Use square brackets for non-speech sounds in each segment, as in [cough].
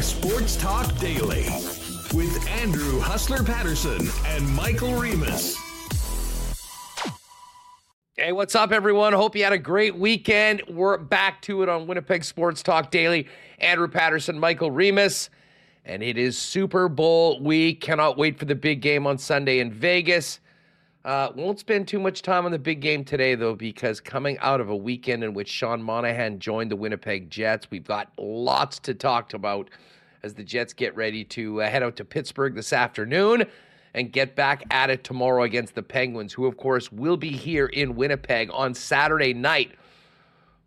Sports Talk Daily with Andrew Hustler Paterson and Michael Remis. Hey, what's up, everyone? Hope you had a great weekend. We're back to it on Winnipeg Sports Talk Daily. Andrew Paterson, Michael Remis, and it is Super Bowl week. Cannot wait for the big game on Sunday in Vegas. Uh, won't spend too much time on the big game today, though, because coming out of a weekend in which Sean Monahan joined the Winnipeg Jets, we've got lots to talk about as the Jets get ready to uh, head out to Pittsburgh this afternoon and get back at it tomorrow against the Penguins, who, of course, will be here in Winnipeg on Saturday night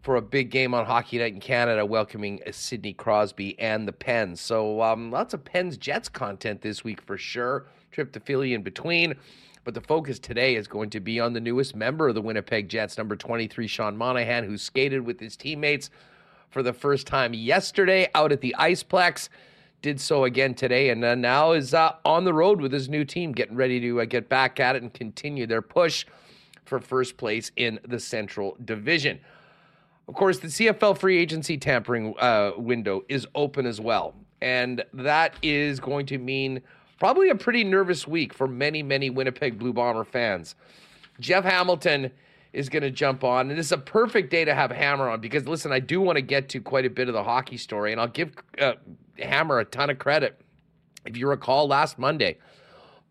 for a big game on Hockey Night in Canada, welcoming Sidney Crosby and the Pens. So, um, lots of Pens Jets content this week for sure. Trip to Philly in between. But the focus today is going to be on the newest member of the Winnipeg Jets, number 23, Sean Monahan, who skated with his teammates for the first time yesterday out at the Iceplex did so again today, and uh, now is uh, on the road with his new team, getting ready to uh, get back at it and continue their push for first place in the Central Division. Of course, the CFL free agency tampering uh, window is open as well, and that is going to mean probably a pretty nervous week for many, many Winnipeg Blue Bomber fans. Jeff Hamilton is going to jump on. And is a perfect day to have Hammer on because, listen, I do want to get to quite a bit of the hockey story, and I'll give uh, Hammer a ton of credit. If you recall last Monday,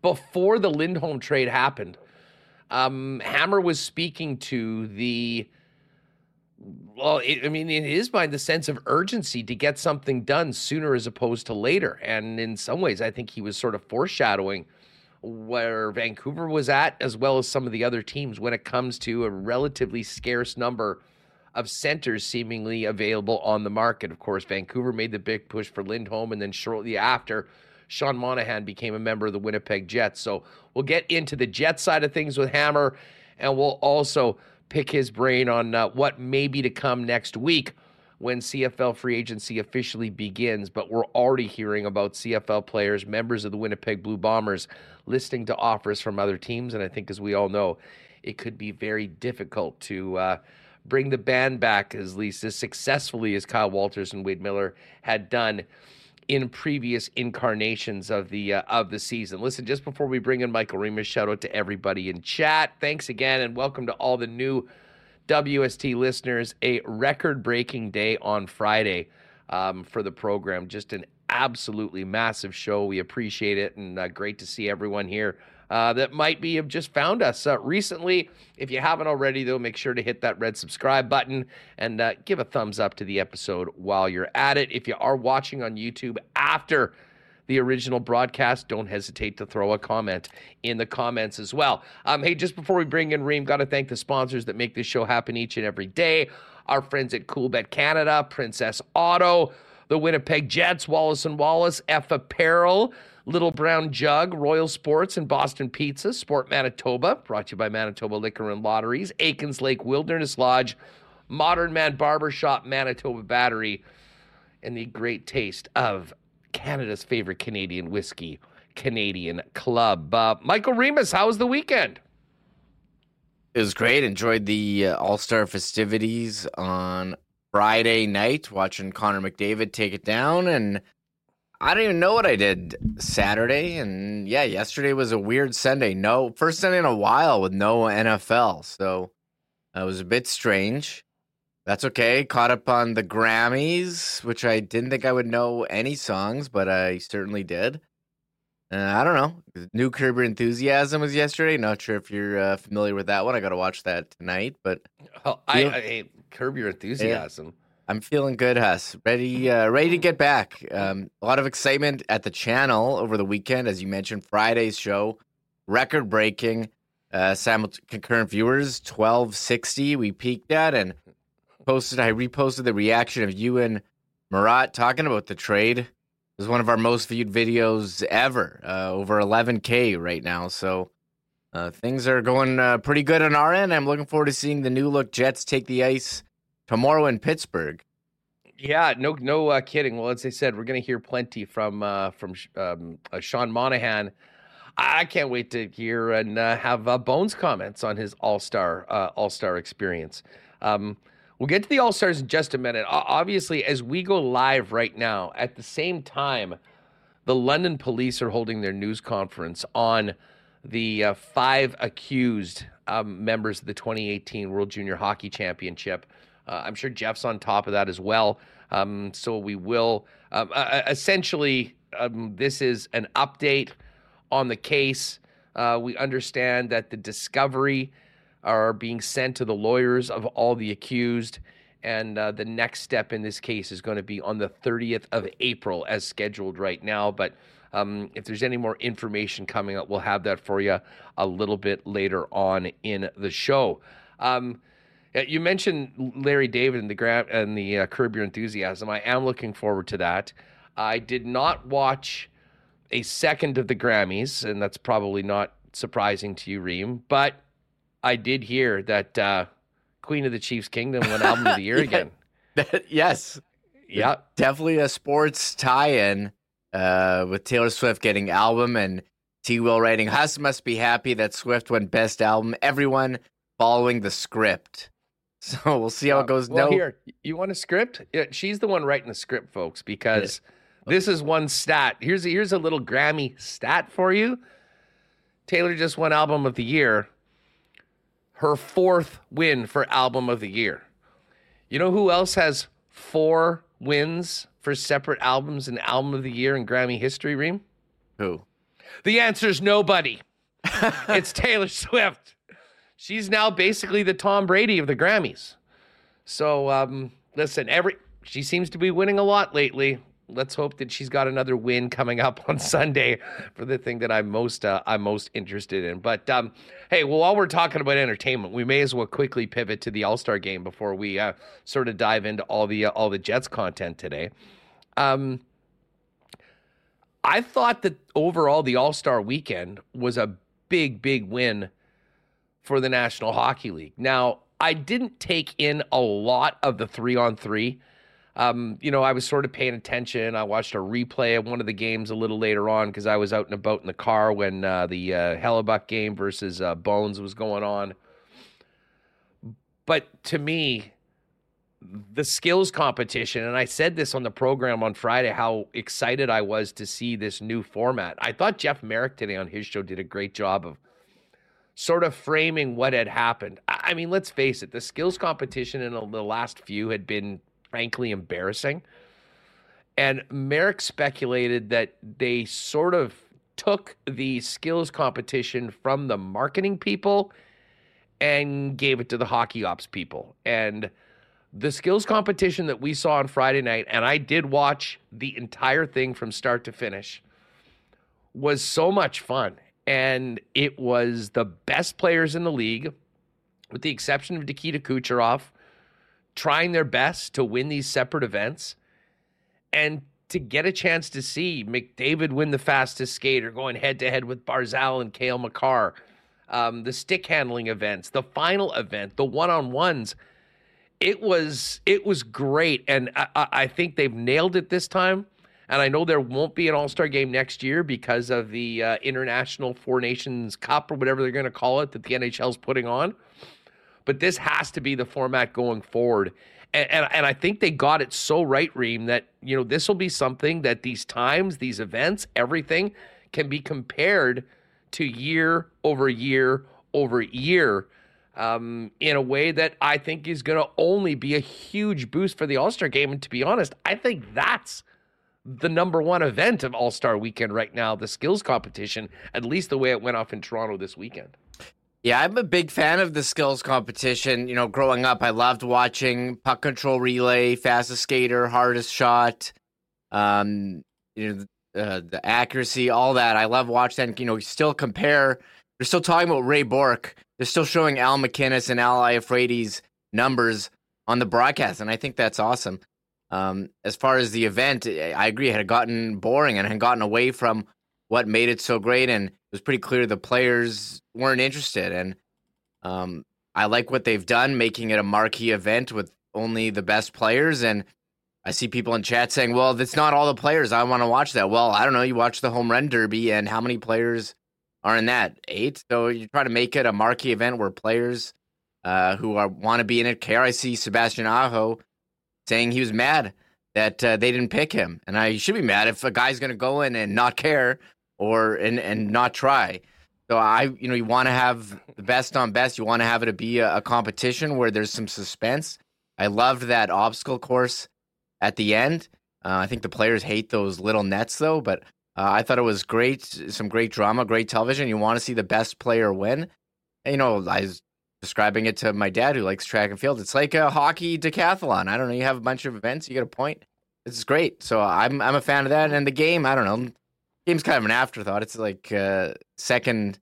before the Lindholm trade happened, um, Hammer was speaking to the well, it, I mean, in his mind, the sense of urgency to get something done sooner as opposed to later. And in some ways, I think he was sort of foreshadowing where Vancouver was at, as well as some of the other teams when it comes to a relatively scarce number of centers seemingly available on the market. Of course, Vancouver made the big push for Lindholm, and then shortly after, Sean Monahan became a member of the Winnipeg Jets. So we'll get into the Jet side of things with Hammer, and we'll also pick his brain on uh, what may be to come next week when CFL free agency officially begins. But we're already hearing about CFL players, members of the Winnipeg Blue Bombers, listing to offers from other teams. And I think, as we all know, it could be very difficult to uh, bring the band back as least as successfully as Kyle Walters and Wade Miller had done in previous incarnations of the uh, of the season. Listen, just before we bring in Michael Remis, shout out to everybody in chat. Thanks again, and welcome to all the new WST listeners. A record-breaking day on Friday um, for the program. Just an absolutely massive show. We appreciate it, and uh, great to see everyone here uh, that might be have just found us uh, recently. If you haven't already, though, make sure to hit that red subscribe button and uh, give a thumbs up to the episode while you're at it. If you are watching on YouTube after the original broadcast, don't hesitate to throw a comment in the comments as well. Um, hey, just before we bring in Reem, got to thank the sponsors that make this show happen each and every day. Our friends at Coolbet Canada, Princess Auto, the Winnipeg Jets, Wallace and Wallace, F Apparel. Little Brown Jug, Royal Sports, and Boston Pizza, Sport Manitoba, brought to you by Manitoba Liquor and Lotteries, Aikens Lake Wilderness Lodge, Modern Man Barbershop, Manitoba Battery, and the great taste of Canada's favorite Canadian whiskey, Canadian Club. Uh, Michael Remis, how was the weekend? It was great. Enjoyed the uh, All Star festivities on Friday night, watching Connor McDavid take it down, and I don't even know what I did Saturday. And yeah, yesterday was a weird Sunday. No, first Sunday in a while with no NFL. So it was a bit strange. That's okay. Caught up on the Grammys, which I didn't think I would know any songs, but I certainly did. Uh, I don't know. New Curb Your Enthusiasm was yesterday. Not sure if you're uh, familiar with that one. I got to watch that tonight. But oh, I, I, Curb Your Enthusiasm. Yeah. I'm feeling good, Huss. Ready, uh, ready to get back. Um, a lot of excitement at the channel over the weekend, as you mentioned. Friday's show, record breaking. uh, concurrent viewers, 1260 we peaked at, and posted, I reposted the reaction of you and Murat talking about the trade. It was one of our most viewed videos ever, uh, over 11K right now. So uh, things are going uh, pretty good on our end. I'm looking forward to seeing the new look Jets take the ice tomorrow in Pittsburgh. Yeah, no, no uh, kidding. Well, as I said, we're going to hear plenty from uh, from um, uh, Sean Monahan. I can't wait to hear and uh, have uh, Bones comments on his All Star uh, All Star experience. Um, we'll get to the All Stars in just a minute. O- obviously, as we go live right now, at the same time, the London police are holding their news conference on the five accused um, members of the 2018 World Junior Hockey Championship. Uh, I'm sure Jeff's on top of that as well. Um, so we will um, uh, essentially, um, this is an update on the case. Uh, we understand that the discovery are being sent to the lawyers of all the accused. And uh, the next step in this case is going to be on the 30th of April, as scheduled right now. But um, if there's any more information coming up, we'll have that for you a little bit later on in the show. Um, you mentioned Larry David and the gra- and the uh, Curb Your Enthusiasm. I am looking forward to that. I did not watch a second of the Grammys, and that's probably not surprising to you, Reem. But I did hear that uh, Queen of the Chiefs Kingdom won Album of the [laughs] Year Yeah. again. [laughs] yes, Yeah, definitely a sports tie-in uh, with Taylor Swift getting album and T. Will writing. Huss must be happy that Swift won best album. Everyone following the script. [laughs] So we'll see how it goes. Well, no, here you want a script? Yeah, she's the one writing the script, folks. Because [laughs] this is one stat. Here's a, here's a little Grammy stat for you. Taylor just won Album of the Year. Her fourth win for Album of the Year. You know who else has four wins for separate albums and Album of the Year in Grammy history, Reem? who? The answer's nobody. [laughs] it's Taylor Swift. She's now basically the Tom Brady of the Grammys. So um, listen, every she seems to be winning a lot lately. Let's hope that she's got another win coming up on [laughs] Sunday for the thing that I'm most uh, I'm most interested in. But um, hey, well, while we're talking about entertainment, we may as well quickly pivot to the All Star game before we uh, sort of dive into all the uh, all the Jets content today. Um, I thought that overall the All Star weekend was a big, big win for the National Hockey League. Now, I didn't take in a lot of the three on three. Um, you know, I was sort of paying attention. I watched a replay of one of the games a little later on because I was out and about in the car when uh, the uh, Hellebuyck game versus uh, Bones was going on. But to me, the skills competition, and I said this on the program on Friday, how excited I was to see this new format. I thought Jeff Merrick today on his show did a great job of sort of framing what had happened. I mean, let's face it, the skills competition in the last few had been frankly embarrassing. And Merrick speculated that they sort of took the skills competition from the marketing people and gave it to the hockey ops people. And the skills competition that we saw on Friday night, and I did watch the entire thing from start to finish, was so much fun. And it was the best players in the league, with the exception of Nikita Kucherov, trying their best to win these separate events. And to get a chance to see McDavid win the fastest skater, going head to head with Barzal and Cale Makar, um, the stick handling events, the final event, the one on ones it was it was great, and I, I I think they've nailed it this time. And I know there won't be an All Star game next year because of the uh, International Four Nations Cup or whatever they're going to call it that the NHL's putting on. But this has to be the format going forward. And, and, and I think they got it so right, Reem, that you know this will be something that these times, these events, everything can be compared to year over year over year um, in a way that I think is going to only be a huge boost for the All Star game. And to be honest, I think that's the number one event of All Star weekend right now, the skills competition, at least the way it went off in Toronto this weekend. Yeah, I'm a big fan of the skills competition. You know, growing up, I loved watching puck control relay, fastest skater, hardest shot, um, you know, uh, the accuracy, all that. I love watching. You know, still compare they're still talking about Ray Bourque. They're still showing Al MacInnis and Al Iafrate's numbers on the broadcast, and I think that's awesome. Um, as far as the event, I agree, it had gotten boring and had gotten away from what made it so great, and it was pretty clear the players weren't interested. And um, I like what they've done, making it a marquee event with only the best players. And I see people in chat saying, "Well, that's not all the players. I want to watch that." Well, I don't know. You watch the home run derby, and how many players are in that? Eight. So you try to make it a marquee event where players uh, who are want to be in it care. I see Sebastian Aho saying he was mad that uh, they didn't pick him, and I should be mad if a guy's going to go in and not care or and and not try. So I, you know, you want to have the best on best. You want to have it to be a, a competition where there's some suspense. I loved that obstacle course at the end. Uh, I think the players hate those little nets though, but uh, I thought it was great. Some great drama, great television. You want to see the best player win. And, you know, I was describing it to my dad who likes track and field. It's like a hockey decathlon. I don't know. You have a bunch of events. You get a point. It's great. So I'm I'm a fan of that. And the game, I don't know. Game's kind of an afterthought. It's like uh, second.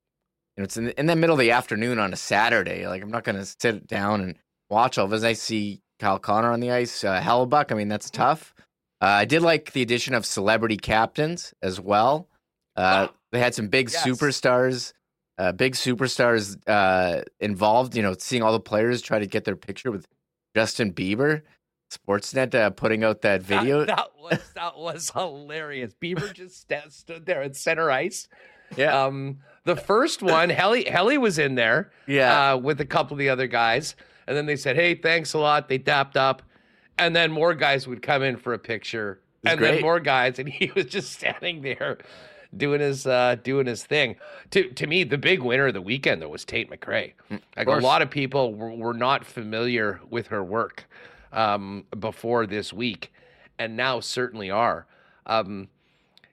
You know, it's in the, in the middle of the afternoon on a Saturday. Like I'm not gonna sit down and watch all of it. I see Kyle Connor on the ice, uh, Hellebuyck. I mean, that's tough. Uh, I did like the addition of celebrity captains as well. Uh, they had some big yes. superstars, uh, big superstars uh, involved. You know, seeing all the players try to get their picture with Justin Bieber. Sportsnet uh, putting out that video. That, that [laughs] was that was hilarious. Bieber just st- stood there at center ice. Yeah. Um, the first one, Helly Helly was in there. Yeah. Uh, with a couple of the other guys, and then they said, "Hey, thanks a lot." They dapped up, and then more guys would come in for a picture, and great. then more guys, and he [laughs] was just standing there doing his uh, doing his thing. To to me, the big winner of the weekend though was Tate McRae. Mm, Like a lot of people were, were not familiar with her work um, before this week, and now certainly are. Um,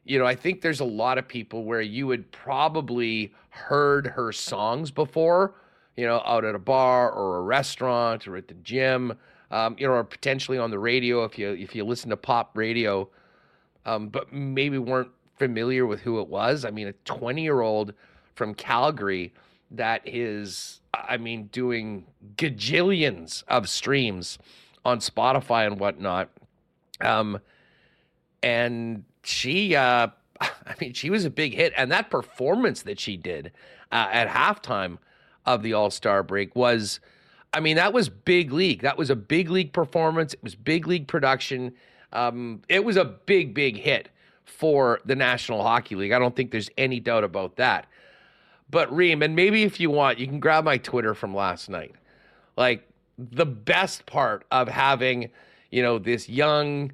you know, I think there's a lot of people where you would probably heard her songs before, you know, out at a bar or a restaurant or at the gym, um, you know, or potentially on the radio if you if you listen to pop radio, um, but maybe weren't familiar with who it was. I mean, a 20 year old from Calgary that is, I mean, doing gajillions of streams on Spotify and whatnot. Um, and she, uh, [laughs] I mean, she was a big hit, and that performance that she did uh, at halftime of the All Star break was, I mean, that was big league. That was a big league performance. It was big league production. Um, it was a big, big hit for the National Hockey League. I don't think there's any doubt about that. But Reem, and maybe if you want, you can grab my Twitter from last night. Like the best part of having, you know, this young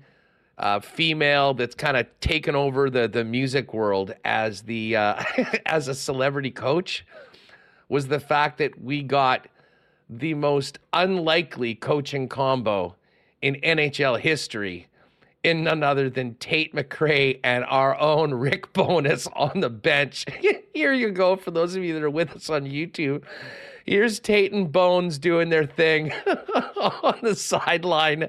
uh, female that's kind of taken over the the music world as the uh, [laughs] as a celebrity coach was the fact that we got the most unlikely coaching combo in NHL history in none other than Tate McRae and our own Rick Bowness on the bench. [laughs] Here you go for those of you that are with us on YouTube. Here's Tate and Bones doing their thing [laughs] on the sideline.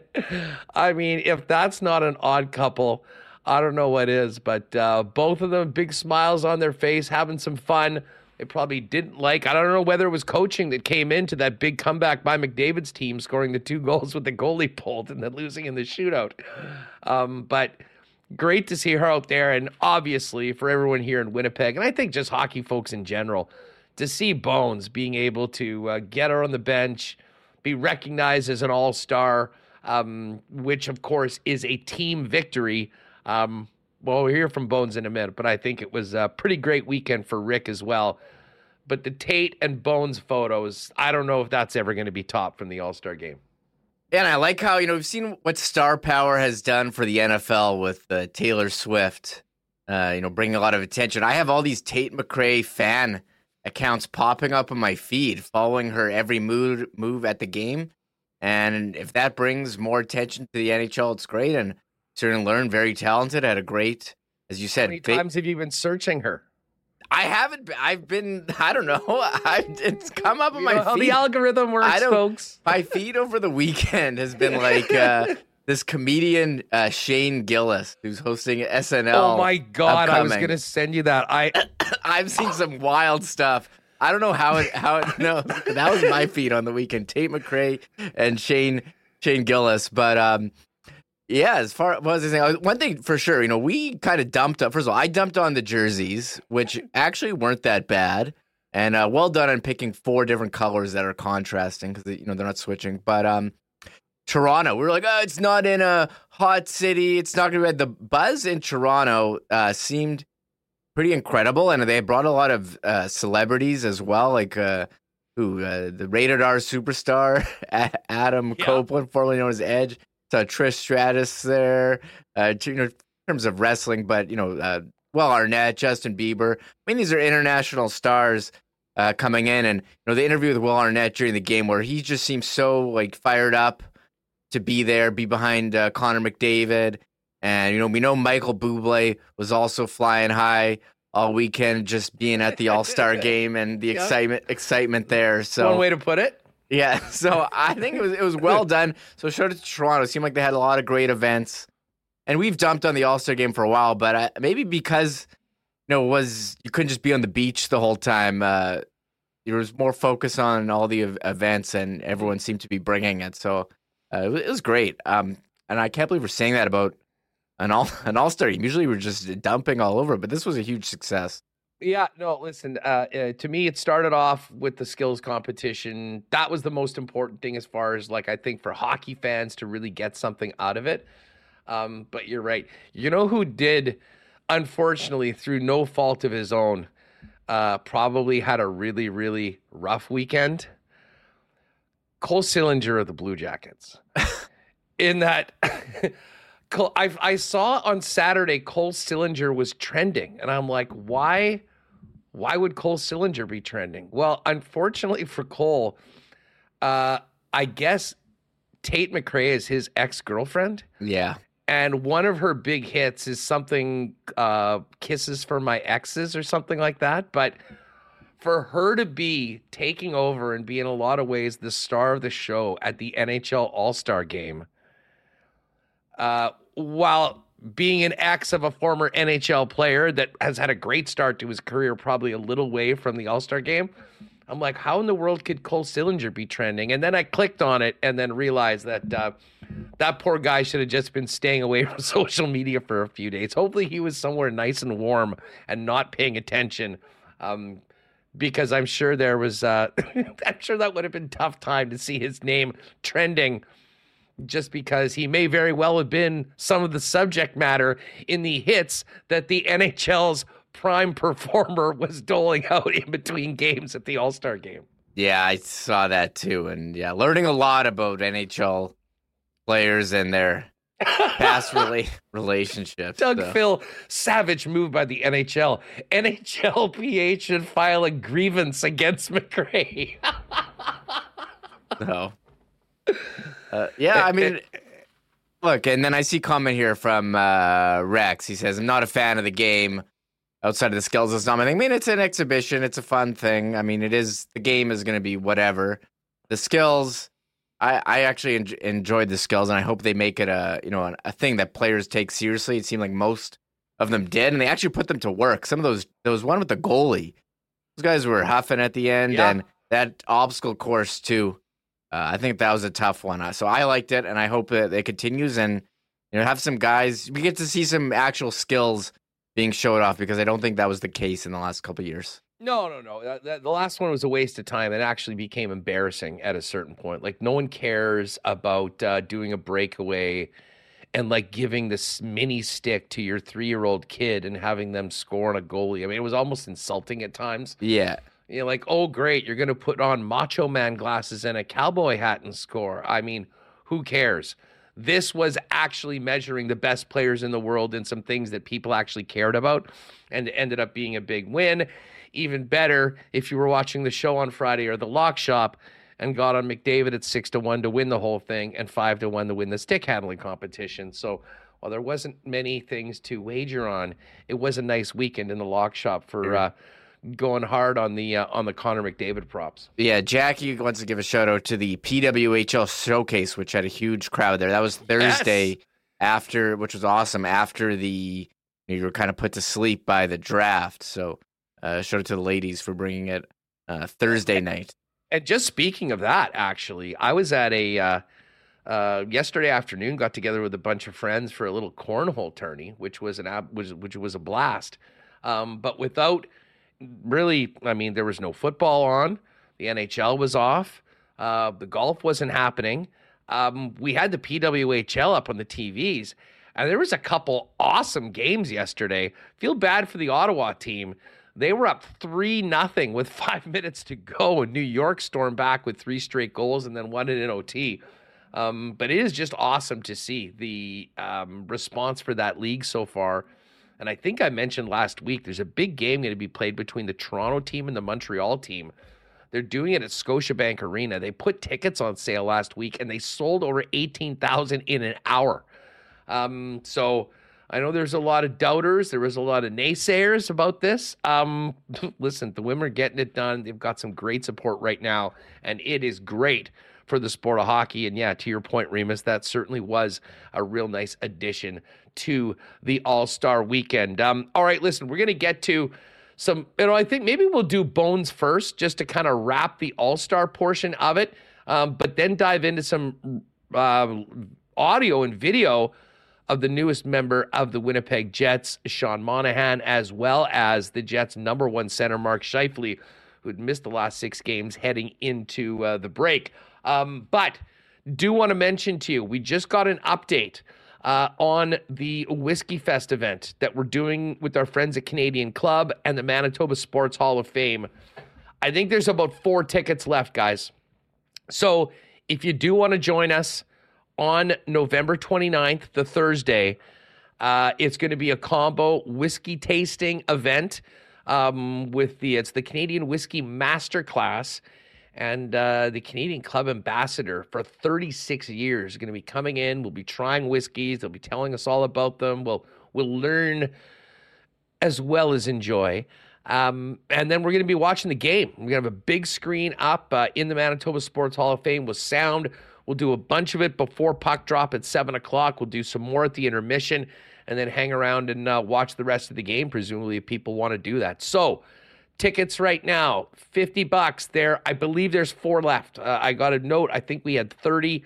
I mean, if that's not an odd couple, I don't know what is. But uh, both of them, big smiles on their face, having some fun. They probably didn't like. I don't know whether it was coaching that came into that big comeback by McDavid's team, scoring the two [laughs] goals with the goalie pulled and then losing in the shootout. Um, but great to see her out there, and obviously for everyone here in Winnipeg, and I think just hockey folks in general, to see Bones being able to uh, get her on the bench, be recognized as an all star, um, which of course is a team victory. Um, well, we'll hear from Bones in a minute, but I think it was a pretty great weekend for Rick as well. But the Tate and Bones photos, I don't know if that's ever going to be topped from the All Star game. And I like how, you know, we've seen what star power has done for the NFL with uh, Taylor Swift, uh, you know, bringing a lot of attention. I have all these Tate McRae fan accounts popping up on my feed, following her every move, move at the game. And if that brings more attention to the NHL, it's great. And certainly learned very talented, had a great, as you said. How many times have you been searching her? I haven't. I've been. I don't know. [laughs] I it's come up on my know feed. the algorithm works, folks. [laughs] my feed over the weekend has been [laughs] like uh, this comedian uh, Shane Gillis, who's hosting SNL. Oh my god, I was gonna send you that. I [coughs] I've seen some wild stuff. I don't know how it how it no that was my feed on the weekend. Tate McRae and Shane Shane Gillis, but um yeah, as far what was I saying? One thing for sure, you know, we kind of dumped up. First of all, I dumped on the jerseys, which [laughs] actually weren't that bad, and uh, well done on picking four different colors that are contrasting because you know they're not switching. But um, Toronto, we were like, oh, it's not in a hot city. It's not going to be the buzz in Toronto uh, seemed pretty incredible, and they brought a lot of uh, celebrities as well, like uh, who uh, the rated R superstar [laughs] Adam yeah. Copeland, formerly known as Edge uh, Trish Stratus there, uh, to, you know, in terms of wrestling, but you know, uh, Will Arnett, Justin Bieber. I mean, these are international stars uh, coming in, and you know, the interview with Will Arnett during the game where he just seems so like fired up to be there, be behind uh, Connor McDavid, and you know, we know Michael Bublé was also flying high all weekend, just being at the All Star [laughs] game and the excitement excitement there. So one way to put it. Yeah, [laughs] so I think it was it was well [laughs] done. So shout out to Toronto. It seemed like they had a lot of great events, and we've dumped on the All Star game for a while, but uh, maybe because you know was you couldn't just be on the beach the whole time. Uh, there was more focus on all the events, and everyone seemed to be bringing it. So uh, it was great. Um, and I can't believe we're saying that about an all [laughs] an All Star game. Usually we're just dumping all over, but this was a huge success. Yeah, no, listen, uh, uh, to me, it started off with the skills competition. That was the most important thing as far as, like, I think for hockey fans to really get something out of it. Um, but you're right. You know who did, unfortunately, through no fault of his own, uh, probably had a really, really rough weekend? Cole Sillinger of the Blue Jackets. In that. [laughs] I, I saw on Saturday Cole Sillinger was trending, and I'm like, why? Why would Cole Sillinger be trending? Well, unfortunately for Cole, uh, I guess Tate McRae is his ex girlfriend. Yeah. And one of her big hits is something uh, Kisses for My Exes or something like that. But for her to be taking over and be in a lot of ways the star of the show at the NHL All Star game, uh, while being an ex of a former NHL player that has had a great start to his career, probably a little way from the All Star game. I'm like, how in the world could Cole Sillinger be trending? And then I clicked on it and then realized that uh, that poor guy should have just been staying away from [laughs] social media for a few days. Hopefully, he was somewhere nice and warm and not paying attention. Um, because I'm sure there was, uh, [laughs] I'm sure that would have been tough time to see his name trending just because he may very well have been some of the subject matter in the hits that the [laughs] NHL's prime performer was doling out in between games at the All Star game. Yeah, I saw that too. And yeah, learning a lot about NHL players and their [laughs] past rela- relationships. Doug so. Phil, savage move by the NHL. NHLPA should file a grievance against [laughs] McRae. no. Uh, yeah, I mean, look, and then I see comment here from uh, Rex. He says, "I'm not a fan of the game outside of the skills and something. I mean, it's an exhibition. It's a fun thing. I mean, it is. The game is going to be whatever. The skills." I, I actually en- enjoyed the skills, and I hope they make it a you know a thing that players take seriously. It seemed like most of them did, and they actually put them to work. Some of those, there was one with the goalie; those guys were huffing at the end, yeah. and that obstacle course too uh, I think that was a tough one. Uh, so I liked it, and I hope that it continues and you know have some guys. We get to see some actual skills being showed off because I don't think that was the case in the last couple years. No, no, no. That, that, the last one was a waste of time. It actually became embarrassing at a certain point. Like no one cares about uh, doing a breakaway and like giving this mini stick to your three year old kid and having them score on a goalie. I mean, it was almost insulting at times. Yeah. You're like, oh, great, you're going to put on Macho Man glasses and a cowboy hat and score. I mean, who cares? This was actually measuring the best players in the world and some things that people actually cared about, and it ended up being a big win. Even better if you were watching the show on Friday or the lock shop and got on McDavid at six to one to win the whole thing and five to one to win the stick handling competition. So while there wasn't many things to wager on, it was a nice weekend in the lock shop for. Uh, going hard on the uh, on the Connor McDavid props. Yeah, Jackie wants to give a shout out to the PWHL showcase, which had a huge crowd there. That was Thursday yes. after, which was awesome. After the you were kind of put to sleep by the draft, so uh, shout out to the ladies for bringing it uh, Thursday night. And just speaking of that, actually, I was at a uh, uh, yesterday afternoon. Got together with a bunch of friends for a little cornhole tourney, which was an ab- which, which was a blast. Um, but without really, I mean, there was no football on. The NHL was off. Uh, the golf wasn't happening. Um, we had the PWHL up on the TVs, and there was a couple awesome games yesterday. Feel bad for the Ottawa team. They were up three nothing with [laughs] five minutes to go, and New York stormed back with three straight goals and then it in OT. Um, but it is just awesome to see the um, response for that league so far. And I think I mentioned last week there's a big game going to be played between the Toronto team and the Montreal team. They're doing it at Scotiabank Arena. They put tickets on sale last week and they sold over 18,000 in an hour. Um, so I know there's a lot of doubters. There was a lot of naysayers about this. Um, [laughs] listen, the women are getting it done. They've got some great support right now, and it is great for the sport of hockey. And yeah, to your point, Remis, that certainly was a real nice addition to the All Star weekend. Um, all right, listen, we're going to get to some, you know, I think maybe we'll do Bones first just to kind of wrap the All Star portion of it, um, but then dive into some uh, audio and video of the newest member of the Winnipeg Jets, Sean Monahan, as well as the Jets' number one center, Mark Scheifele, who had missed the last six games heading into uh, the break. Um, but do want to mention to you, we just got an update uh, on the Whiskey Fest event that we're doing with our friends at Canadian Club and the Manitoba Sports Hall of Fame. I think there's about four tickets left, guys. So if you do want to join us on November 29th, the Thursday, uh, it's going to be a combo whiskey tasting event um, with the it's the Canadian Whiskey Masterclass and uh, the Canadian Club Ambassador for 36 years is going to be coming in. We'll be trying whiskeys. They'll be telling us all about them. We'll we'll learn as well as enjoy. Um, and then we're going to be watching the game. We're going to have a big screen up uh, in the Manitoba Sports Hall of Fame with sound. We'll do a bunch of it before puck drop at seven o'clock. We'll do some more at the intermission, and then hang around and uh, watch the rest of the game. Presumably, if people want to do that. So tickets right now. 50 bucks. There i believe there's four left. Uh, i got a note. I think we had 30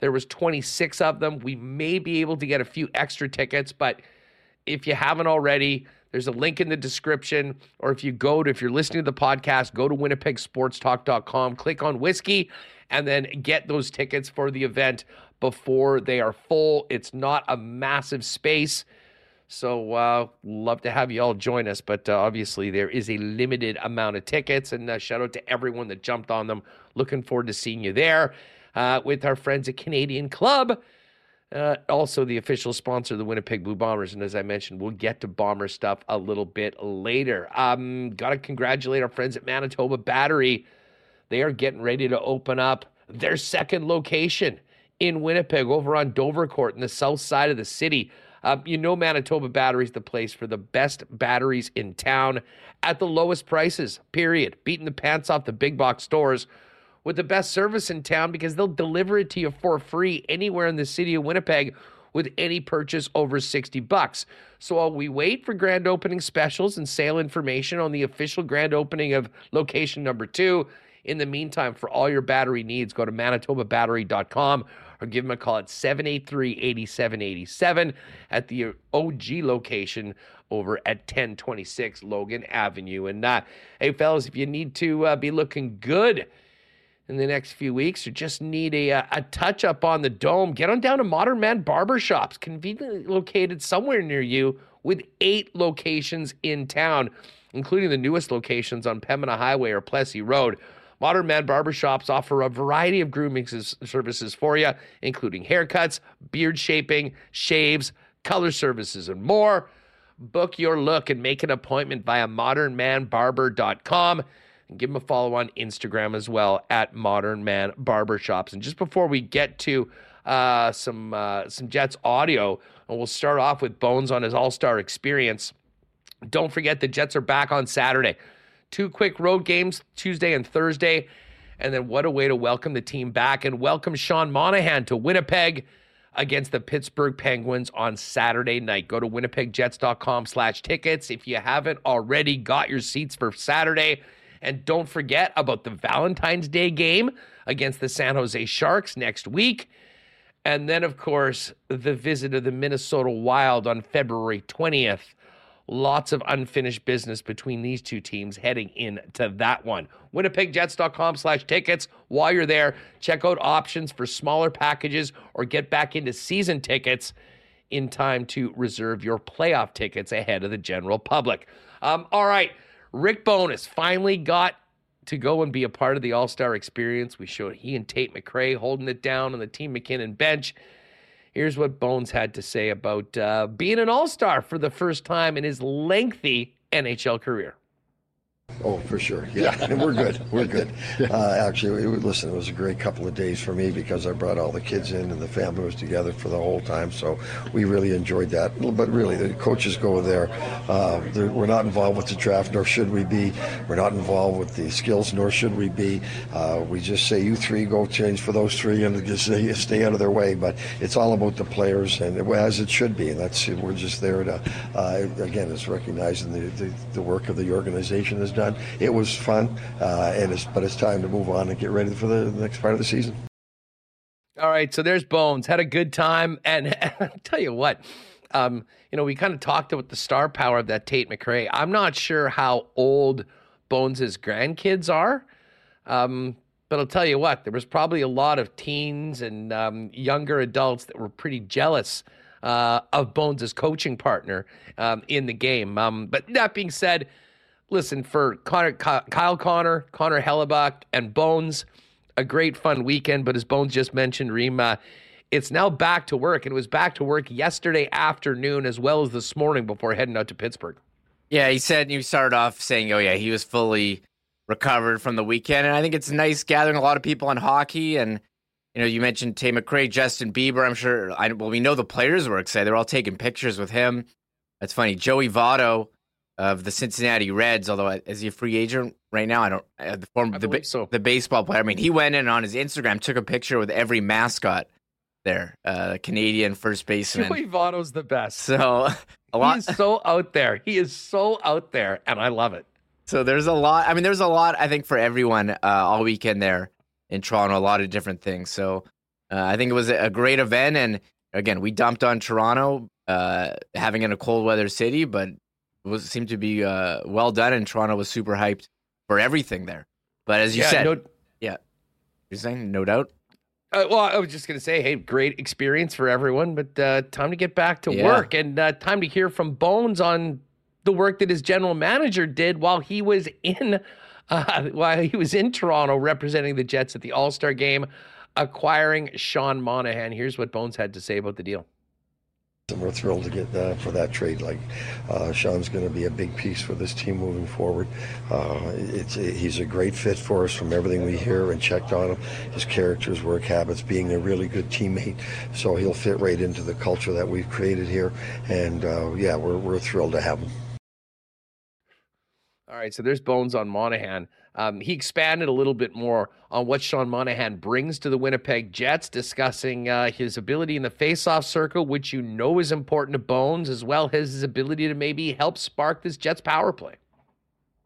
there was 26 of them. We may be able to get a few extra tickets but if you haven't already there's a link in the description or if you go to if you're listening to the podcast go to winnipegsportstalk.com click on whiskey and then get those tickets for the event before they are full. It's not a massive space so uh, love to have you all join us, but uh, obviously there is a limited amount of tickets. And uh, shout out to everyone that jumped on them. Looking forward to seeing you there uh, with our friends at Canadian Club. Uh, also, the official sponsor of the Winnipeg Blue Bombers. And as I mentioned, we'll get to bomber stuff a little bit later. Um, Got to congratulate our friends at Manitoba Battery. They are getting ready to open up their second location in Winnipeg over on Dovercourt in the south side of the city. Um, you know, Manitoba Battery's the place for the best batteries in town at the lowest prices, period. Beating the pants off the big box stores with the best service in town because they'll deliver it to you for free anywhere in the city of Winnipeg with any purchase over 60 bucks. So while we wait for grand opening specials and sale information on the official grand opening of location number two, in the meantime, for all your battery needs, go to manitobabattery.com or give them a call at 783 8787 at the OG location over at 1026 Logan Avenue. And uh, hey, fellas, if you need to uh, be looking good in the next few weeks or just need a, uh, a touch up on the dome, get on down to Modern Man Barbershops, conveniently located somewhere near you with eight locations in town, including the newest locations on Pembina Highway or Plessis Road. Modern Man barbershops offer a variety of grooming services for you, including haircuts, beard shaping, shaves, color services, and more. Book your look and make an appointment via modernmanbarber.com and give them a follow on Instagram as well at Modern Man Barbershops. And just before we get to uh, some uh, some Jets audio, and we'll start off with Bones on his All Star experience. Don't forget the Jets are back on Saturday. Two quick road games Tuesday and Thursday. And then what a way to welcome the team back and welcome Sean Monahan to Winnipeg against the Pittsburgh Penguins on Saturday night. Go to winnipegjets.com slash tickets. If you haven't already got your seats for Saturday And don't forget about the Valentine's Day game against the San Jose Sharks next week. And then, of course, the visit of the Minnesota Wild on February 20th. Lots of unfinished business between these two teams heading into that one. WinnipegJets.com slash tickets. While you're there, check out options for smaller packages or get back into season tickets in time to reserve your playoff tickets ahead of the general public. Um, all right, Rick Bowness finally got to go and be a part of the All Star experience. We showed he and Tate McRae holding it down on the Team MacKinnon bench. Here's what Bones had to say about uh, being an All Star for the first time in his lengthy NHL career. Oh, for sure. [laughs] Yeah, [laughs] we're good. We're good. Uh, actually, it, listen, it was a great couple of days for me because I brought all the kids in and the family was together for the whole time. So we really enjoyed that. But really, the coaches go there. Uh, we're not involved with the draft, nor should we be. We're not involved with the skills, nor should we be. Uh, we just say, you three go change for those three and [laughs] just stay, stay out of their way. But it's all about the players, and as it should be. And that's we're just there to, uh, again, it's recognizing the, the, the work of the organization has done. It was fun, uh, and it's, but it's time to move on and get ready for the next part of the season. All right, so there's Bones. Had a good time, and [laughs] I'll tell you what, um, you know, we kind of talked about the star power of that Tate McRae. I'm not sure how old Bones' grandkids are, um, but I'll tell you what, there was probably a lot of teens and um, younger adults that were pretty jealous uh, of Bones' coaching partner um, in the game. Um, but that being said, listen, for Connor, Kyle Connor, Connor Hellebuyck, and Bones, a great fun weekend. But as Bones just mentioned, Rima, uh, it's now back to work. And it was back to work yesterday afternoon as well as this morning before heading out to Pittsburgh. Yeah, he said you started off saying, "Oh yeah, he was fully recovered from the weekend," and I think it's nice gathering a lot of people on hockey. And you know, you mentioned Tay McRae, Justin Bieber. I'm sure. I, well, we know the players were excited. They're all taking pictures with him. That's funny. Joey Votto of the Cincinnati Reds, although is he a free agent right now? I don't. Uh, the form, the, so. the baseball player. I mean, he went in on his Instagram, took a picture with every mascot there. Uh, Canadian first baseman. Joey Votto's the best. So a lot. He's so out there. He is so out there, and I love it. So there's a lot. I mean, there's a lot. I think for everyone uh, all weekend there in Toronto, a lot of different things. So uh, I think it was a great event, and again, we dumped on Toronto uh, having in a cold weather city, but was seemed to be uh, well done, and Toronto was super hyped for everything there. But as you yeah, said, no, yeah, you're saying no doubt. Uh, well, I was just going to say, hey, great experience for everyone, but uh, time to get back to yeah. work and uh, time to hear from Bones on the work that his general manager did while he was in uh, [laughs] while he was in Toronto representing the Jets at the All Star game, acquiring Sean Monahan. Here's what Bones had to say about the deal. And we're thrilled to get uh, for that trade. Like uh, Sean's going to be a big piece for this team moving forward. Uh, it's it, he's a great fit for us from everything we hear and checked on him. His characters, work habits, being a really good teammate. So he'll fit right into the culture that we've created here. And uh, yeah, we're we're thrilled to have him. All right, so there's Bones on Monahan. Um, he expanded a little bit more on what Sean Monahan brings to the Winnipeg Jets, discussing uh, his ability in the faceoff circle, which you know is important to Bones, as well as his ability to maybe help spark this Jets power play.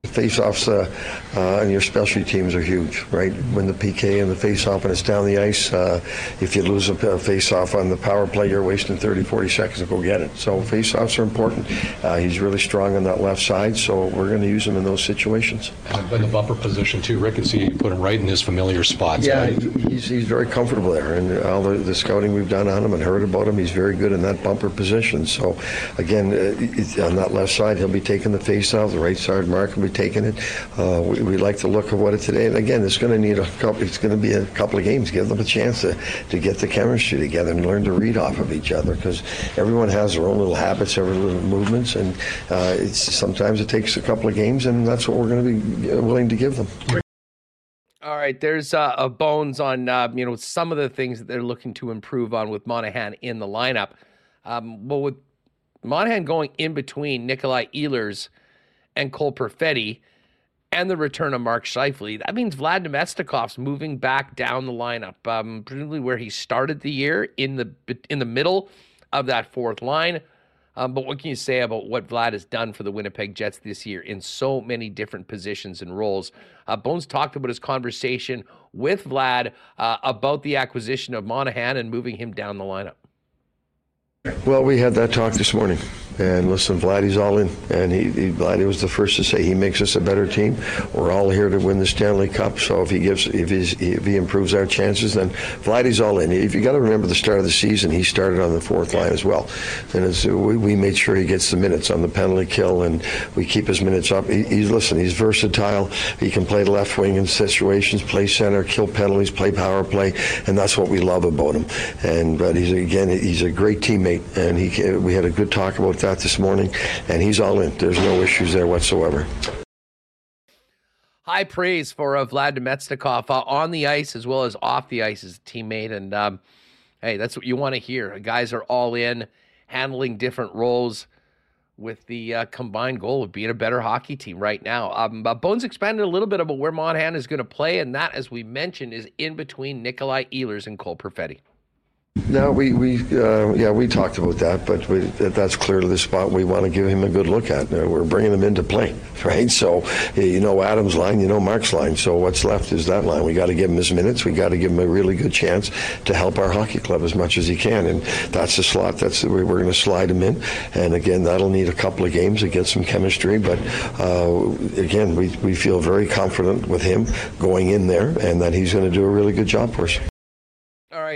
Face-offs uh, uh, and your specialty teams are huge, right? When the PK and the face-off and it's down the ice, uh, if you lose a face-off on the power play, you're wasting 30, 40 seconds to go get it. So face-offs are important. Uh, he's really strong on that left side, so we're going to use him in those situations. In the bumper position too, Rick, and see you put him right in his familiar spots. Yeah, he's, he's very comfortable there, and all the, the, scouting we've done on him and heard about him, he's very good in that bumper position. So again, uh, on that left side, he'll be taking the face-off. The right side, Mark will be taking it. Uh, we, we, like the look of what it today. And again, it's going to need a couple. It's going to be a couple of games. Give them a chance to, to get the chemistry together and learn to read off of each other because everyone has their own little habits, every little movements, and uh, it's sometimes it takes a couple of games, and that's what we're going to be willing to give them. All right, there's uh, a bones on uh, you know some of the things that they're looking to improve on with Monahan in the lineup. Um, with Monahan going in between Nikolai Ehlers and Cole Perfetti and the return of Mark Scheifele, that means Vlad Namestnikov's moving back down the lineup, um, presumably where he started the year in the in the middle of that fourth line. Um, but what can you say about what Vlad has done for the Winnipeg Jets this year in so many different positions and roles? Uh, Bones talked about his conversation with Vlad uh, about the acquisition of Monahan and moving him down the lineup. Well, we had that talk this morning. And listen, Vladdy's all in, and he, he Vladdy was the first to say he makes us a better team. We're all here to win the Stanley Cup. So if he gives, if, if he improves our chances, then Vladdy's all in. If you got to remember the start of the season, he started on the fourth line as well, and we, we made sure he gets the minutes on the penalty kill, and we keep his minutes up. He, he's listen, he's versatile. He can play left wing in situations, play center, kill penalties, play power play, and that's what we love about him. And but he's again, he's a great teammate, and he we had a good talk about that this morning, and he's all in. There's no issues there whatsoever. High praise for uh, Vlad Namestnikov uh, on the ice as well as off the ice as a teammate. And um, hey, that's what you want to hear. Guys are all in, handling different roles with the uh, combined goal of being a better hockey team right now. Um, Bones expanded a little bit about where Monahan is going to play, and that, as we mentioned, is in between Nikolai Ehlers and Cole Perfetti. No, we, we uh, yeah, we talked about that, but we, that's clearly the spot we want to give him a good look at. Uh, we're bringing him into play, [laughs] right? So, you know Adam's line, you know Mark's line. So what's left is that line. We got to give him his minutes. We got to give him a really good chance to help our hockey club as much as he can, and that's the slot. That's the, we're going to slide him in. And again, that'll need a couple of games to get some chemistry. But uh, again, we we feel very confident with him going in there, and that he's going to do a really good job for us.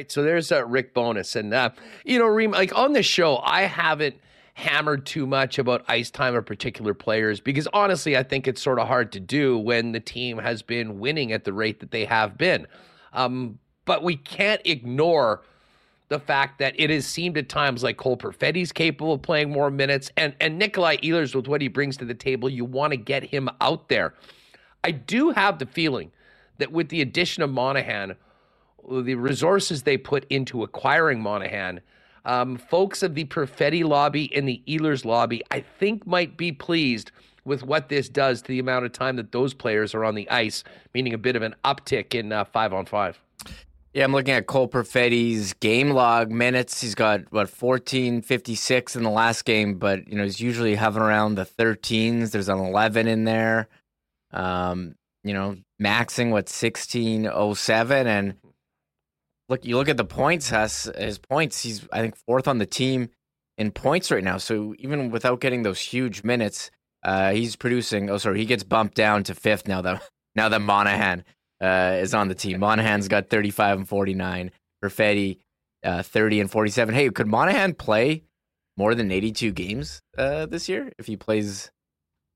Right, so there's uh, Rick Bowness. and uh, you know, Reem, like on this show, I haven't hammered too much about ice time of particular players because honestly, I think it's sort of hard to do when the team has been winning at the rate that they have been. Um, but we can't ignore the fact that it has seemed at times like Cole Perfetti's capable of playing more minutes, and and Nikolai Ehlers with what he brings to the table, you want to get him out there. I do have the feeling that with the addition of Monahan the resources they put into acquiring Monahan, um, folks of the Perfetti lobby and the Ehlers lobby, I think, might be pleased with what this does to the amount of time that those players are on the ice, meaning a bit of an uptick in uh, five on five. Yeah, I'm looking at Cole Perfetti's game log minutes. He's got what 1456 in the last game, but you know he's usually hovering around the 13s. There's an 11 in there. Um, you know, maxing what 1607, and look, you look at the points. Has his points? He's I think fourth on the team in points right now. So even without getting those huge minutes, uh, he's producing. Oh, sorry, he gets bumped down to fifth now that [laughs] now that Monahan uh, is on the team. Monahan's got 35 and 49. Perfetti, uh, 30 and 47. Hey, could Monahan play more than 82 games uh, this year if he plays?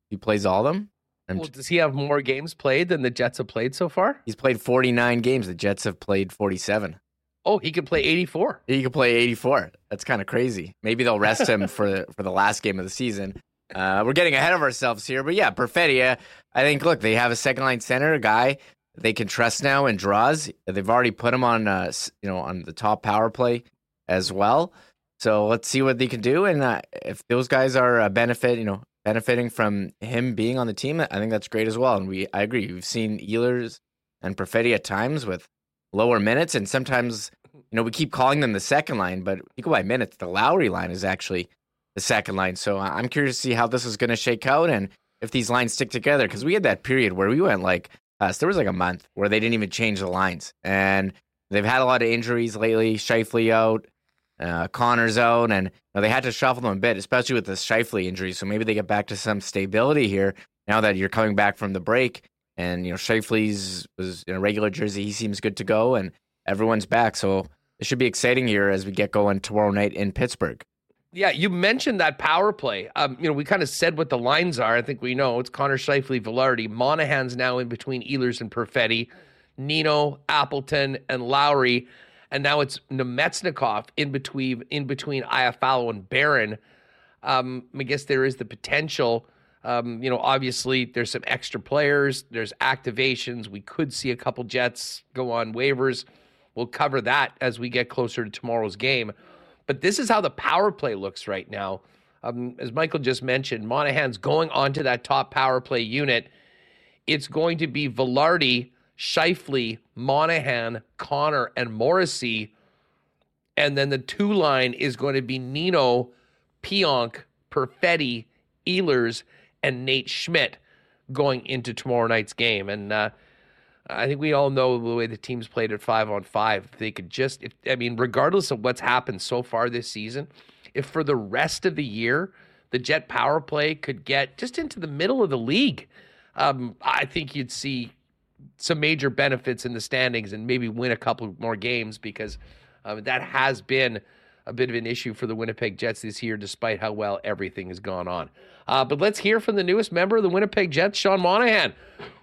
If he plays all of them. Well, does he have more games played than the Jets have played so far? He's played 49 games. The Jets have played 47. Oh, he could play 84. He could play 84. That's kind of crazy. Maybe they'll rest him [laughs] for for the last game of the season. Uh, we're getting ahead of ourselves here, but yeah, Perfetti. I think look, they have a second line center, a guy they can trust now and draws. They've already put him on, uh, you know, on the top power play as well. So let's see what they can do, and uh, if those guys are a benefit, you know, benefiting from him being on the team, I think that's great as well. And we, I agree, we've seen Ehlers and Perfetti at times with lower minutes, and sometimes you know we keep calling them the second line, but you go by minutes. The Lowry line is actually the second line. So I'm curious to see how this is going to shake out and if these lines stick together because we had that period where we went like us. There was like a month where they didn't even change the lines, and they've had a lot of injuries lately. Scheifele out, uh, Connor's out, and you know, they had to shuffle them a bit, especially with the Scheifele injury. So maybe they get back to some stability here now that you're coming back from the break. And you know, Scheifele's was in a regular jersey. He seems good to go, and everyone's back. So it should be exciting here as we get going tomorrow night in Pittsburgh. Yeah, you mentioned that power play. Um, you know, we kind of said what the lines are. I think we know it's Connor Shifley, Vilardi. Monahan's now in between Ehlers and Perfetti, Nino, Appleton, and Lowry, and now it's Namestnikov in between in between Iafallo and Barron. Um, I guess there is the potential um, you know, obviously there's some extra players, there's activations. We could see a couple Jets go on waivers. We'll cover that as we get closer to tomorrow's game. But this is how the power play looks right now. Um, as Michael just mentioned, Monahan's going onto that top power play unit. It's going to be Vilardi, Scheifele, Monahan, Connor, and Morrissey. And then the two line is going to be Nino, Pionk, Perfetti, Ehlers, and Nate Schmidt going into tomorrow night's game. And uh, I think we all know the way the teams played at five on five. They could just, if, I mean, regardless of what's happened so far this season, if for the rest of the year the Jet power play could get just into the middle of the league, um, I think you'd see some major benefits in the standings and maybe win a couple more games because um, that has been a bit of an issue for the Winnipeg Jets this year, despite how well everything has gone on. Uh, but let's hear from the newest member of the Winnipeg Jets, Sean Monahan.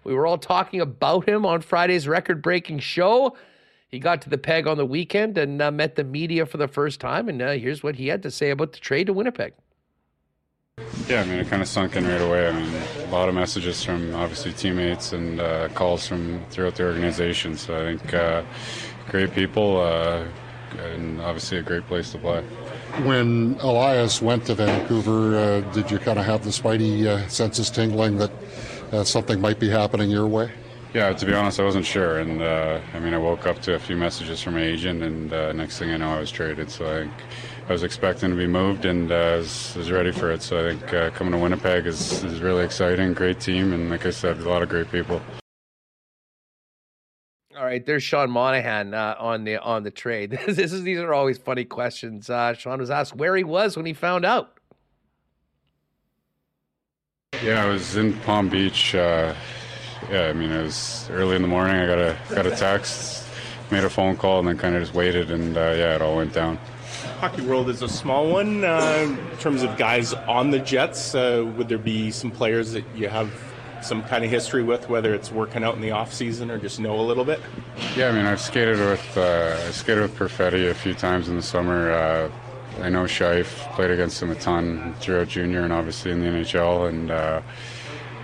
We were all talking about him on Friday's record breaking show. He got to the peg on the weekend and uh, met the media for the first time. And uh, here's what he had to say about the trade to Winnipeg. Yeah, I mean, it kind of sunk in right away. I mean, a lot of messages from obviously teammates and uh, calls from throughout the organization. So I think uh, great people uh, and obviously a great place to play. When Elias went to Vancouver, uh, did you kind of have the spidey uh, senses tingling that uh, something might be happening your way? Yeah, to be honest, I wasn't sure, and I mean, I woke up to a few messages from my agent, and next thing I know, I was traded. So I think I was expecting to be moved and uh, was, was ready for it. So I think uh, coming to Winnipeg is, is really exciting. Great team, and like I said, a lot of great people. All right, there's Sean Monahan uh, on the on the trade. [laughs] this is these are always funny questions. Uh, Sean was asked where he was when he found out. Yeah, I was in Palm Beach. Uh, yeah, I mean it was early in the morning. I got a got a text, made a phone call, and then kind of just waited, and uh, yeah, it all went down hockey world is a small one uh, in terms of guys on the Jets. Uh, would there be some players that you have some kind of history with, whether it's working out in the off season or just know a little bit? Yeah, I mean, I've skated with uh, I skated with Perfetti a few times in the summer. Uh, I know Scheif, played against him a ton throughout junior and obviously in the NHL. And uh,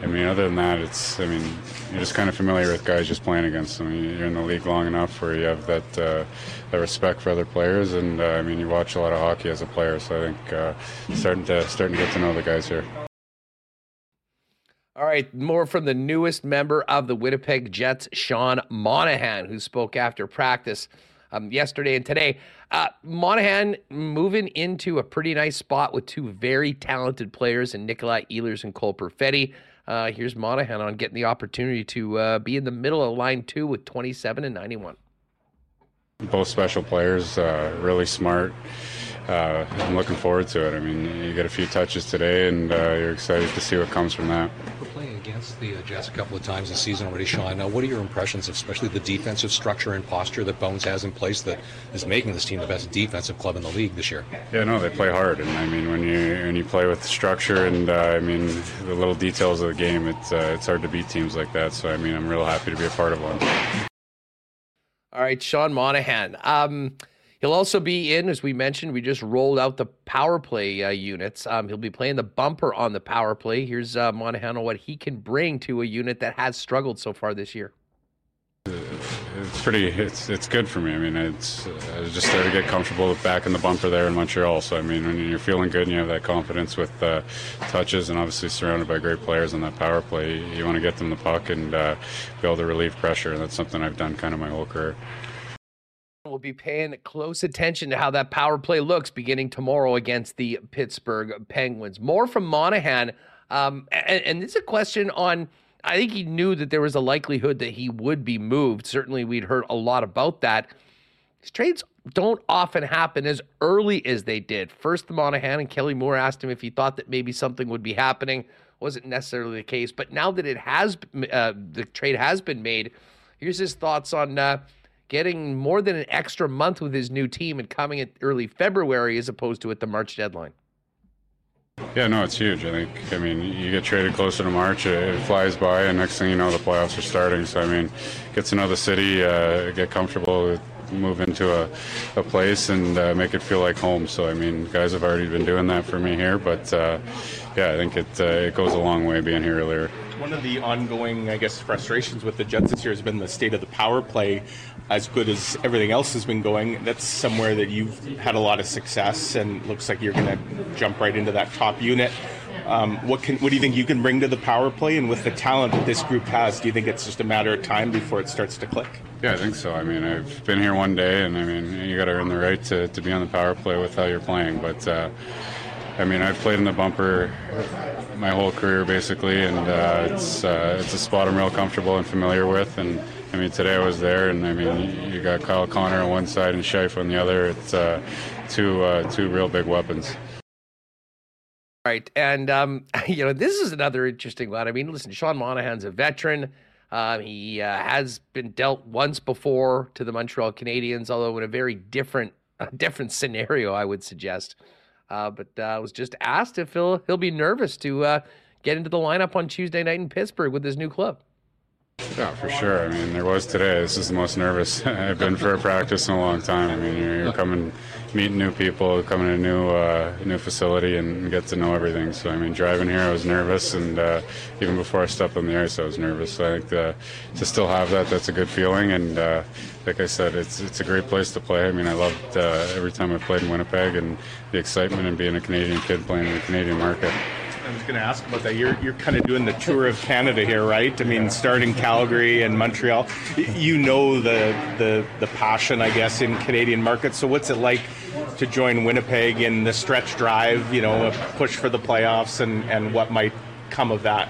I mean, other than that, it's I mean, you're just kind of familiar with guys just playing against them. You're in the league long enough where you have that uh, that respect for other players, and uh, I mean, you watch a lot of hockey as a player, so I think uh, starting to starting to get to know the guys here. All right, more from the newest member of the Winnipeg Jets, Sean Monahan, who spoke after practice um, yesterday and today. Uh, Monahan moving into a pretty nice spot with two very talented players in Nikolai Ehlers and Cole Perfetti. Uh, here's Monahan on getting the opportunity to uh, be in the middle of line two with 27 and 91. Both special players, uh, really smart. Uh, I'm looking forward to it. I mean, you get a few touches today, and uh, you're excited to see what comes from that We're playing against the uh, Jets a couple of times this season already, Sean. Now, what are your impressions of especially the defensive structure and posture that Bones has in place that is making this team the best defensive club in the league this year? Yeah, no, they play hard, and I mean, when you when you play with structure and uh, I mean the little details of the game, it's uh, it's hard to beat teams like that. So I mean, I'm real happy to be a part of one. All right, Sean Monahan. Um, He'll also be in, as we mentioned, we just rolled out the power play uh, units. Um, he'll be playing the bumper on the power play. Here's uh, Monahan on what he can bring to a unit that has struggled so far this year. It's pretty. It's it's good for me. I mean, it's I just started to get comfortable back in the bumper there in Montreal. So I mean, when you're feeling good and you have that confidence with uh, touches and obviously surrounded by great players on that power play, you want to get them the puck and uh, be able to relieve pressure. And that's something I've done kind of my whole career. We'll be paying close attention to how that power play looks beginning tomorrow against the Pittsburgh Penguins. More from Monahan. Um, and, and this is a question on. I think he knew that there was a likelihood that he would be moved. Certainly, we'd heard a lot about that. These trades don't often happen as early as they did. First, Monahan and Kelly Moore asked him if he thought that maybe something would be happening. Wasn't necessarily the case, but now that it has, uh, the trade has been made. Here's his thoughts on uh, getting more than an extra month with his new team and coming at early February as opposed to at the March deadline. Yeah, no, it's huge. I think, I mean, you get traded closer to March, it, it flies by, and next thing you know, the playoffs are starting. So, I mean, get to know the city, uh, get comfortable, move into a, a place, and uh, make it feel like home. So, I mean, guys have already been doing that for me here, but uh, yeah, I think it, uh, it goes a long way being here earlier. One of the ongoing, I guess, frustrations with the Jets this year has been the state of the power play as good as everything else has been going, that's somewhere that you've had a lot of success and looks like you're going to jump right into that top unit. Um, what can what do you think you can bring to the power play? And with the talent that this group has, do you think it's just a matter of time before it starts to click? Yeah, I think so. I mean, I've been here one day, and I mean, you got to earn the right to, to be on the power play with how you're playing. But uh, I mean, I've played in the bumper my whole career basically, and uh, it's uh, it's a spot I'm real comfortable and familiar with. And I mean, today I was there, and I mean, you got Kyle Connor on one side and Scheif on the other. It's uh, two uh, two real big weapons. Right, and um, [laughs] you know, this is another interesting one. I mean, listen, Sean Monahan's a veteran. Uh, he uh, has been dealt once before to the Montreal Canadiens, although in a very different [laughs] different scenario, I would suggest. Uh, but uh, was just asked if he'll he'll be nervous to get into the lineup on Tuesday night in Pittsburgh with his new club. Yeah, for sure. I mean, there was today. This is the most nervous [laughs] I've been for a practice in a long time. I mean, you're, you're coming, meeting new people, coming to a new uh, new facility, and get to know everything. So, I mean, driving here, I was nervous, and uh, even before I stepped on the ice, I was nervous. So, I think the, to still have that, that's a good feeling. And uh, like I said, it's it's a great place to play. I mean, I loved uh, every time I played in Winnipeg, and the excitement and being a Canadian kid playing in the Canadian market. I was going to ask about that. You're, you're kind of doing the tour of Canada here, right? I mean, starting Calgary and Montreal. You know the, the, the passion, I guess, in Canadian markets. So, what's it like to join Winnipeg in the stretch drive, you know, a push for the playoffs and, and what might come of that?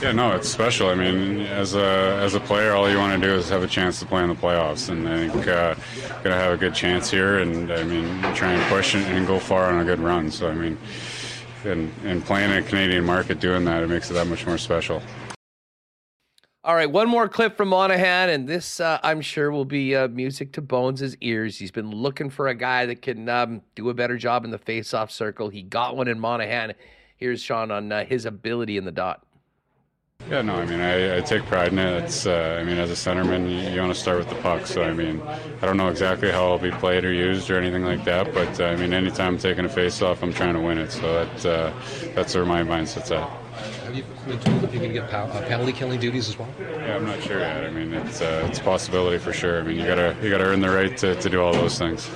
Yeah, no, it's special. I mean, as a as a player, all you want to do is have a chance to play in the playoffs, and I think uh, gonna have a good chance here. And I mean, try and push and, and go far on a good run. So I mean, and, and playing in a Canadian market doing that, it makes it that much more special. All right, one more clip from Monahan, and this uh, I'm sure will be uh, music to Bones' ears. He's been looking for a guy that can um, do a better job in the face-off circle. He got one in Monahan. Here's Sean on uh, his ability in the dot. Yeah, no, I mean, I, I take pride in it. It's, uh, I mean, as a centerman, you, you, want to start with the puck. So, I mean, I don't know exactly how it'll be played or used or anything like that, but uh, I mean, anytime I'm taking a face-off, I'm trying to win it. So that uh, that's where my mindset's at. Have you been told if you can get uh, penalty killing duties as well? Yeah, I'm not sure yet. I mean, it's uh, it's a possibility for sure. I mean, you gotta you gotta earn the right to, to do all those things.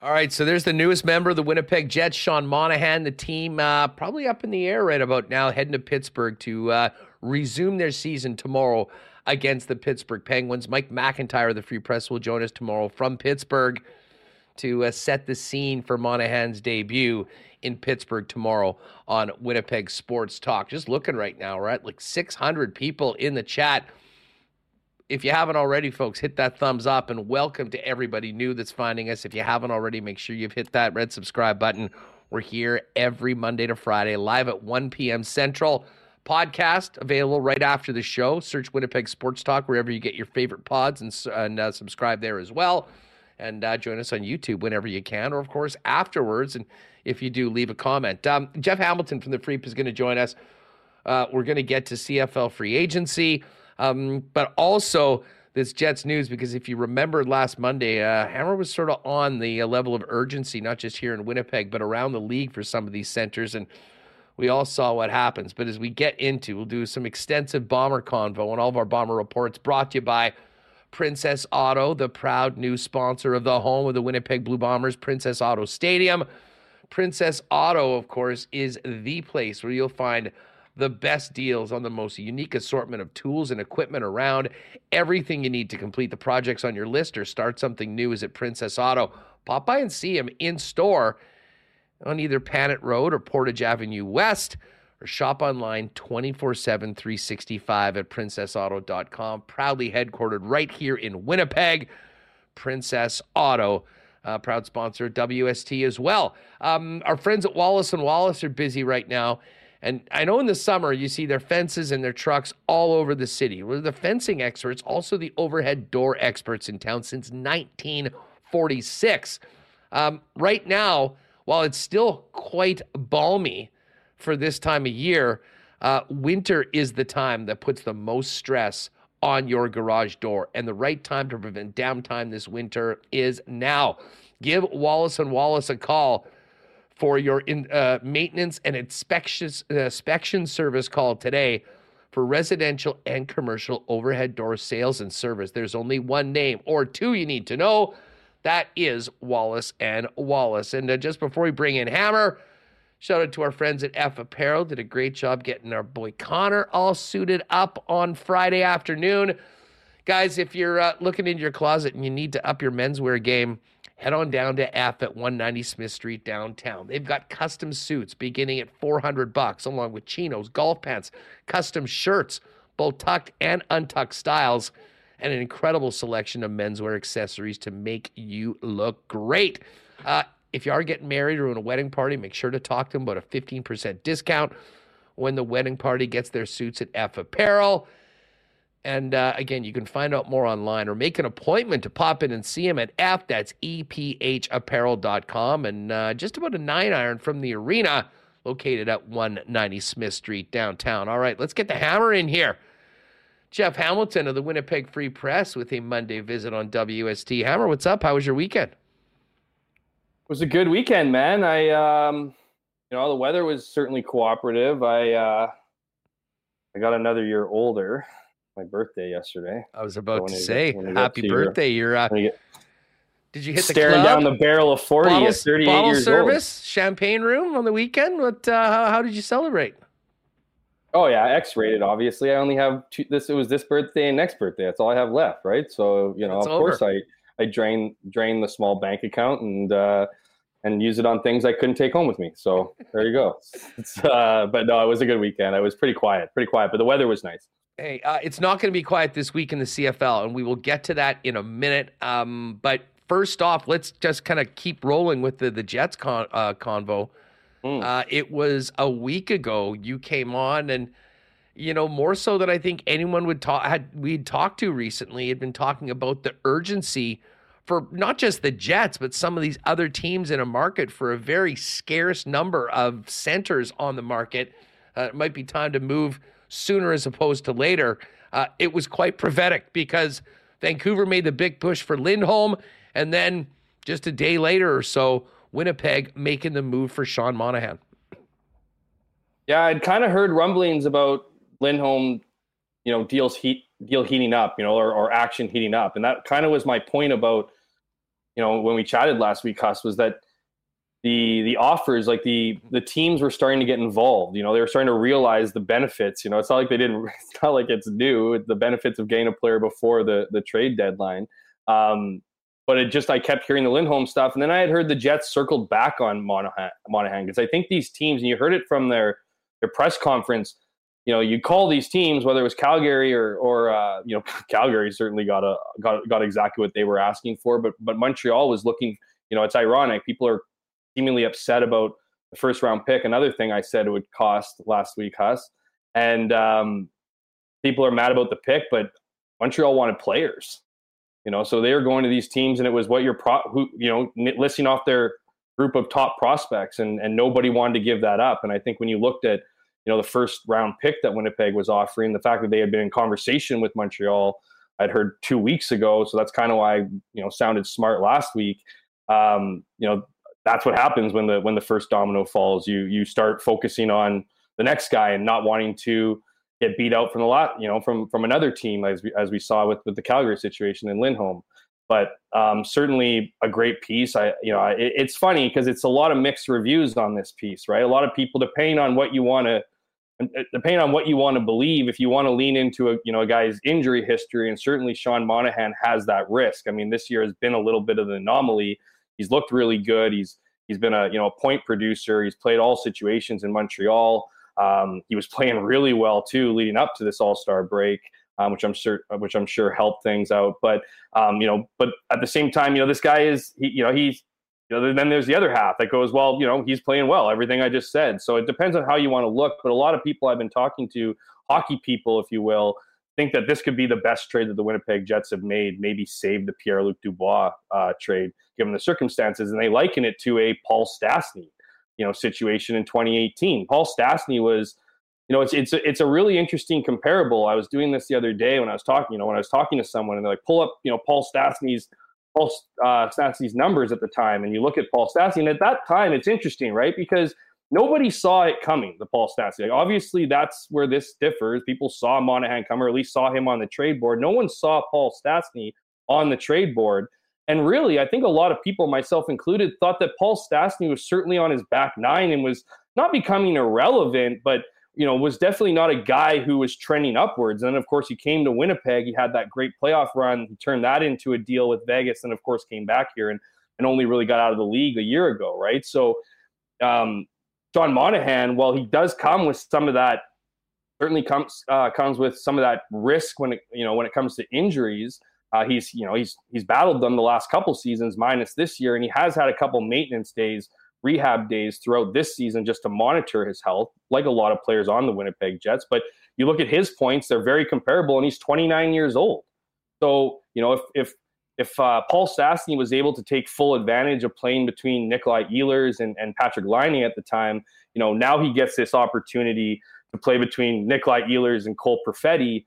All right, so there's the newest member of the Winnipeg Jets, Sean Monahan. The team uh, probably up in the air right about now, heading to Pittsburgh to uh, resume their season tomorrow against the Pittsburgh Penguins. Mike McIntyre, of the Free Press, will join us tomorrow from Pittsburgh to uh, set the scene for Monahan's debut in Pittsburgh tomorrow on Winnipeg Sports Talk. Just looking right now, we're at like 600 people in the chat if you haven't already, folks, hit that thumbs up and welcome to everybody new that's finding us. If you haven't already, make sure you've hit that red subscribe button. We're here every Monday to Friday, live at 1 p.m. Central. Podcast available right after the show. Search Winnipeg Sports Talk wherever you get your favorite pods and, and uh, subscribe there as well. And uh, join us on YouTube whenever you can, or of course afterwards. And if you do, leave a comment. Um, Jeff Hamilton from the Freep is going to join us. Uh, we're going to get to CFL free agency. Um, but also this Jets news because if you remember last Monday, uh, Hammer was sort of on the uh, level of urgency, not just here in Winnipeg, but around the league for some of these centers. And we all saw what happens. But as we get into, we'll do some extensive bomber convo and all of our bomber reports brought to you by Princess Auto, the proud new sponsor of the home of the Winnipeg Blue Bombers, Princess Auto Stadium. Princess Auto, of course, is the place where you'll find the best deals on the most unique assortment of tools and equipment around. Everything you need to complete the projects on your list or start something new is at Princess Auto. Pop by and see them in store on either Panet Road or Portage Avenue West or shop online 24 7, 365 at princessauto.com. Proudly headquartered right here in Winnipeg. Princess Auto. Uh, proud sponsor of WST as well. Um, our friends at Wallace and Wallace are busy right now and I know in the summer you see their fences and their trucks all over the city. We're the fencing experts, also the overhead door experts in town since 1946. Um, right now, while it's still quite balmy for this time of year, uh, winter is the time that puts the most stress on your garage door. And the right time to prevent downtime this winter is now. Give Wallace and Wallace a call for your in, uh, maintenance and inspection, uh, inspection service call today for residential and commercial overhead door sales and service. There's only one name or two you need to know. That is Wallace and Wallace. And uh, just before we bring in Hammer, shout out to our friends at F Apparel. Did a great job getting our boy Connor all suited up on Friday afternoon. Guys, if you're uh, looking in your closet and you need to up your menswear game, head on down to F at 190 Smith Street downtown. They've got custom suits beginning at 400 bucks, along with chinos, golf pants, custom shirts, both tucked and untucked styles, and an incredible selection of menswear accessories to make you look great. Uh, if you are getting married or in a wedding party, make sure to talk to them about a 15% discount when the wedding party gets their suits at F Apparel. And uh, again, you can find out more online or make an appointment to pop in and see him at F. That's EPHapparel.com. And uh, just about a nine iron from the arena located at 190 Smith Street downtown. All right, let's get the hammer in here. Jeff Hamilton of the Winnipeg Free Press with a Monday visit on WST. Hammer, what's up? How was your weekend? It was a good weekend, man. I, um, you know, the weather was certainly cooperative. I, uh, I got another year older. My birthday yesterday. I was about to say, happy birthday! Your, You're, uh, get, did you hit the staring club? down the barrel of forty bottle, at thirty-eight bottle years service, old. champagne room on the weekend. What? Uh, how, how did you celebrate? Oh yeah, X-rated. Obviously, I only have two. This it was this birthday and next birthday. That's all I have left, right? So you know, It's of over. course, I I drain drain the small bank account and uh, and use it on things I couldn't take home with me. So there you go. [laughs] It's, uh, but no, it was a good weekend. I was pretty quiet, pretty quiet, but the weather was nice. Hey, uh, it's not going to be quiet this week in the CFL, and we will get to that in a minute. Um, but first off, let's just kind of keep rolling with the the Jets con- uh, convo. Uh, it was a week ago you came on, and you know more so than I think anyone would talk had we'd talked to recently. Had been talking about the urgency for not just the Jets, but some of these other teams in a market for a very scarce number of centers on the market. Uh, it might be time to move sooner as opposed to later. Uh, it was quite prophetic because Vancouver made the big push for Lindholm, and then just a day later or so, Winnipeg making the move for Sean Monahan. Yeah, I'd kind of heard rumblings about Lindholm, you know, deals heat deal heating up, you know, or, or action heating up, and that kind of was my point about, you know, when we chatted last week, Huss, was that the the offers, like the the teams were starting to get involved. You know, they were starting to realize the benefits. You know, it's not like they didn't. [laughs] It's not like it's new. The benefits of getting a player before the the trade deadline. Um, but it just I kept hearing the Lindholm stuff, and then I had heard the Jets circled back on Monahan because I think these teams, and you heard it from their their press conference. You know, you call these teams, whether it was Calgary or or uh, you know [laughs] Calgary certainly got a got got exactly what they were asking for, but but Montreal was looking. You know, it's ironic. People are seemingly upset about the first round pick. Another thing I said it would cost last week, Huss, and um, people are mad about the pick, but Montreal wanted players. You know, so they were going to these teams, and it was what your pro, who you know, listing off their group of top prospects, and and nobody wanted to give that up. And I think when you looked at you know the first round pick that Winnipeg was offering, the fact that they had been in conversation with Montreal, I'd heard two weeks ago, so that's kind of why you know sounded smart last week. Um, you know, that's what happens when the when the first domino falls. You you start focusing on the next guy and not wanting to get beat out from a lot, you know, from from another team as we as we saw with with the Calgary situation in Lindholm. But um, certainly a great piece. I you know it, it's funny because it's a lot of mixed reviews on this piece, right? A lot of people, depending on what you want to. Depending on what you want to believe, if you want to lean into a you know a guy's injury history, and certainly Sean Monahan has that risk. I mean, this year has been a little bit of an anomaly. He's looked really good. He's he's been a you know a point producer. He's played all situations in Montreal. Um, he was [laughs] playing really well too, leading up to this All Star break, um, which I'm sure which I'm sure helped things out. But um, you know, but at the same time, you know, this guy is he, you know he's you know then there's the other half that goes well. You know, he's playing well. Everything I just said. So it depends on how you want to look. But a lot of people I've been talking to, hockey people, if you will. Think that this could be the best trade that the Winnipeg Jets have made. Maybe save the Pierre Luc Dubois uh, trade, given the circumstances, and they liken it to a Paul Stastny you know situation in 2018. Paul Stastny was, you know, it's it's a, it's a really interesting comparable. I was doing this the other day when I was talking, you know, when I was talking to someone, and they're like, pull up, you know, Paul Stastny's Paul uh, Stastny's numbers at the time, and you look at Paul Stastny, and at that time, it's interesting, right? Because nobody saw it coming. The Paul Stastny, like, obviously, that's where this differs. People saw Monahan come, or at least saw him on the trade board. No one saw Paul Stastny on the trade board. And really, I think a lot of people, myself included, thought that Paul Stastny was certainly on his back nine and was not becoming irrelevant, but you know was definitely not a guy who was trending upwards. And then, of course, he came to Winnipeg. He had that great playoff run. He turned that into a deal with Vegas, and of course, came back here. And and only really got out of the league a year ago, right? So, um, Sean Monahan, while he does come with some of that, certainly comes uh, comes with some of that risk when it you know when it comes to injuries. Uh, he's you know he's he's battled them the last couple seasons, minus this year, and he has had a couple maintenance days, rehab days throughout this season just to monitor his health, like a lot of players on the Winnipeg Jets. But you look at his points; they're very comparable, and he's 29 years old. So you know if if if uh, Paul Stastny was able to take full advantage of playing between Nikolai Ehlers and, and Patrik Laine at the time, you know, now he gets this opportunity to play between Nikolai Ehlers and Cole Perfetti.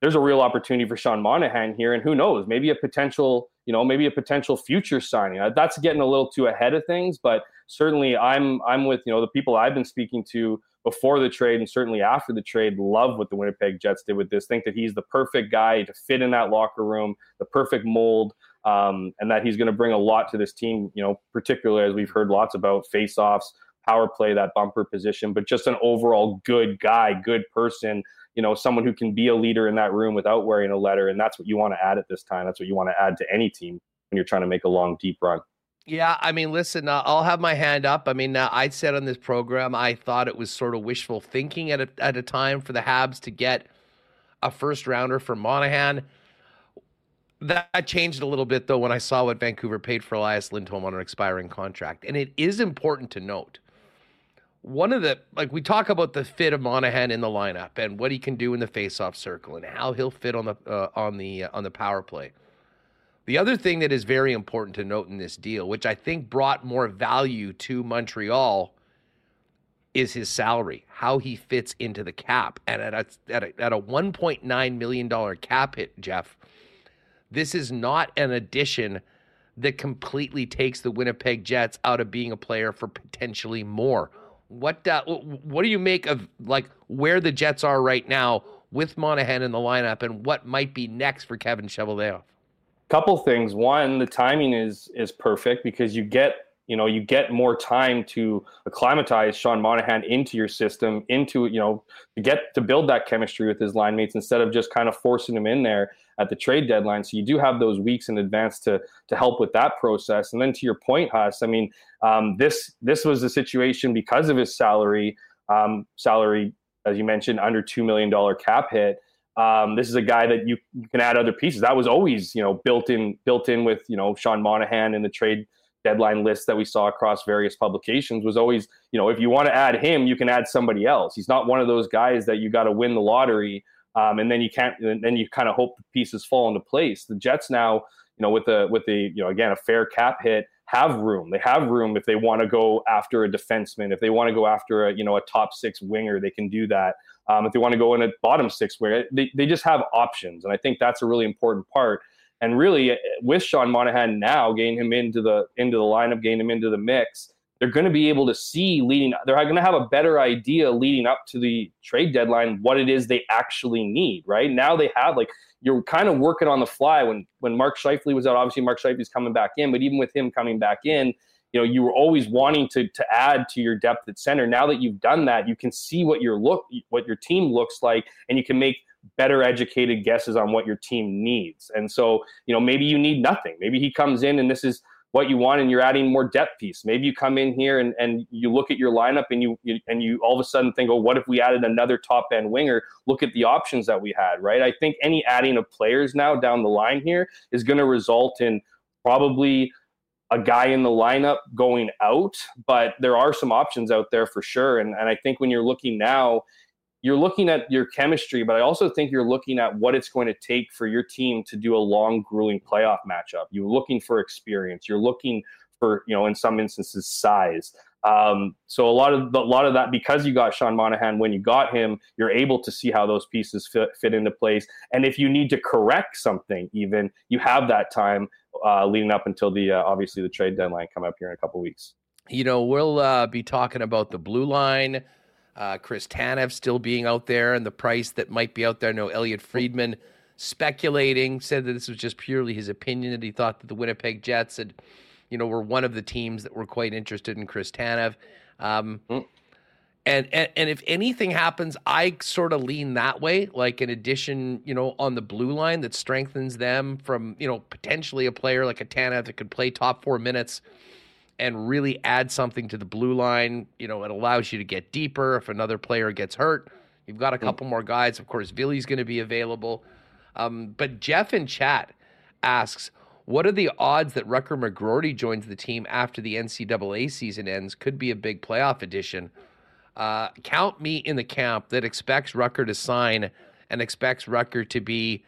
There's a real opportunity for Sean Monahan here, and who knows, maybe a potential, you know, maybe a potential future signing. Uh, that's getting a little too ahead of things, but certainly I'm I'm with you know the people I've been speaking to before the trade and certainly after the trade love what the Winnipeg Jets did with this. Think that he's the perfect guy to fit in that locker room, the perfect mold, um, and that he's going to bring a lot to this team. You know, particularly as we've heard lots about face-offs, power play, that bumper position, but just an overall good guy, good person. You know, someone who can be a leader in that room without wearing a letter, and that's what you want to add at this time. That's what you want to add to any team when you're trying to make a long, deep run. Yeah, I mean, listen, uh, I'll have my hand up. I mean, uh, I said on this program, I thought it was sort of wishful thinking at a, at a time for the Habs to get a first rounder for Monahan. That changed a little bit, though, when I saw what Vancouver paid for Elias Lindholm on an expiring contract. And it is important to note one of the, like, we talk about the fit of Monahan in the lineup and what he can do in the faceoff circle and how he'll fit on the, uh, on the, uh, on the power play. The other thing that is very important to note in this deal, which I think brought more value to Montreal, is his salary, how he fits into the cap. And at a, at a, at a $1.9 million cap hit, Jeff, this is not an addition that completely takes the Winnipeg Jets out of being a player for potentially more. What uh, what do you make of like where the Jets are right now with Monahan in the lineup and what might be next for Kevin Cheveldayoff? Couple things. One the timing is is perfect because you get you know you get more time to acclimatize Sean Monahan into your system into you know to get to build that chemistry with his line mates instead of just kind of forcing him in there at the trade deadline. So you do have those weeks in advance to to help with that process. And then to your point Huss I mean um, this this was a situation because of his salary um, salary as you mentioned under two million dollar cap hit um, this is a guy that you, you can add other pieces. That was always, you know, built in, built in with, you know, Sean Monahan in the trade deadline list that we saw across various publications was always, you know, if you want to add him, you can add somebody else. He's not one of those guys that you got to win the lottery um, and then you can't, then you kind of hope the pieces fall into place. The Jets now, you know, with a with a you know again a fair cap hit, have room. They have room if they want to go after a defenseman, if they want to go after a you know a top six winger, they can do that. Um, if they want to go in at bottom six where they, they just have options. And I think that's a really important part. And really, uh, with Sean Monahan now, getting him into the into the lineup, getting him into the mix, they're going to be able to see leading. They're going to have a better idea leading up to the trade deadline what it is they actually need. Right now, they have like you're kind of working on the fly. When when Mark Scheifele was out, obviously Mark Scheifele's coming back in, but even with him coming back in, you know you were always wanting to to add to your depth at center. Now that you've done that you can see what your look what your team looks like and you can make better educated guesses on what your team needs. And so you know maybe you need nothing. Maybe he comes in and this is what you want and you're adding more depth piece. Maybe you come in here and, and you look at your lineup and you, you and you all of a sudden think oh what if we added another top end winger? Look at the options that we had right? I think any adding of players now down the line here is going to result in probably a guy in the lineup going out, but there are some options out there for sure. And, and I think when you're looking now, you're looking at your chemistry, but I also think you're looking at what it's going to take for your team to do a long, grueling playoff matchup. You're looking for experience. You're looking for, you know, in some instances, size. Um, so a lot of a lot of that because you got Sean Monahan when you got him, you're able to see how those pieces fit, fit into place. And if you need to correct something, even you have that time uh, leading up until the uh, obviously the trade deadline come up here in a couple weeks. You know, we'll uh, be talking about the blue line, uh, Chris Tanev still being out there, and the price that might be out there. No, Elliotte Friedman speculating said that this was just purely his opinion that he thought that the Winnipeg Jets had, you know, were one of the teams that were quite interested in Chris Tanev. Um, mm. And, and and if anything happens, I sort of lean that way, like an addition, you know, on the blue line that strengthens them from, you know, potentially a player like a Tanev that could play top four minutes and really add something to the blue line. You know, it allows you to get deeper if another player gets hurt. You've got a couple more guys. Of course, Billy's going to be available. Um, but Jeff in chat asks, what are the odds that Rutger McGroarty joins the team after the NCAA season ends? Could be a big playoff addition. Uh, count me in the camp that expects Rutger to sign and expects Rutger to be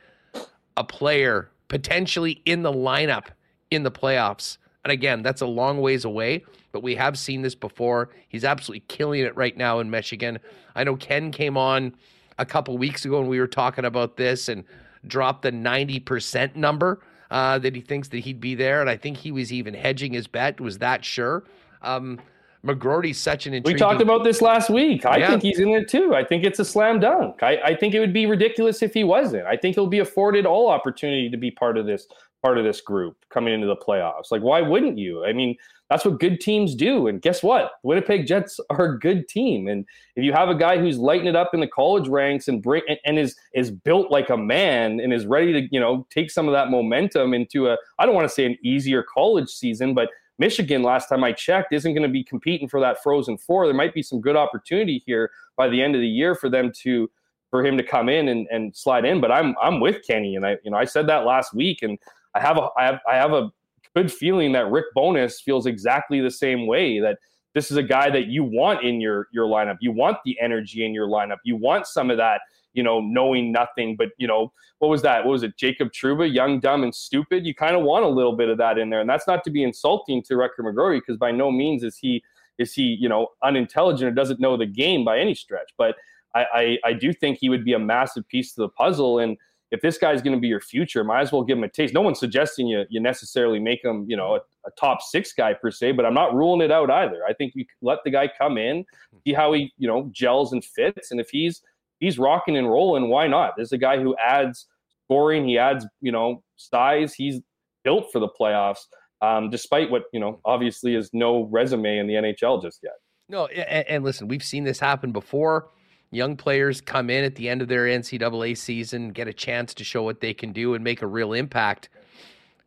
a player potentially in the lineup in the playoffs. And again, that's a long ways away, but we have seen this before. He's absolutely killing it right now in Michigan. I know Ken came on a couple weeks ago and we were talking about this and dropped the 90% number uh, that he thinks that he'd be there. And I think he was even hedging his bet, was that sure. Um, McGroarty's such an intriguing. We talked about this last week. I yeah. think he's in it too. I think it's a slam dunk. I, I, think it would be ridiculous if he wasn't. I think he'll be afforded all opportunity to be part of this part of this group coming into the playoffs. Like, why wouldn't you? I mean, that's what good teams do. And guess what? Winnipeg Jets [laughs] are a good team. And if you have a guy who's lighting it up in the college ranks and bring and, and is is built like a man and is ready to, you know, take some of that momentum into a I don't want to say an easier college season, but Michigan, last time I checked, isn't going to be competing for that Frozen Four. There might be some good opportunity here by the end of the year for them to for him to come in and, and slide in. But I'm I'm with Kenny, and I you know I said that last week, and I have a I have I have a good feeling that Rick Bowness feels exactly the same way. That this is a guy that you want in your your lineup. You want the energy in your lineup. You want some of that you know, knowing nothing. But, you know, what was that? What was it? Jacob Trouba, young, dumb, and stupid. You kind of want a little bit of that in there. And that's not to be insulting to Rutger McGroarty because by no means is he is he, you know, unintelligent or doesn't know the game by any stretch. But I, I, I do think he would be a massive piece to the puzzle. And if this guy's going to be your future, might as well give him a taste. No one's suggesting you you necessarily make him, you know, a, a, top six guy per se, but I'm not ruling it out either. I think you let the guy come in, see how he, you know, gels and fits, and if he's he's rocking and rolling. Why not? There's a guy who adds scoring. He adds, you know, size. He's built for the playoffs, um, despite what you know obviously is no resume in the NHL just yet. No, and, and listen, we've seen this happen before. Young players come in at the end of their NCAA season, get a chance to show what they can do and make a real impact.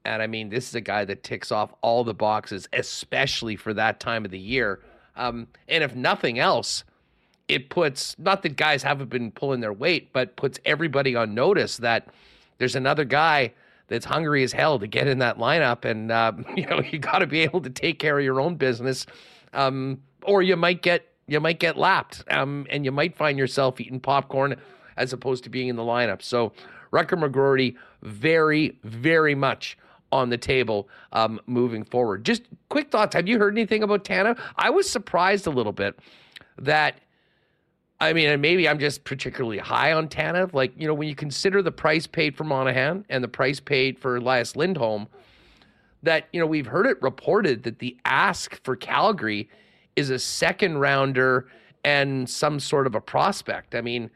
And I mean, this is a guy that ticks off all the boxes, especially for that time of the year. Um, and if nothing else, it puts not that guys haven't been pulling their weight, but puts everybody on notice that there's another guy that's hungry as hell to get in that lineup, and uh, [laughs] you know you got to be able to take care of your own business, um, or you might get you might get lapped, um, and you might find yourself eating popcorn as opposed to being in the lineup. So Rutger McGroarty, very very much on the table um, moving forward. Just quick thoughts. Have you heard anything about Tana? I was surprised a little bit that I mean, and maybe I'm just particularly high on Tanev. Like, you know, when you consider the price paid for Monahan and the price paid for Elias Lindholm, that, you know, we've heard it reported that the ask for Calgary is a second rounder and some sort of a prospect. I mean,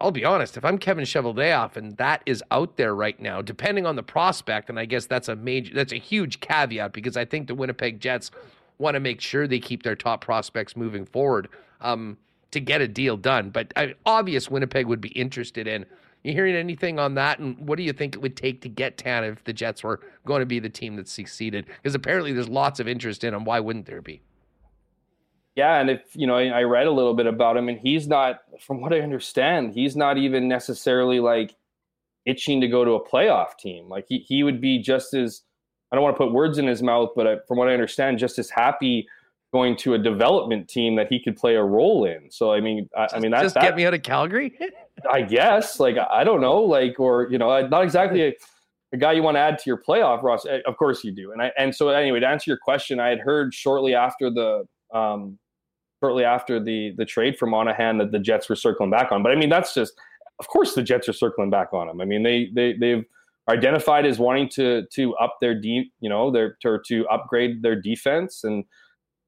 I'll be honest, if I'm Kevin Cheveldayoff and that is out there right now, depending on the prospect, and I guess that's a major, that's a huge caveat because I think the Winnipeg Jets want to make sure they keep their top prospects moving forward. Um, to get a deal done. But uh, obvious Winnipeg would be interested in. You hearing anything on that? And what do you think it would take to get Tan if the Jets were going to be the team that succeeded? Because apparently there's lots of interest in him. Why wouldn't there be? Yeah, and if you know, I read a little bit about him, and he's not, from what I understand, he's not even necessarily like itching to go to a playoff team. Like he he would be just as I don't want to put words in his mouth, but I, from what I understand, just as happy going to a development team that he could play a role in. So I mean, I, I mean that's just that, get me out of Calgary. [laughs] I guess, like I don't know, like or you know, not exactly a, a guy you want to add to your playoff roster. Eh, of course you do, and I and so anyway, to answer your question, I had heard shortly after the um, shortly after the the trade for Monahan that the Jets were circling back on. But I mean, that's just of course the Jets are circling back on him. I mean, they they they've identified as wanting to to up their deep, you know, their to, to upgrade their defense and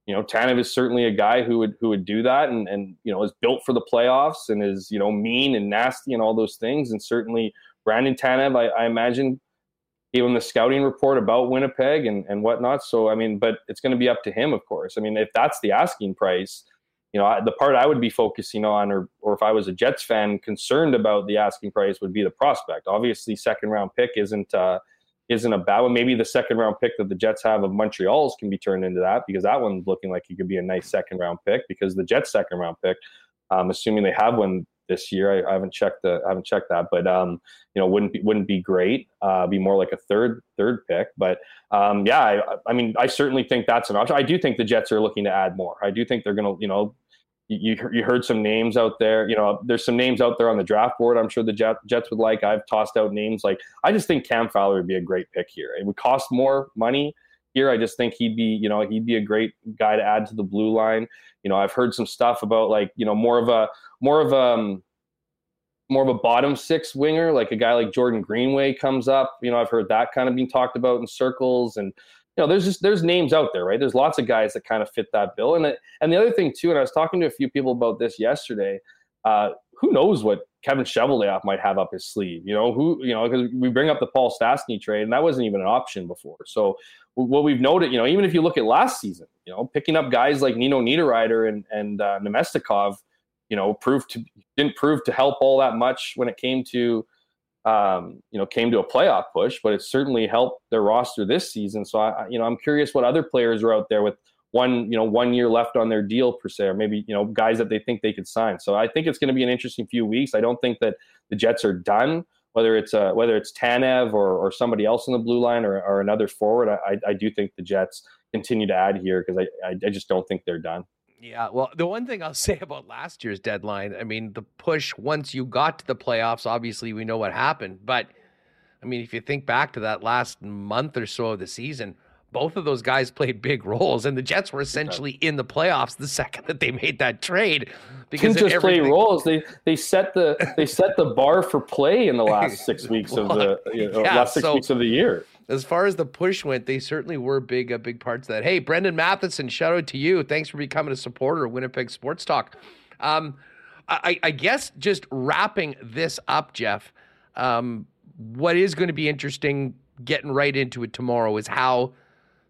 you know, Tanev is certainly a guy who would who would do that and and you know is built for the playoffs and is you know mean and nasty and all those things. And certainly Brandon Tanev, I, I imagine, gave him the scouting report about Winnipeg and and whatnot. So I mean, but it's going to be up to him, of course. I mean, if that's the asking price, you know, I, the part I would be focusing on, or or if I was a Jets fan concerned about the asking price, would be the prospect. Obviously, second round pick isn't uh, isn't a bad one. Maybe the second round pick that the Jets have of Montreal's can be turned into that because that one's looking like it could be a nice second round pick because the Jets second round pick, um, assuming they have one this year, I, I, haven't checked the I haven't checked that, but um, you know wouldn't be wouldn't be great. Uh, be more like a third third pick, but um, yeah, I, I mean I certainly think that's an option. I do think the Jets are looking to add more. I do think they're going to you know you, you heard some names out there. You know, there's some names out there on the draft board. I'm sure the Jets would like. I've tossed out names like I just think Cam Fowler would be a great pick here. It would cost more money here. I just think he'd be, you know, he'd be a great guy to add to the blue line. You know, I've heard some stuff about like, you know, more of a more of a um, more of a bottom six winger, like a guy like Jordan Greenway comes up. You know, I've heard that kind of being talked about in circles and you know, there's just there's names out there, right? There's lots of guys that kind of fit that bill. And and the other thing too, and I was talking to a few people about this yesterday. Uh, who knows what Kevin Cheveldayoff might have up his sleeve? You know, who you know because we bring up the Paul Stastny trade, and that wasn't even an option before. So what we've noted, you know, even if you look at last season, you know, picking up guys like Nino Niederreiter and and uh, Namestnikov, you know, proved to didn't prove to help all that much when it came to um, you know, came to a playoff push, but it certainly helped their roster this season. So I, you know, I'm curious what other players are out there with one, you know, one year left on their deal per se, or maybe you know, guys that they think they could sign. So I think it's going to be an interesting few weeks. I don't think that the Jets are done. Whether it's uh, whether it's Tanev or, or somebody else in the blue line or, or another forward, I, I do think the Jets continue to add here because I, I just don't think they're done. Yeah, well, the one thing I'll [laughs] say about last year's deadline, I mean, the push once you got to the playoffs, obviously we know what happened. But I mean, if you think back to that last month or so of the season, both of those guys [laughs] played big roles, and the Jets were essentially in the playoffs the [laughs] second that they made that trade. Because didn't just play roles; they they set the they set the bar for play in the last six weeks of the you know, yeah, last six so, weeks of the year as far as the push went, they certainly were big, uh, big parts of that. Hey, Brendan Matheson, shout out to you. Thanks for becoming a supporter of Winnipeg Sports Talk. Um, I, I, guess just wrapping this up, Jeff. Um, what is going to be interesting, getting right into it tomorrow, is how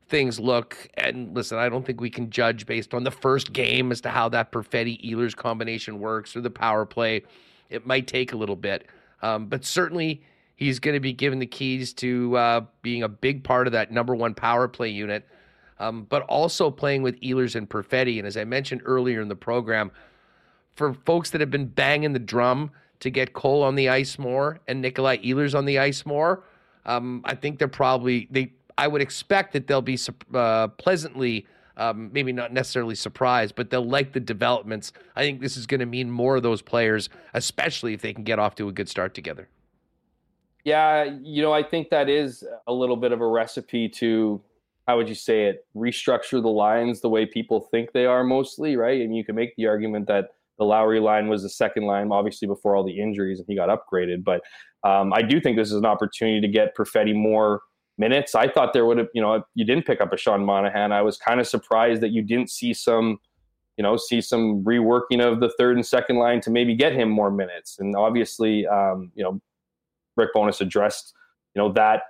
things look. And listen, I don't think we can judge based on the first game as to how that Perfetti Ehlers combination works or the power play. It might take a little bit, um, but certainly He's going to be given the keys to uh, being a big part of that number one power play unit, um, but also playing with Ehlers and Perfetti. And as I mentioned earlier in the program, for folks that have been banging the drum to get Cole on the ice more and Nikolai Ehlers on the ice more, um, I think they're probably they. I would expect that they'll be uh, pleasantly. Um, maybe not necessarily surprised, but they'll like the developments. I think this is going to mean more of those players, especially if they can get off to a good start together. Yeah, you know, I think that is a little bit of a recipe to how would you say it? Restructure the lines the way people think they are mostly, right? And you can make the argument that the Lowry line was the second line, obviously before all the injuries, and he got upgraded. But um, I do think this is an opportunity to get Perfetti more minutes. I thought there would have, you know, you didn't pick up a Sean Monahan. I was kind of surprised that you didn't see some, you know, see some reworking of the third and second line to maybe get him more minutes. And obviously, um, you know, Rick Bowness addressed, you know, that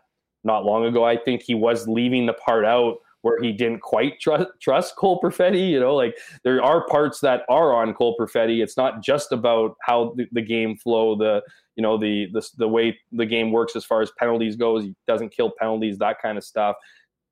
not long ago. I think he was leaving the part out where he didn't quite trust trust Cole Perfetti. You know, like there are parts that are on Cole Perfetti. It's not just about how the, the game flow, the you know the, the the way the game works as far as penalties goes. He doesn't kill penalties, that kind of stuff.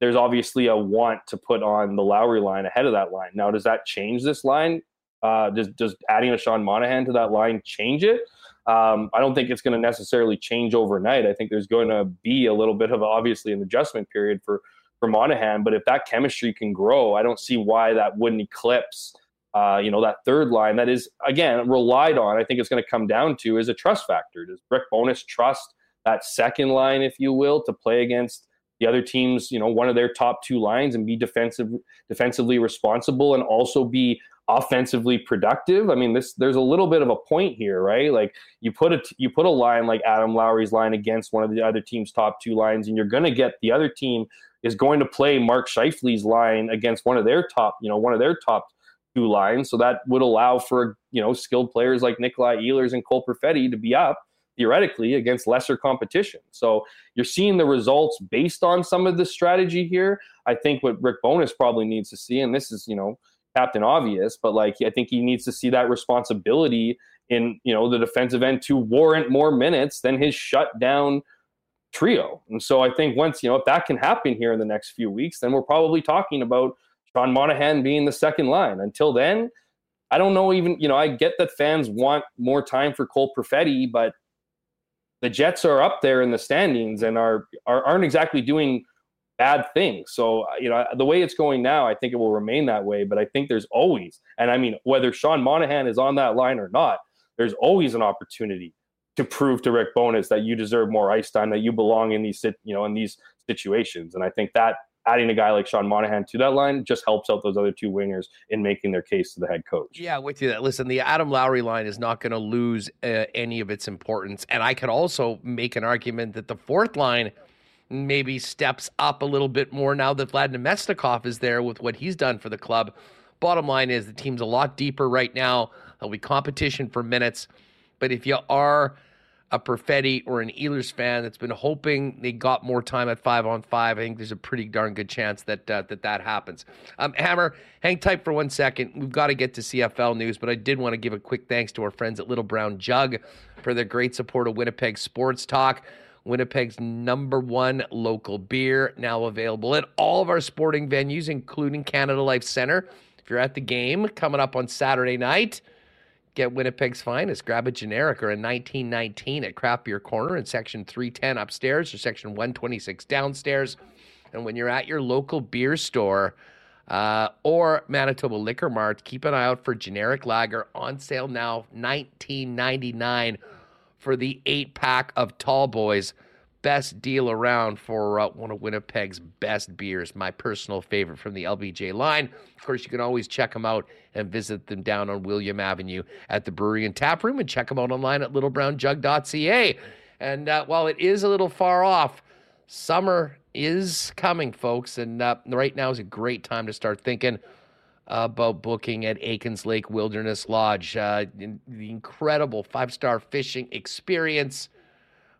There's obviously a want to put on the Lowry line ahead of that line. Now, does that change this line? Uh, does does adding a Sean Monahan to that line change it? Um, I don't think it's going to necessarily change overnight. I think there's going to be a little bit of obviously an adjustment period for for Monahan, but if that chemistry can grow, I don't see why that wouldn't eclipse. Uh, you know that third line that is again relied on. I think it's going to come down to is a trust factor. Does Rick Bowness trust that second line, if you will, to play against the other teams? You know, one of their top two lines and be defensive, defensively responsible, and also be offensively productive. I mean, this there's a little bit of a point here, right? Like you put a you put a line like Adam Lowry's line against one of the other team's top two lines, and you're going to get the other team is going to play Mark Scheifele's line against one of their top, you know, one of their top two lines. So that would allow for you know skilled players like Nikolai Ehlers and Cole Perfetti to be up theoretically against lesser competition. So you're seeing the results based on some of the strategy here. I think what Rick Bowness probably needs to see, and this is you know captain obvious, but like I think he needs to see that responsibility in you know the defensive end to warrant more minutes than his shutdown trio. And so I think once you know if that can happen here in the next few weeks, then we're probably talking about Sean Monahan being the second line. Until then, I don't know. Even you know I get that fans want more time for Cole Perfetti, but the Jets are up there in the standings and are, are aren't exactly doing bad things. So, uh, you know, the way it's going now, I think it will remain that way. But I think there's always, and I mean, whether Sean Monahan is on that line or not, there's always an opportunity to prove to Rick Bowness that you deserve more ice time, that you belong in these, you know, in these situations. And I think that adding a guy like Sean Monahan to that line just helps out those other two wingers in making their case to the head coach. Yeah, with you. That. Listen, the Adam Lowry line is not going to lose uh, any of its importance, and I could also make an argument that the fourth line maybe steps up a little bit more now that Vlad Namestnikov is there with what he's done for the club. Bottom line is the team's a lot deeper right now. There'll be competition for minutes, but if you are a Perfetti or an Ehlers fan that's been hoping they got more time at five on five, I think there's a pretty darn good chance that uh, that that happens. Um, Hammer, hang tight for one second. We've got to get to CFL news, but I did want to give a quick thanks to our friends at Little Brown Jug for their great support of Winnipeg Sports Talk. Winnipeg's number one local beer, now available at all of our sporting venues, including Canada Life Center. If you're at the game coming up on Saturday night, get Winnipeg's finest. Grab a generic or a 1919 at Craft Beer Corner in section 310 upstairs or section 126 downstairs. And when you're at your local beer store uh, or Manitoba Liquor Mart, keep an eye out for generic lager on sale now, 1999 for the eight pack of Tall Boys. Best deal around for uh, one of Winnipeg's best beers, my personal favorite from the LBJ line. Of course, you can always check them out and visit them down on William Avenue at the brewery and tap room and check them out online at littlebrownjug.ca. And uh, while it is a little far off, summer is coming, folks. And uh, right now is a great time to start thinking about booking at Aikens Lake Wilderness Lodge. Uh, the incredible five star fishing experience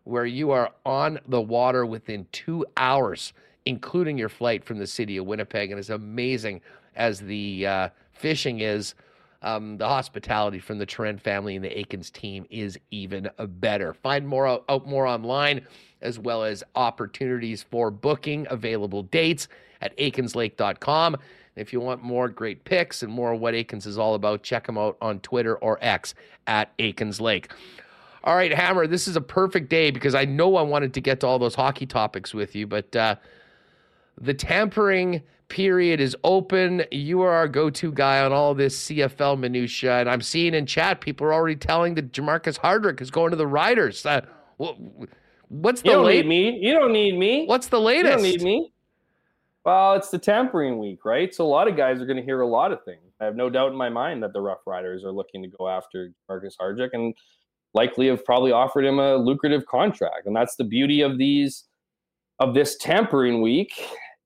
where you are on the water within two hours, including your flight from the city of Winnipeg. And as amazing as the uh, fishing is, um, the hospitality from the Trent family and the Aikens team is even better. Find more out, out more online, as well as opportunities for booking available dates at aikenslake.com. If you want more great picks and more what Aikens is all about, check him out on Twitter or X at Aikens Lake. All right, Hammer, this is a perfect day because I know I wanted to get to all those hockey topics with you, but uh, the tampering period is open. You are our go-to guy on all this CFL minutia, and I'm seeing in chat people are already telling that Jermarcus Hardrick is going to the Riders. Uh, what's the you don't late- need me? You don't need me. What's the latest? You don't need me. Well, it's the tampering week, right? So a lot of guys are going to hear a lot of things. I have no doubt in my mind that the Rough Riders are looking to go after Marcus Hardrick and likely have probably offered him a lucrative contract. And that's the beauty of these of this tampering week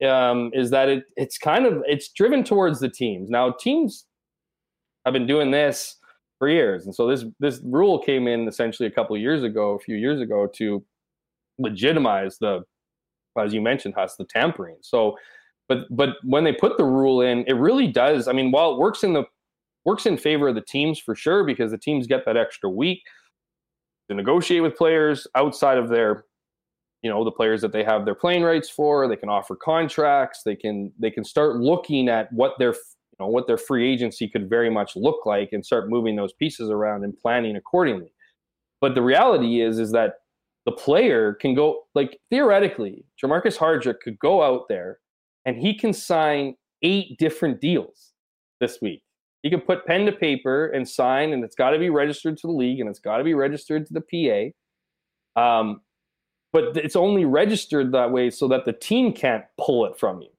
um, is that it it's kind of it's driven towards the teams. Now teams have been doing this for years, and so this this rule came in essentially a couple years ago, a few years ago, to legitimize the as you mentioned, has the tampering. So, but but when they put the rule in, it really does. I mean, while it works in the works in favor of the teams for sure because the teams get that extra week to negotiate with players outside of their you know the players that they have their playing rights for they can offer contracts they can they can start looking at what their you know what their free agency could very much look like and start moving those pieces around and planning accordingly but the reality is is that the player can go like theoretically, Jermarcus Hardrick could go out there and he can sign eight different deals this week. He can put pen to paper and sign, and it's got to be registered to the league and it's got to be registered to the PA. Um, but it's only registered that way so that the team can't pull it from you.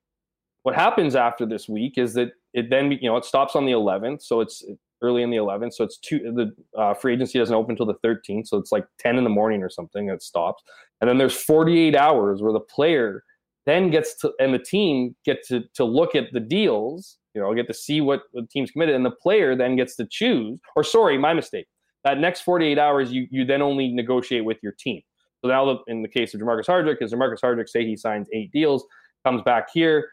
What happens after this week is that it then you know it stops on the 11th, so it's early in the 11th. So it's two. The uh, free agency doesn't open until the 13th. So it's like 10 in the morning or something. It stops, and then there's 48 hours where the player then gets to and the team get to to look at the deals. You know, get to see what the team's committed, and the player then gets to choose. Or sorry, my mistake. That next 48 hours, you you then only negotiate with your team. So now, in the case of Jermarcus Hardrick, is Jermarcus Hardrick say he signs eight deals, comes back here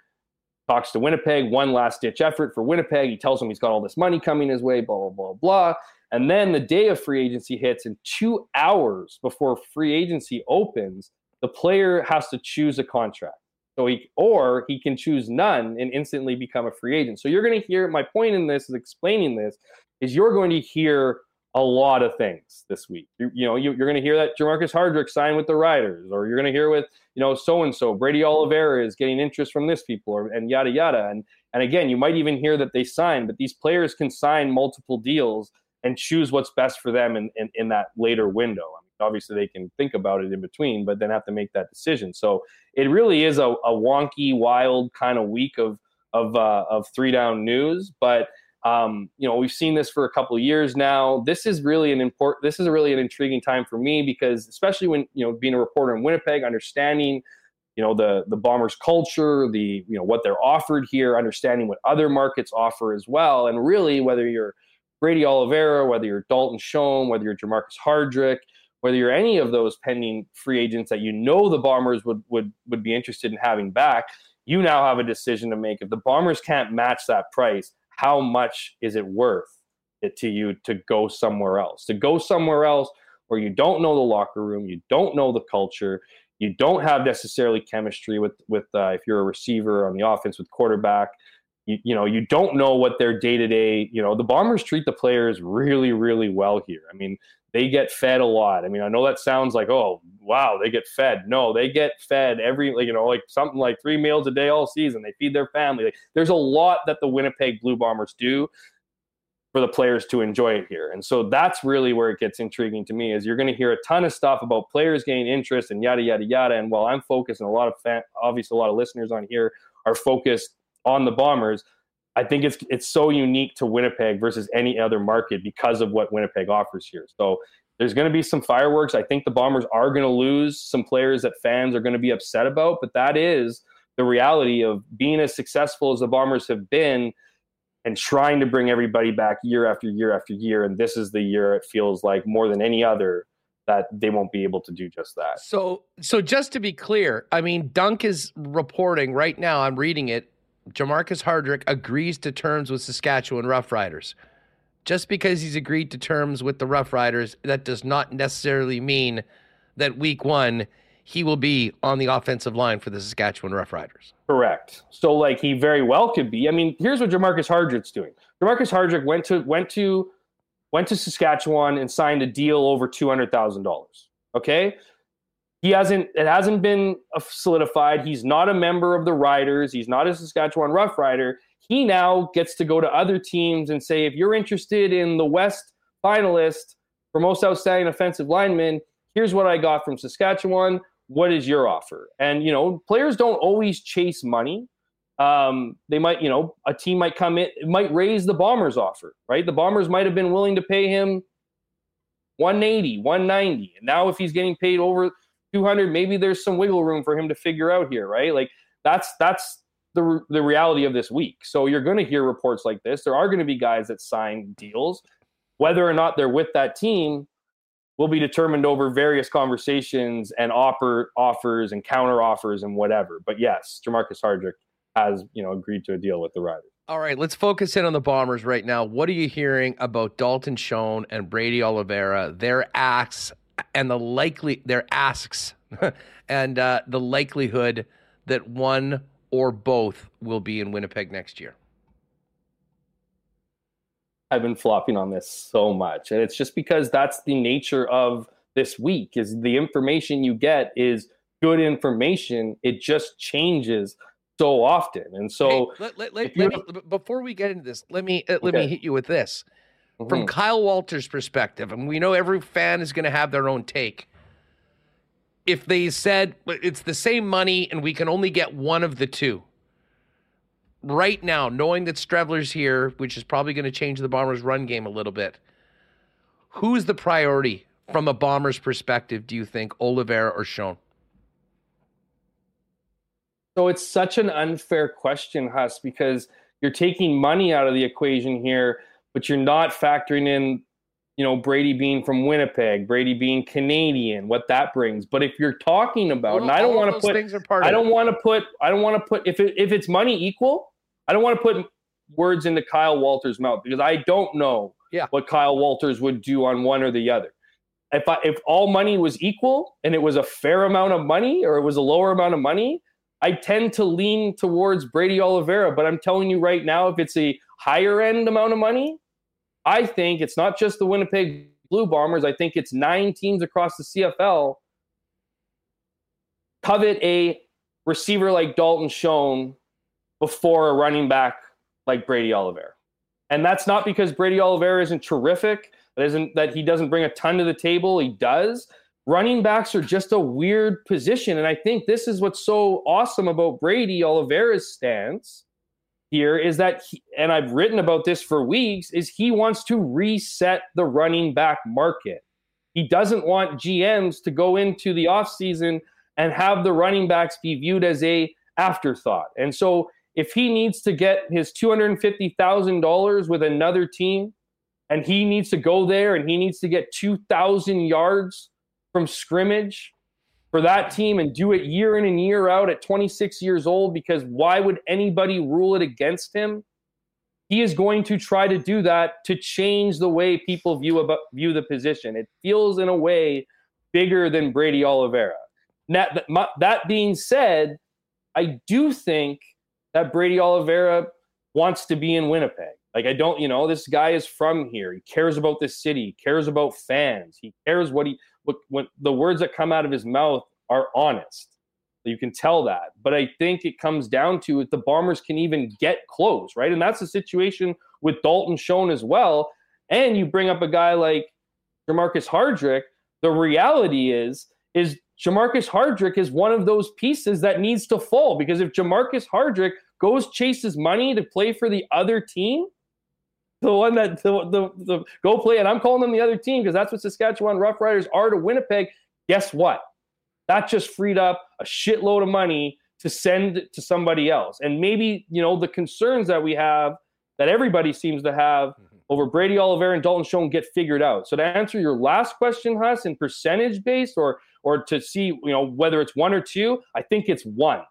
talks to Winnipeg, one last ditch effort for Winnipeg. He tells him he's got all this money coming his way, blah, blah, blah, blah. And then the day of free agency hits, and two hours before free agency opens, the player has to choose a contract. So he or he can choose none and instantly become a free agent. So you're going to hear my point in this is explaining this is you're going to hear a lot of things this week. You, you know, you, are going to hear that Jermarcus Hardrick signed with the Riders, or you're going to hear with you know so and so Brady Oliveira is getting interest from this people, or and yada yada. And and again, you might even hear that they signed, but these players can sign multiple deals and choose what's best for them in, in, in that later window. I mean, obviously, they can think about it in between, but then have to make that decision. So it really is a, a wonky, wild kind of week of of uh, of three down news. But um, you know, we've seen this for a couple of years now. This is really an important. This is really an intriguing time for me because, especially when you know, being a reporter in Winnipeg, understanding you know the the bombers culture the you know what they're offered here understanding what other markets offer as well and really whether you're Brady Oliveira, whether you're Dalton Schoen, whether you're Jermarcus Hardrick, whether you're any of those pending free agents that you know the Bombers would would would be interested in having back, you now have a decision to make. If the Bombers can't match that price, how much is it worth it to you to go somewhere else? To go somewhere else where you don't know the locker room, you don't know the culture, you don't have necessarily chemistry with with uh, if you're a receiver on the offense with quarterback you, you know you don't know what their day to day you know the bombers treat the players really really well here. I mean they get fed a lot. I mean i know that sounds like oh wow they get fed. No they get fed every like you know like something like three meals a day all season. They feed their family. Like, there's a lot that the winnipeg blue bombers do for the players to enjoy it here. And so that's really where it gets intriguing to me is you're going to hear a ton of stuff about players gaining interest and yada yada yada. And while i'm focused and a lot of fan, obviously a lot of listeners on here are focused on the Bombers, I think it's it's so unique to Winnipeg versus any other market because of what Winnipeg offers here. So there's going to be some fireworks. I think the Bombers are going to lose some players that fans are going to be upset about, but that is the reality of being as successful as the Bombers have been and trying to bring everybody back year after year after year. And this is the year it feels like more than any other that they won't be able to do just that. So, so just to be clear, I mean, Dunk is reporting right now. I'm reading it Jermarcus Hardrick agrees to terms with Saskatchewan Roughriders. Just because he's agreed to terms with the Roughriders, that does not necessarily mean that week one he will be on the offensive line for the Saskatchewan Roughriders. Correct. So like he very well could be. I mean, here's what Jermarcus Hardrick's doing. Jermarcus Hardrick went to went to went to Saskatchewan and signed a deal over two hundred thousand dollars. Okay, he hasn't it hasn't been solidified. He's not a member of the riders. He's not a saskatchewan rough rider. He now gets to go to other teams and say if you're interested in the west finalist for most outstanding offensive lineman here's what i got from saskatchewan. What is your offer? And you know players don't always chase money. Um, they might you know a team might come in might raise the bombers offer right? The bombers might have been willing to pay him 180 190 and now if he's getting paid over 200 maybe there's some wiggle room for him to figure out here right? Like that's that's the the reality of this week. So you're going to hear reports like this. There are going to be guys that sign deals. Whether or not they're with that team will be determined over various conversations and offer offers and counter offers and whatever. But yes Jermarcus Hardrick has you know agreed to a deal with the Riders. All right, let's focus in on the Bombers right now. What are you hearing about Dalton Schoen and Brady Oliveira, their acts and the likely their asks [laughs] and uh, the likelihood that one or both will be in Winnipeg next year? I've been flopping on this so much, and it's just because that's the nature of this week. Is the information you get is good information. It just changes so often, and so hey, let, let, let, me, before we get into this, let me uh, let okay. me hit you with this. Mm-hmm. From Kyle Walters' perspective, and we know every fan is going to have their own take. If they said it's the same money and we can only get one of the two, right now, knowing that Streveler's here, which is probably going to change the Bombers' run game a little bit, who's the priority from a Bombers' perspective, do you think, Oliveira or Schoen? So it's such an unfair question, Huss, because you're taking money out of the equation here but you're not factoring in you know Brady being from Winnipeg, Brady being Canadian, what that brings. But if you're talking about, and I don't want to put, things are part I don't want to put, I don't want to put if it, if it's money equal, I don't want to put words into Kyle Walters' mouth because I don't know yeah. what Kyle Walters would do on one or the other. If I, if all money was equal and it was a fair amount of money or it was a lower amount of money, I tend to lean towards Brady Oliveira. But I'm telling you right now, if it's a higher end amount of money, I think it's not just the Winnipeg Blue Bombers. I think it's nine teams across the CFL covet a receiver like Dalton Schoen before a running back like Brady Oliveira. And that's not because Brady Oliveira isn't terrific, that isn't that he doesn't bring a ton to the table. He does. Running backs are just a weird position. And I think this is what's so awesome about Brady Oliveira's stance here is that he, and I've written about this for weeks is he wants to reset the running back market. He doesn't want GMs to go into the offseason and have the running backs be viewed as a afterthought. And so if he needs to get his $250,000 with another team and he needs to go there and he needs to get 2,000 yards from scrimmage for that team and do it year in and year out at 26 years old because why would anybody rule it against him? He is going to try to do that to change the way people view about view the position. It feels in a way bigger than Brady Oliveira. That, that being said, I do think that Brady Oliveira wants to be in Winnipeg. Like I don't, you know, this guy is from here. He cares about this city. He cares about fans. He cares what he what, when the words that come out of his mouth are honest. You can tell that. But I think it comes down to if the Bombers can even get close, right? And that's the situation with Dalton Schoen as well. And you bring up a guy like Jermarcus Hardrick. The reality is, is Jermarcus Hardrick is one of those pieces that needs to fall because if Jermarcus Hardrick goes chases money to play for the other team, the one that the, the, the go play, and I'm calling them the other team because that's what Saskatchewan Roughriders are to Winnipeg. Guess what? That just freed up a shitload of money to send to somebody else. And maybe, you know, the concerns that we have that everybody seems to have mm-hmm. over Brady Oliver and Dalton Schoen get figured out. So to answer your last question, Huss, in percentage based or or to see, you know, whether it's one or two, I think it's one.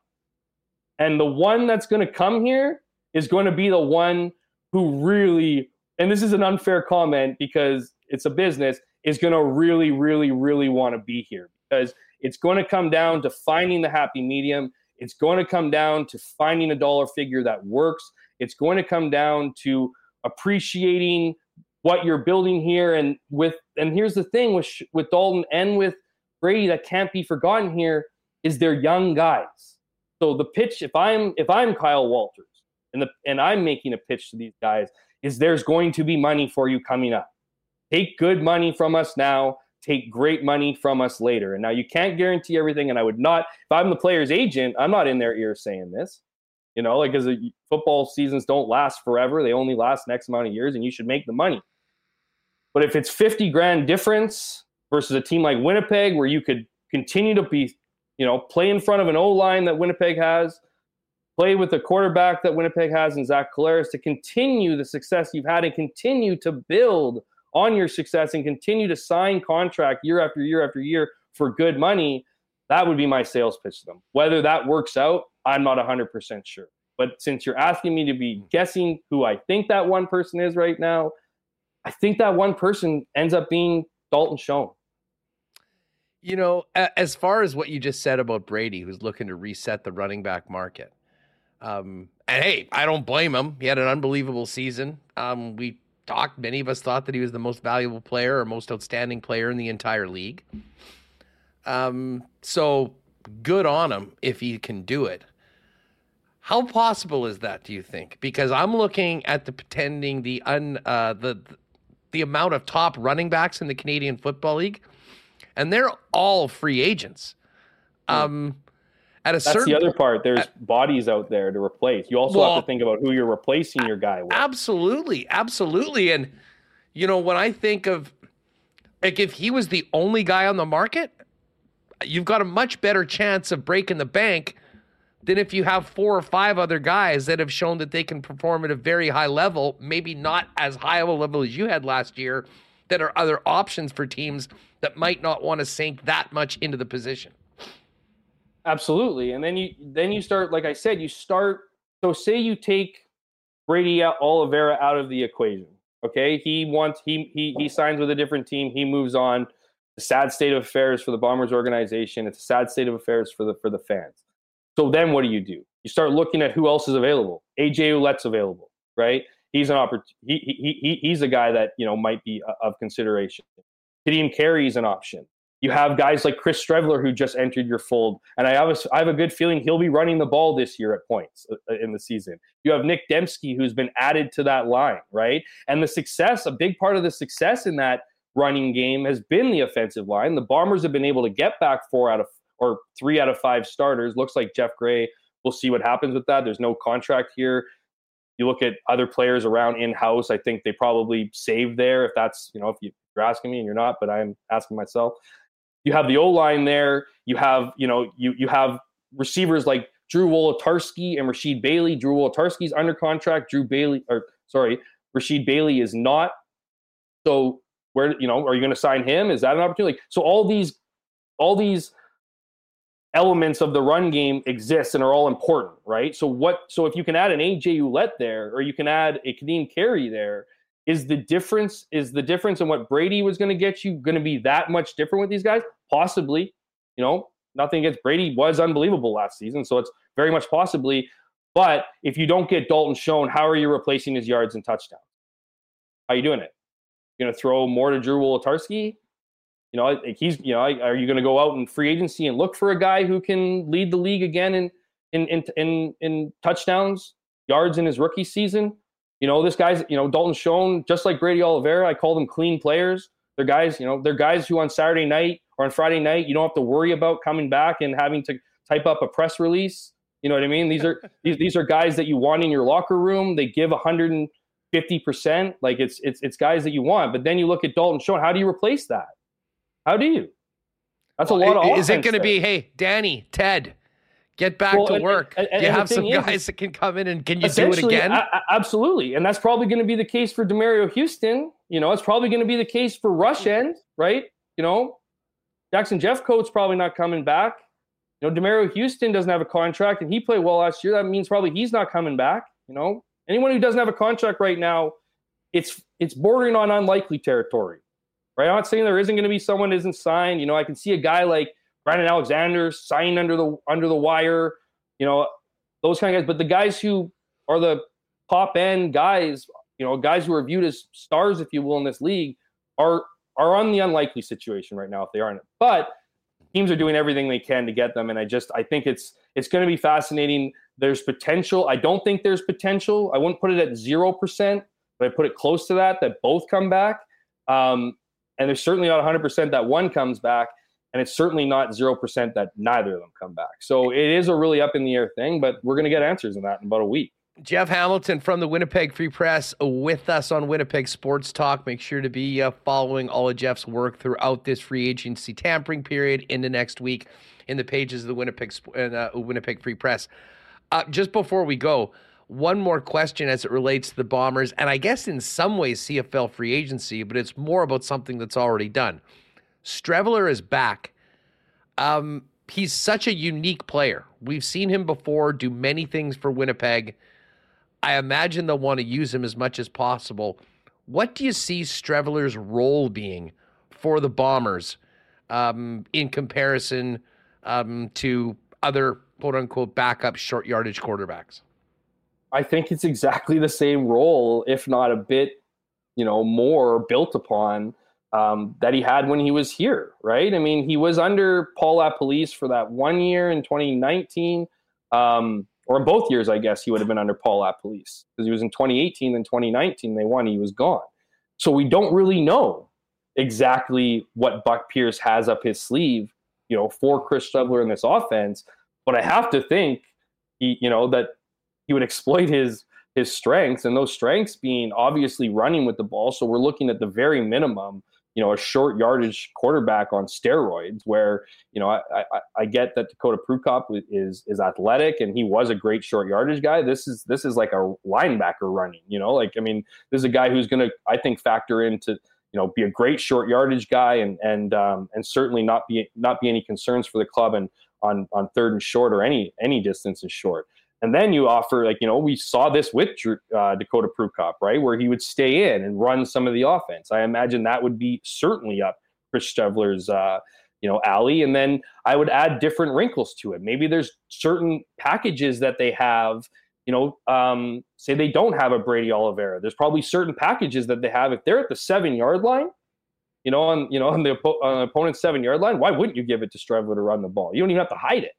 And the one that's going to come here is going to be the one who really, and this is an unfair comment because it's a business, is going to really, really, really want to be here because it's going to come down to finding the happy medium. It's going to come down to finding a dollar figure that works. It's going to come down to appreciating what you're building here. And with and here's the thing with with Dalton and with Brady that can't be forgotten here is they're young guys. So the pitch, if I'm if I'm Kyle Walters and the and I'm making a pitch to these guys, is there's going to be money for you coming up. Take good money from us now. Take great money from us later. And now you can't guarantee everything. And I would not, if I'm the player's agent, I'm not in their ear saying this. You know, like because football seasons don't last forever; they only last next amount of years, and you should make the money. But if it's 50 grand difference versus a team like Winnipeg, where you could continue to be, you know, play in front of an O line that Winnipeg has, play with the quarterback that Winnipeg has in Zach Collaros to continue the success you've had and continue to build on your success and continue to sign contract year after year after year for good money, that would be my sales pitch to them. Whether that works out, I'm not 100% sure. But since you're asking me to be guessing who I think that one person is right now, I think that one person ends up being Dalton Schoen. You know, as far as what you just said about Brady, who's looking to reset the running back market, um, and hey, I don't blame him. He had an unbelievable season. Um, we talked, many of us thought that he was the most valuable player or most outstanding player in the entire league. Um, so good on him if he can do it. How possible is that? Do you think? Because I'm looking at the pretending the un uh, the the amount of top running backs in the Canadian Football League and they're all free agents. Hmm. Um, at a That's certain the other part. There's at, bodies out there to replace. You also well, have to think about who you're replacing your guy with. Absolutely, absolutely. And you know, when I think of like if he was the only guy on the market, you've got a much better chance of breaking the bank than if you have four or five other guys that have shown that they can perform at a very high level, maybe not as high of a level as you had last year, that are other options for teams that might not want to sink that much into the position. Absolutely. And then you then you start, like I said, you start so say you take Brady Oliveira out of the equation. Okay. He wants he he he signs with a different team, he moves on. A sad state of affairs for the Bombers organization. It's a sad state of affairs for the for the fans. So then what do you do? You start looking at who else is available. AJ Ouellette's available, right? He's an opportunity. He, he, he, he's a guy that you know might be uh, of consideration. Kadeem Carey is an option. You have guys like Chris Streveler who just entered your fold, and I have a, I have a good feeling he'll be running the ball this year at points uh, uh, in the season. You have Nick Demski who's been added to that line, right? And the success, a big part of the success in that running game has been the offensive line. The Bombers have been able to get back four out of or three out of five starters. Looks like Geoff Gray. We'll see what happens with that. There's no contract here. You look at other players around in house. I think they probably saved there. If that's you know if you, you're asking me and you're not, but I'm asking myself. You have the O line there. You have you know you you have receivers like Drew Wolitarsky and Rasheed Bailey. Drew Wolitarsky's under contract. Drew Bailey or sorry, Rasheed Bailey is not. So where you know are you going to sign him? Is that an opportunity? So all these all these elements of the run game exist and are all important, right? So what? So if you can add an AJ Ouellette there, or you can add a Kadeem Carey there, is the difference is the difference in what Brady was going to get you going to be that much different with these guys? Possibly. You know, nothing against Brady was unbelievable last season, so it's very much possibly. But if you don't get Dalton Schoen, how are you replacing his yards and touchdowns? How are you doing it? You're going to throw more to Drew Wolitarsky? You know, he's you know, are you going to go out in free agency and look for a guy who can lead the league again in in in in, in touchdowns, yards in his rookie season? You know, this guy's you know Dalton Schoen, just like Brady Oliveira. I call them clean players. They're guys, you know, they're guys who on Saturday night or on Friday night you don't have to worry about coming back and having to type up a press release. You know what I mean? These are [laughs] these, these are guys that you want in your locker room. They give 150 percent. Like it's it's it's guys that you want. But then you look at Dalton Schoen. How do you replace that? How do you? That's well, a lot of. Is it going to be, hey, Danny, Ted, get back well, to work? And, and, do you have some guys is, that can come in and can you do it again? A, absolutely, and that's probably going to be the case for Demerio Houston. You know, it's probably going to be the case for Rush End, right? You know, Jackson Jeffcoat's probably not coming back. You know, Demerio Houston doesn't have a contract, and he played well last year. That means probably he's not coming back. You know, anyone who doesn't have a contract right now, it's it's bordering on unlikely territory right? I'm not saying there isn't going to be someone isn't signed. You know, I can see a guy like Brandon Alexander signed under the under the wire. You know, those kind of guys. But the guys who are the top end guys, you know, guys who are viewed as stars, if you will, in this league, are are on the unlikely situation right now if they aren't. But teams are doing everything they can to get them, and I just I think it's it's going to be fascinating. There's potential. I don't think there's potential. I wouldn't put it at zero percent, but I put it close to that. That both come back. Um, and there's certainly not 100% that one comes back. And it's certainly not 0% that neither of them come back. So it is a really up in the air thing, but we're going to get answers on that in about a week. Jeff Hamilton from the Winnipeg Free Press with us on Winnipeg Sports Talk. Make sure to be uh, following all of Jeff's work throughout this free agency tampering period into next week in the pages of the Winnipeg uh, Winnipeg Free Press. Uh, just before we go, one more question as it relates to the Bombers, and I guess in some ways CFL free agency, but it's more about something that's already done. Streveler is back. Um, he's such a unique player. We've seen him before do many things for Winnipeg. I imagine they'll want to use him as much as possible. What do you see Streveler's role being for the Bombers um, in comparison um, to other quote unquote backup short yardage quarterbacks? I think it's exactly the same role, if not a bit, you know, more built upon um, that he had when he was here, right? I mean, he was under Paul LaPolice for that one year in 2019, um, or both years, I guess he would have been under Paul LaPolice because he was in 2018 and 2019. They won, he was gone. So we don't really know exactly what Buck Pierce has up his sleeve, you know, for Chris Streveler in this offense. But I have to think, he, you know, that he would exploit his his strengths, and those strengths being obviously running with the ball. So we're looking at the very minimum, you know, a short yardage quarterback on steroids. Where you know, I I, I get that Dakota Prukop is is athletic and he was a great short yardage guy. This is this is like a linebacker running. You know, like I mean, this is a guy who's going to I think factor into you know, be a great short yardage guy and and um, and certainly not be not be any concerns for the club and on on third and short or any any distance is short. And then you offer like you know we saw this with uh, Dakota Prukop right where he would stay in and run some of the offense. I imagine that would be certainly up Chris Streveler's uh, you know alley. And then I would add different wrinkles to it. Maybe there's certain packages that they have you know, um, say they don't have a Brady Oliveira. There's probably certain packages that they have. If they're at the seven yard line, you know, on you know on the, on the opponent's seven yard line, why wouldn't you give it to Streveler to run the ball? You don't even have to hide it.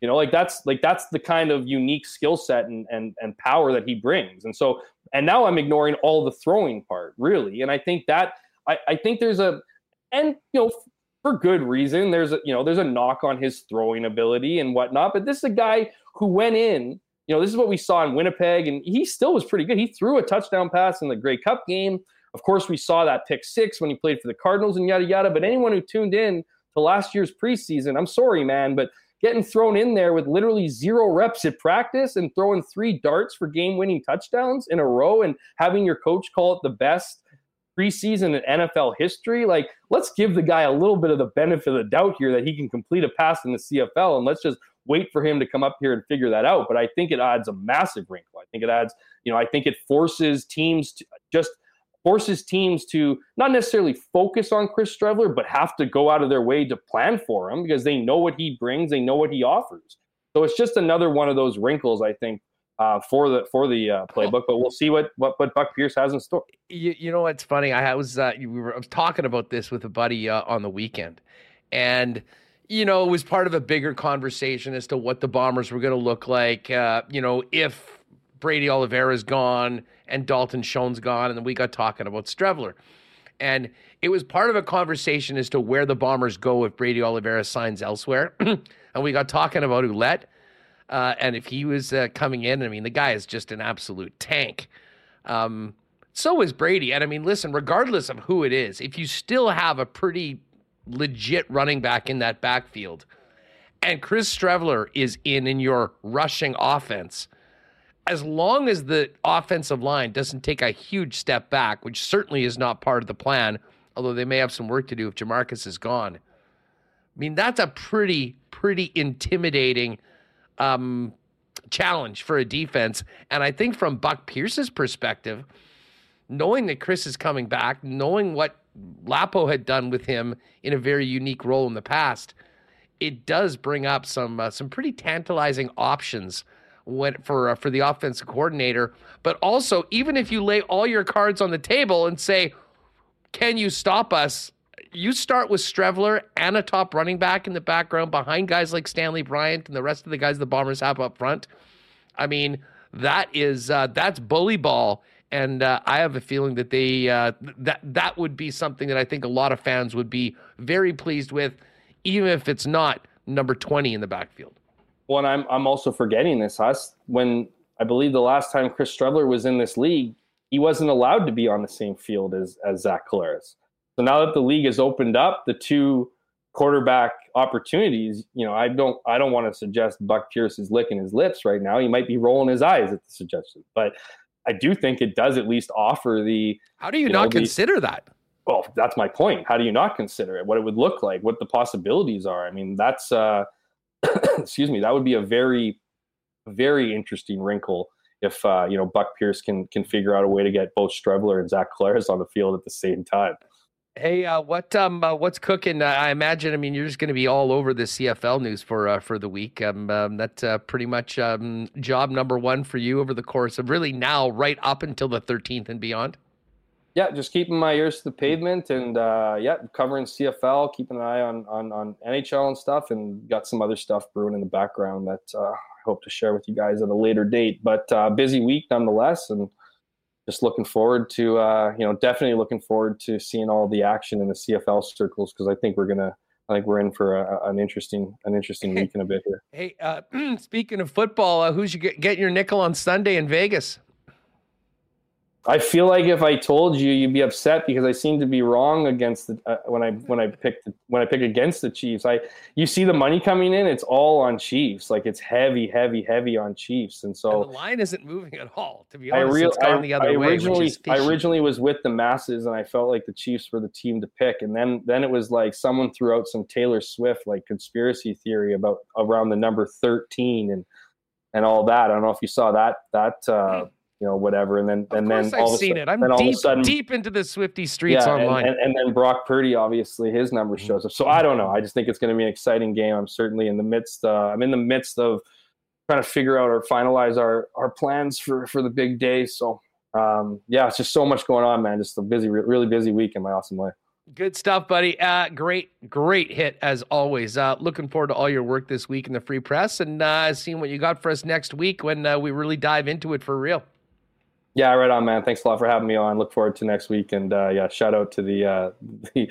You know, like that's like that's the kind of unique skill set and and and power that he brings. And so, and now I'm ignoring all the throwing part, really. And I think that I, I think there's a and you know for good reason. There's a you know there's a knock on his throwing ability and whatnot. But this is a guy who went in you know, this is what we saw in Winnipeg, and he still was pretty good. He threw a touchdown pass in the Grey Cup game. Of course, we saw that pick six when he played for the Cardinals and yada yada. But anyone who tuned in to last year's preseason, I'm sorry, man, but getting thrown in there with literally zero reps at practice and throwing three darts for game-winning touchdowns in a row and having your coach call it the best preseason in NFL history. Like, let's give the guy a little bit of the benefit of the doubt here that he can complete a pass in the CFL, and let's just wait for him to come up here and figure that out. But I think it adds a massive wrinkle. I think it adds, you know, I think it forces teams to just forces teams to not necessarily focus on Chris Streveler, but have to go out of their way to plan for him because they know what he brings, they know what he offers. So it's just another one of those wrinkles, I think, uh, for the for the uh, playbook. But we'll see what what what Buck Pierce has in store. You, you know what's funny? I was uh, we were I was talking about this with a buddy uh, on the weekend, and you know, it was part of a bigger conversation as to what the Bombers were going to look like. Uh, you know, if Brady Oliveira's gone and Dalton Schoen's gone, and then we got talking about Streveler. And it was part of a conversation as to where the Bombers go if Brady Oliveira signs elsewhere. [clears throat] and we got talking about Ouellette. Uh, and if he was uh, coming in, I mean, the guy is just an absolute tank. Um, so is Brady. And I mean, listen, regardless of who it is, if you still have a pretty legit running back in that backfield, and Chris Streveler is in in your rushing offense, as long as the offensive line doesn't take a huge step back, which certainly is not part of the plan, although they may have some work to do if Jermarcus is gone. I mean, that's a pretty, pretty intimidating um, challenge for a defense. And I think from Buck Pierce's perspective, knowing that Chris is coming back, knowing what Lapo had done with him in a very unique role in the past, it does bring up some uh, some pretty tantalizing options when, for uh, for the offensive coordinator. But also, even if you lay all your cards on the table and say, "Can you stop us?" You start with Streveler and a top running back in the background behind guys like Stanley Bryant and the rest of the guys the Bombers have up front. I mean, that is uh, that's bully ball and uh, I have a feeling that they uh, that that would be something that I think a lot of fans would be very pleased with, even if it's not number twenty in the backfield. Well, I'm I'm also forgetting this. Us when I believe the last time Chris Streveler was in this league, he wasn't allowed to be on the same field as as Zach Collaros. So now that the league has opened up the two quarterback opportunities, you know, I don't I don't want to suggest Buck Pierce is licking his lips right now. He might be rolling his eyes at the suggestion, but I do think it does at least offer the. How do you, you not know, consider the, that? Well, that's my point. How do you not consider it? What it would look like? What the possibilities are? I mean, that's uh, [coughs] excuse me. That would be a very, very interesting wrinkle if uh, you know Buck Pierce can can figure out a way to get both Streveler and Zach Collaros on the field at the same time. Hey, uh, what um, uh, what's cooking? I imagine. I mean, you're just going to be all over the CFL news for uh, for the week. Um, um that's uh, pretty much um, job number one for you over the course of really now, right up until the 13th and beyond. Yeah, just keeping my ears to the pavement and uh, yeah, covering CFL, keeping an eye on, on on NHL and stuff, and got some other stuff brewing in the background that I hope to share with you guys at a later date. But busy week nonetheless, and just looking forward to uh, you know definitely looking forward to seeing all the action in the CFL circles because I think we're gonna I think we're in for a, an interesting an interesting week in a bit here. Hey, uh, [clears throat] speaking of football, uh, who's you get, get your nickel on Sunday in Vegas? I feel like if I told you, you'd be upset because I seem to be wrong against the uh, when I when I pick the, when I pick against the Chiefs. I you see the money coming in, it's all on Chiefs. Like it's heavy, heavy, heavy on Chiefs, and so and the line isn't moving at all. To be honest, I real, it's gone I, the other I originally, way. I originally was with the masses, and I felt like the Chiefs were the team to pick. And then then it was like someone threw out some Taylor Swift like conspiracy theory about around the number thirteen and and all that. I don't know if you saw that that. Uh, you know, whatever. And then, of and then I've seen sudden, it. I'm deep, sudden, deep into the Swifty streets yeah, online. And, and, and, then Brock Purdy, obviously, his number mm-hmm. shows up. So I don't know. I just think it's going to be an exciting game. I'm certainly in the midst. Uh, I'm in the midst of trying to figure out or finalize our our plans for for the big day. So um, yeah, it's just so much going on, man. Just a busy, really busy week in my awesome life. Good stuff, buddy. Uh, great, great hit as always. Uh, looking forward to all your work this week in the free press and uh, seeing what you got for us next week when uh, we really dive into it for real. Yeah, right on, man. Thanks a lot for having me on. Look forward to next week, and uh, yeah, shout out to the uh, [laughs] the,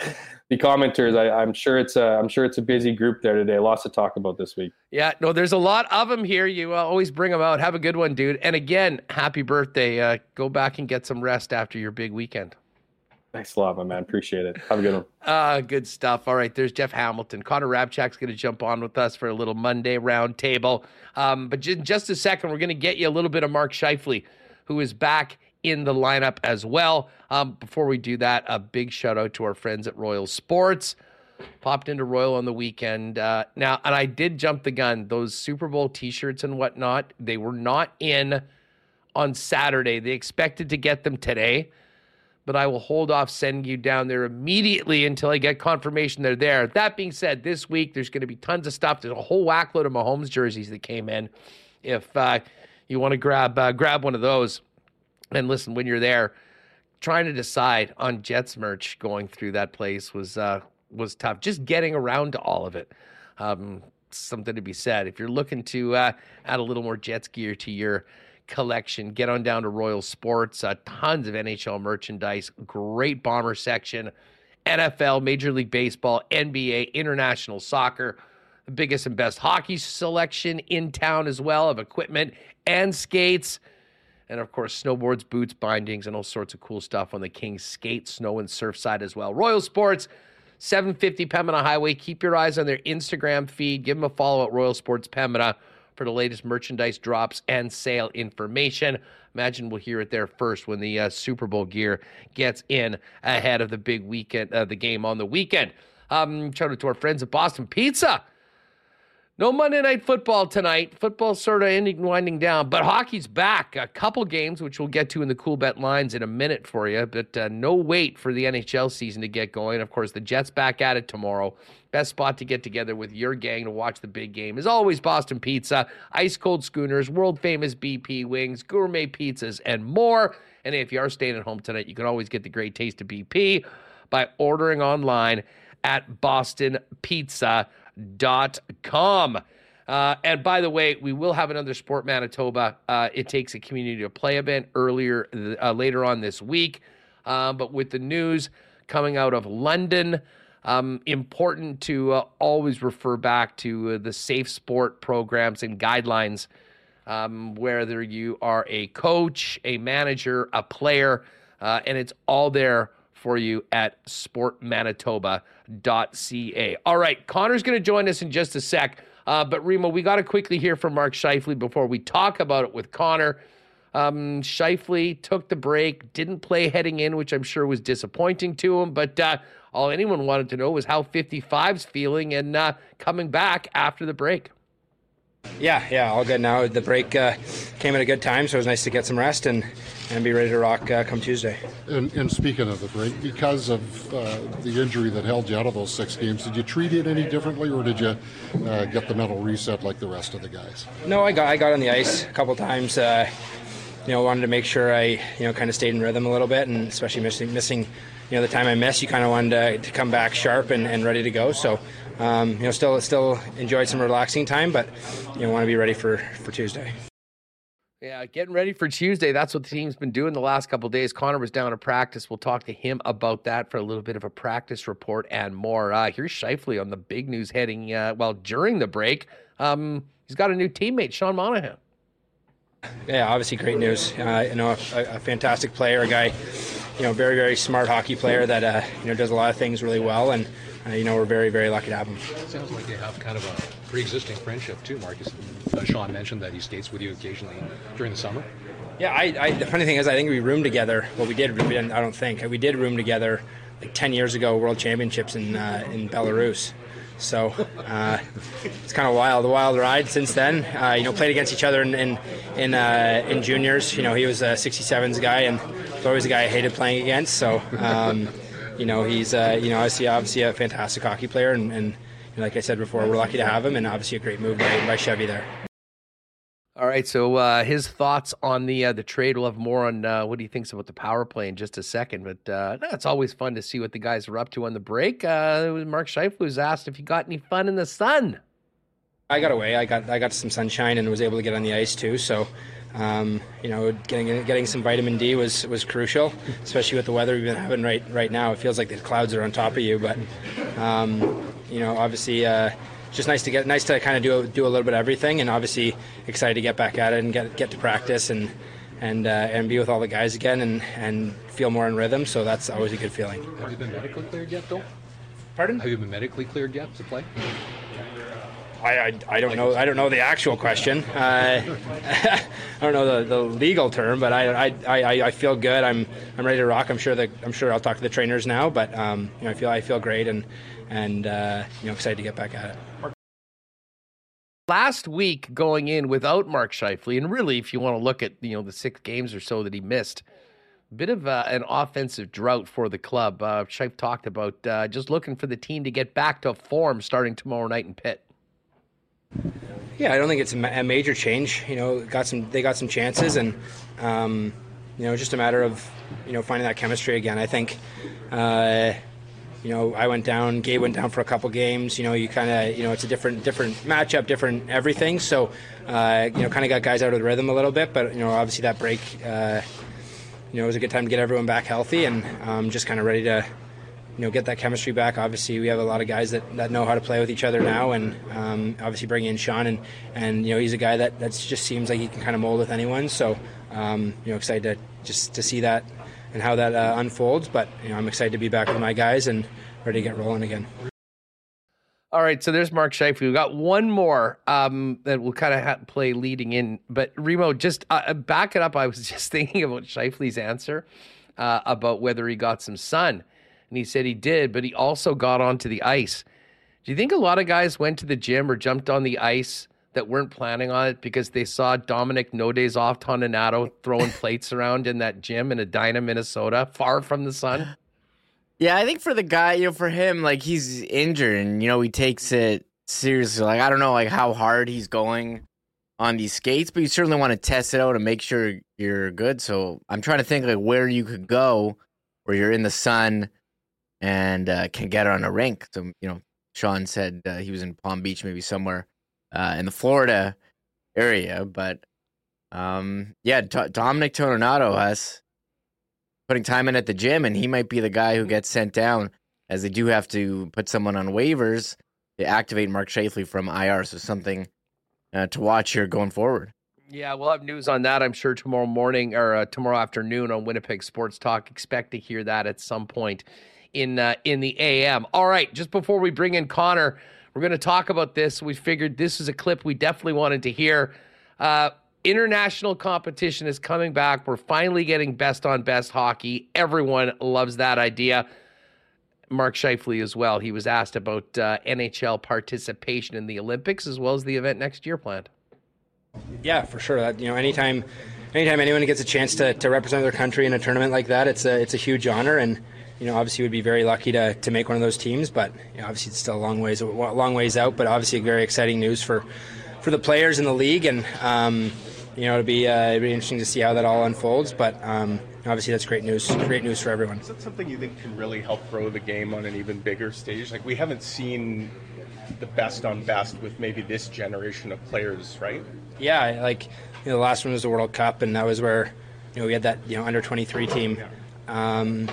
the commenters. I, am sure it's a I'm sure it's a busy group there today. Lots to talk about this week. Yeah, no, there's a lot of them here. You uh, always bring them out. Have a good one, dude. And again, happy birthday. Uh, go back and get some rest after your big weekend. Thanks a lot, my man. Appreciate it. Have a good one. Uh, good stuff. All right, there's Jeff Hamilton. Connor Hrabchak's going to jump on with us for a little Monday round table. Um, but in just a second, we're going to get you a little bit of Mark Scheifele, who is back in the lineup as well. Um, before we do that, a big shout out to our friends at Royal Sports. Popped into Royal on the weekend. Uh, now, and I did jump the gun. Those Super Bowl t shirts and whatnot, they were not in on Saturday. They expected to get them today, but I will hold off sending you down there immediately until I get confirmation they're there. That being said, this week there's going to be tons of stuff. There's a whole whackload of Mahomes jerseys that came in. If uh, you want to grab uh, grab one of those, and listen, when you're there, trying to decide on Jets merch going through that place was uh, was tough. Just getting around to all of it. Um, something to be said. If you're looking to uh, add a little more Jets gear to your collection, get on down to Royal Sports. Uh, tons of NHL merchandise, great bomber section, NFL, Major League Baseball, NBA, international soccer. The biggest and best hockey selection in town as well of equipment and skates and of course snowboards, boots, bindings, and all sorts of cool stuff on the King's skate, snow, and surf side as well. Royal Sports, 750 Pembina Highway. Keep your eyes on their Instagram feed. Give them a follow at Royal Sports Pembina for the latest merchandise drops and sale information. Imagine we'll hear it there first when the uh, Super Bowl gear gets in ahead of the big weekend, uh, the game on the weekend. Um, shout out to our friends at Boston Pizza. No Monday Night Football tonight. Football's sort of ending, winding down, but hockey's back. A couple games, which we'll get to in the Coolbet lines in a minute for you, but uh, no wait for the NHL season to get going. Of course, the Jets back at it tomorrow. Best spot to get together with your gang to watch the big game is always Boston Pizza, ice cold schooners, world famous BP wings, gourmet pizzas, and more. And if you are staying at home tonight, you can always get the great taste of BP by ordering online at Boston Pizza com. Uh, and by the way, we will have another Sport Manitoba. Uh, it takes a community to play event earlier uh, later on this week. Uh, but with the news coming out of London, um, important to uh, always refer back to uh, the safe sport programs and guidelines. Um, whether you are a coach, a manager, a player, and it's all there for you at sportmanitoba.ca. All right, Connor's going to join us in just a sec. Uh, but Remo, we got to quickly hear from Mark Scheifele before we talk about it with Connor. Um, Scheifele took the break, didn't play heading in, which I'm sure was disappointing to him. But uh, all anyone wanted to know was how 55's feeling and uh, coming back after the break. Yeah, yeah, all good now. The break uh, came at a good time, so it was nice to get some rest and, and be ready to rock uh, come Tuesday. And, and, speaking of the break, because of uh, the injury that held you out of those six games, did you treat it any differently, or did you uh, get the mental reset like the rest of the guys? No, I got I got on the ice a couple times. Uh, you know, wanted to make sure I you know kind of stayed in rhythm a little bit, and especially missing missing you know the time I missed, you kind of wanted to, to come back sharp and, and ready to go. So um, you know, still still enjoyed some relaxing time, but you know, want to be ready for for Tuesday. Yeah, getting ready for Tuesday. That's what the team's been doing the last couple days. Connor was down at practice. We'll talk to him about that for a little bit of a practice report and more. Uh, here's Scheifele on the big news heading, uh, well, during the break. Um, he's got a new teammate, Sean Monahan. Yeah, obviously great news. Uh, you know, a, a, fantastic player, a guy, you know, very very smart hockey player that uh, you know does a lot of things really well, and uh, you know we're very very lucky to have him. Sounds like you have kind of a pre-existing friendship too, Marcus. Uh, Sean mentioned that he skates with you occasionally during the summer. Yeah, I, I, the funny thing is, I think we roomed together. Well, we did. We didn't, I don't think we did room together like ten years ago, World Championships in uh, in Belarus. So uh, it's kind of wild, a wild ride since then. Uh, you know, played against each other in in in, uh, in, juniors. You know, he was a 67s guy, and was always a guy I hated playing against. So um, you know, he's uh, you know obviously obviously a fantastic hockey player, and, and like I said before, we're lucky to have him, and obviously a great move by, by Chevy there. All right, so uh, his thoughts on the uh, the trade. We'll have more on uh, what he thinks about the power play in just a second. But uh, it's always fun to see what the guys are up to on the break. Uh, Mark Scheifele was asked if he got any fun in the sun. I got away. I got I got some sunshine and was able to get on the ice too. So, um, you know, getting getting some vitamin D was was crucial, especially with the weather we've been having right right now. It feels like the clouds are on top of you, but um, you know, obviously uh, just nice to get nice to kind of do do a little bit of everything, and obviously excited to get back at it and get get to practice and and uh, and be with all the guys again and and feel more in rhythm. So that's always a good feeling. Have you been medically cleared yet, though? Pardon? Have you been medically cleared yet to play? I, I, I, don't know. I don't know the actual question. Uh, [laughs] I don't know the, the legal term, but I, I, I, I feel good. I'm I'm ready to rock. I'm sure that I'm sure I'll talk to the trainers now, but um, you know I feel I feel great and and uh, you know excited to get back at it last week going in without Mark Scheifele, and really, if you want to look at you know the six games or so that he missed, a bit of uh, an offensive drought for the club. Uh, talked about uh, just looking for the team to get back to form starting tomorrow night in Pitt. Yeah, I don't think it's a, ma- a major change. You know, got some they got some chances, and um, you know, just a matter of you know finding that chemistry again. I think. Uh, you know, I went down, Gabe went down for a couple games. You know, you kind of, you know, it's a different, different matchup, different everything. So, uh, you know, kind of got guys out of the rhythm a little bit. But you know, obviously that break, uh, you know, it was a good time to get everyone back healthy and um, just kind of ready to, you know, get that chemistry back. Obviously, we have a lot of guys that, that know how to play with each other now, and um, obviously bringing in Sean and and you know, he's a guy that that just seems like he can kind of mold with anyone. So, um, you know, excited to just to see that and how that uh, unfolds. But you know, I'm excited to be back with my guys and ready to get rolling again. All right, so there's Mark Scheifele. We got one more um, that we'll kind of ha- play leading in. But Remo, just uh back it up. I was [laughs] just thinking about Scheifele's answer uh, about whether he got some sun, and he said he did, but he also got onto the ice. Do you think a lot of guys went to the gym or jumped on the ice that weren't planning on it because they saw Dominic No Days Off Toninato throwing plates around in that gym in Edina, Minnesota, far from the sun? Yeah, I think for the guy, you know, for him, like he's injured and, you know, he takes it seriously. Like, I don't know, like how hard he's going on these skates, but you certainly want to test it out and make sure you're good. So I'm trying to think like where you could go where you're in the sun and uh, can get her on a rink. So, you know, Sean said uh, he was in Palm Beach, maybe somewhere uh, in the Florida area. But um, yeah, T- Dominic Toninato has putting time in at the gym, and he might be the guy who gets sent down, as they do have to put someone on waivers to activate Mark Scheifele from IR. So something uh, to watch here going forward. Yeah, we'll have news on that. I'm sure tomorrow morning or uh, tomorrow afternoon on Winnipeg Sports Talk. Expect to hear that at some point in uh, in the AM. All right, just before we bring in Connor. We're going to talk about this. We figured this is a clip we definitely wanted to hear. Uh, international competition is coming back. We're finally getting best on best hockey. Everyone loves that idea. Mark Scheifele as well. He was asked about uh, NHL participation in the Olympics as well as the event next year planned. Yeah, for sure. That you know, anytime, anytime anyone gets a chance to, to represent their country in a tournament like that, it's a it's a huge honor and you know, obviously would be very lucky to, to make one of those teams, but you know, obviously it's still a long ways a long ways out. But obviously, very exciting news for for the players in the league, and um, you know, it'll be uh, it'll be interesting to see how that all unfolds. But um, obviously, that's great news. Great news for everyone. Is that something you think can really help grow the game on an even bigger stage? Like we haven't seen the best on best with maybe this generation of players, right? Yeah, like you know, the last one was the World Cup, and that was where you know we had that you know under twenty three team. Um,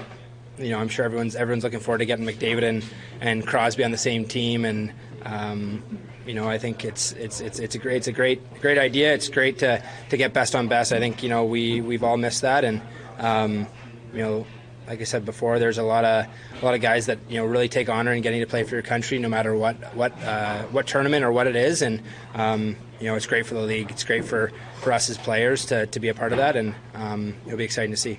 you know, I'm sure everyone's everyone's looking forward to getting McDavid and, and Crosby on the same team, and um, you know, I think it's it's it's it's a great it's a great great idea. It's great to to get best on best. I think you know we we've all missed that, and um, you know, like I said before, there's a lot of a lot of guys that you know really take honor in getting to play for your country, no matter what what uh, what tournament or what it is, and um, you know it's great for the league. It's great for for us as players to to be a part of that, and um, it'll be exciting to see.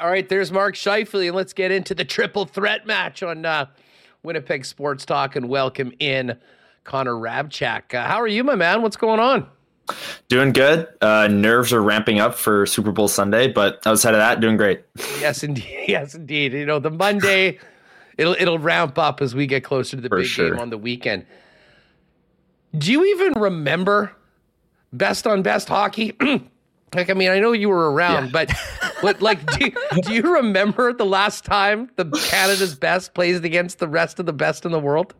All right, there's Mark Scheifele, and let's get into the triple threat match on uh, Winnipeg Sports Talk and welcome in Connor Hrabchak. Uh, how are you, my man? What's going on? Doing good. Uh, nerves are ramping up for Super Bowl Sunday, but outside of that, doing great. Yes, indeed. [laughs] Yes, indeed. You know, the Monday, [laughs] it'll it'll ramp up as we get closer to the For big sure. game on the weekend. Do you even remember best on best hockey? [clears throat] like, I mean, I know you were around, but what, like, do, do you remember the last time the Canada's best plays against the rest of the best in the world?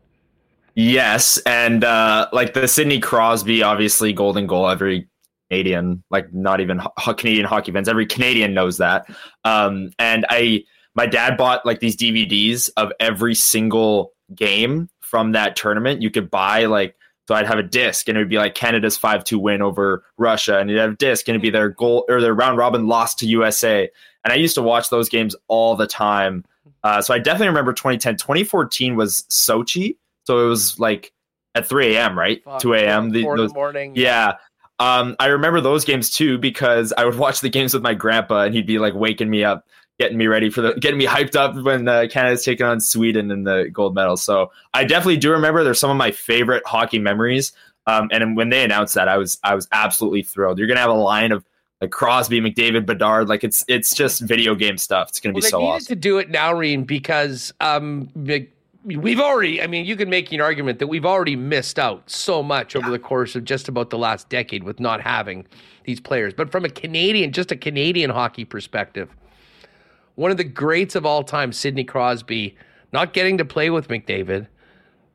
Yes, and uh, like the Sidney Crosby, obviously golden goal. Every Canadian, like not even ho- Canadian hockey fans, every Canadian knows that. Um, and I, my dad bought like these DVDs of every single game from that tournament. You could buy like. So I'd have a disc, and it would be like Canada's five-two win over Russia, and you'd have a disc, and it'd be their goal or their round robin loss to USA. And I used to watch those games all the time. Uh, so I definitely remember 2010. 2014 was Sochi, so it was like at 3 a.m. right, Fuck, 2 a.m. The- the those- morning. Yeah. Um, I remember those games too because I would watch the games with my grandpa, and he'd be like waking me up, getting me ready for the, getting me hyped up when uh, Canada's taking on Sweden in the gold medal. So I definitely do remember. They're some of my favorite hockey memories. Um, and when they announced that, I was I was absolutely thrilled. You're gonna have a line of like Crosby, McDavid, Bedard. Like it's it's just video game stuff. It's gonna Well, be so needed awesome. to do it now, Reen, because um, we've already. I mean, you can make an argument that we've already missed out so much over the course of just about the last decade with not having these players. But from a Canadian, just a Canadian hockey perspective, one of the greats of all time, Sidney Crosby, not getting to play with McDavid.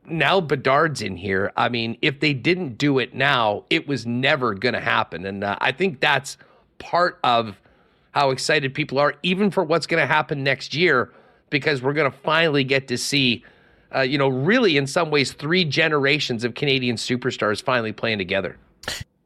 Now Bedard's in here. I mean, if they didn't do it now, it was never going to happen. And uh, I think that's part of how excited people are, even for what's going to happen next year, because we're going to finally get to see, uh, you know, really in some ways, three generations of Canadian superstars finally playing together.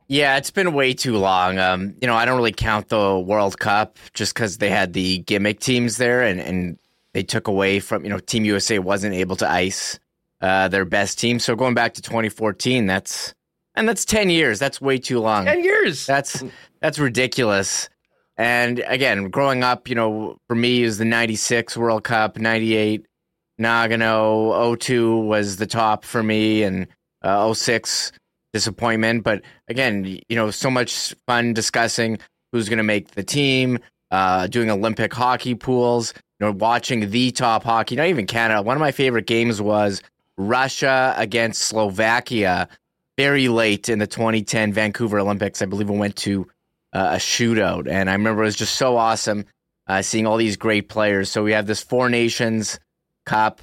Yeah, it's been way too long. Um, you know, I don't really count the World Cup just because they had the gimmick teams there, and and they took away from you know Team USA wasn't able to ice uh, their best team. So going back to 2014, that's and that's 10 years. That's way too long. 10 years. That's that's ridiculous. And again, growing up, you know, for me is the 96 World Cup, 98 Nagano, 02 was the top for me and uh, 06 disappointment, but again, you know, so much fun discussing who's going to make the team, uh, doing Olympic hockey pools, you know, watching the top hockey, not even Canada. One of my favorite games was Russia against Slovakia very late in the 2010 Vancouver Olympics. I believe it went to uh, a shootout, and I remember it was just so awesome uh, seeing all these great players. So we have this Four Nations Cup,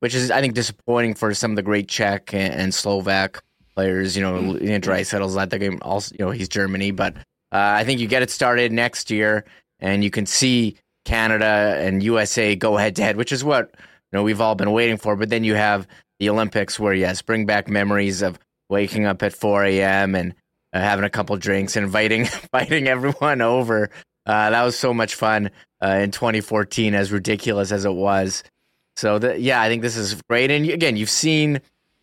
which is I think disappointing for some of the great Czech and, and Slovak players. You know, mm-hmm. Draisaitl's not the game. Also, you know, he's Germany, but uh, I think you get it started next year, and you can see Canada and USA go head to head, which is what you know we've all been waiting for. But then you have the Olympics, where yes, bring back memories of waking up at 4 a.m. and uh, having a couple drinks and inviting [laughs] inviting everyone over. Uh, that was so much fun uh, in 2014, as ridiculous as it was. So the, yeah, I think this is great. And again, you've seen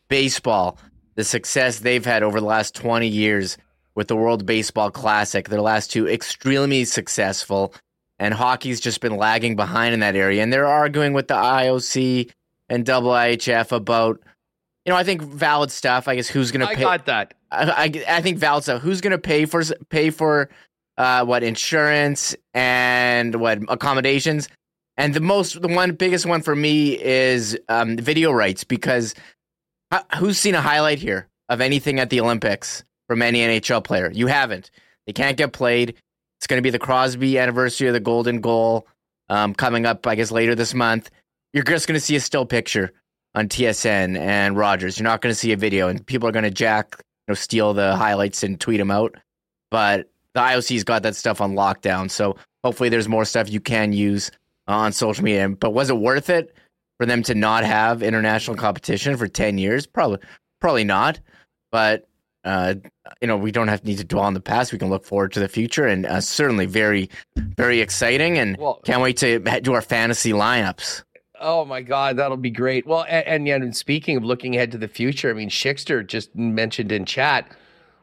baseball, the success they've had over the last 20 years with the World Baseball Classic. Their last two extremely successful, and hockey's just been lagging behind in that area. And they're arguing with the IOC and IIHF about you know, I think valid stuff. I guess who's going to pay? I got that. I, I, I think valid stuff. Who's going to pay for pay for uh, what insurance and what accommodations? And the most, the one biggest one for me is um, video rights because who's seen a highlight here of anything at the Olympics from any NHL player? You haven't. They can't get played. It's going to be the Crosby anniversary of the Golden Goal um, coming up, I guess, later this month. You're just going to see a still picture on TSN and Rogers. You're not going to see a video, and people are going to jack, you know, steal the highlights and tweet them out. But the IOC's got that stuff on lockdown, so hopefully there's more stuff you can use on social media. But was it worth it for them to not have international competition for ten years? Probably, probably not. But uh, you know, we don't have need to dwell on the past. We can look forward to the future, and uh, certainly very, very exciting. And well, can't wait to do our fantasy lineups. Oh my God, that'll be great. Well, and, and, and speaking of looking ahead to the future, I mean, Schickster just mentioned in chat,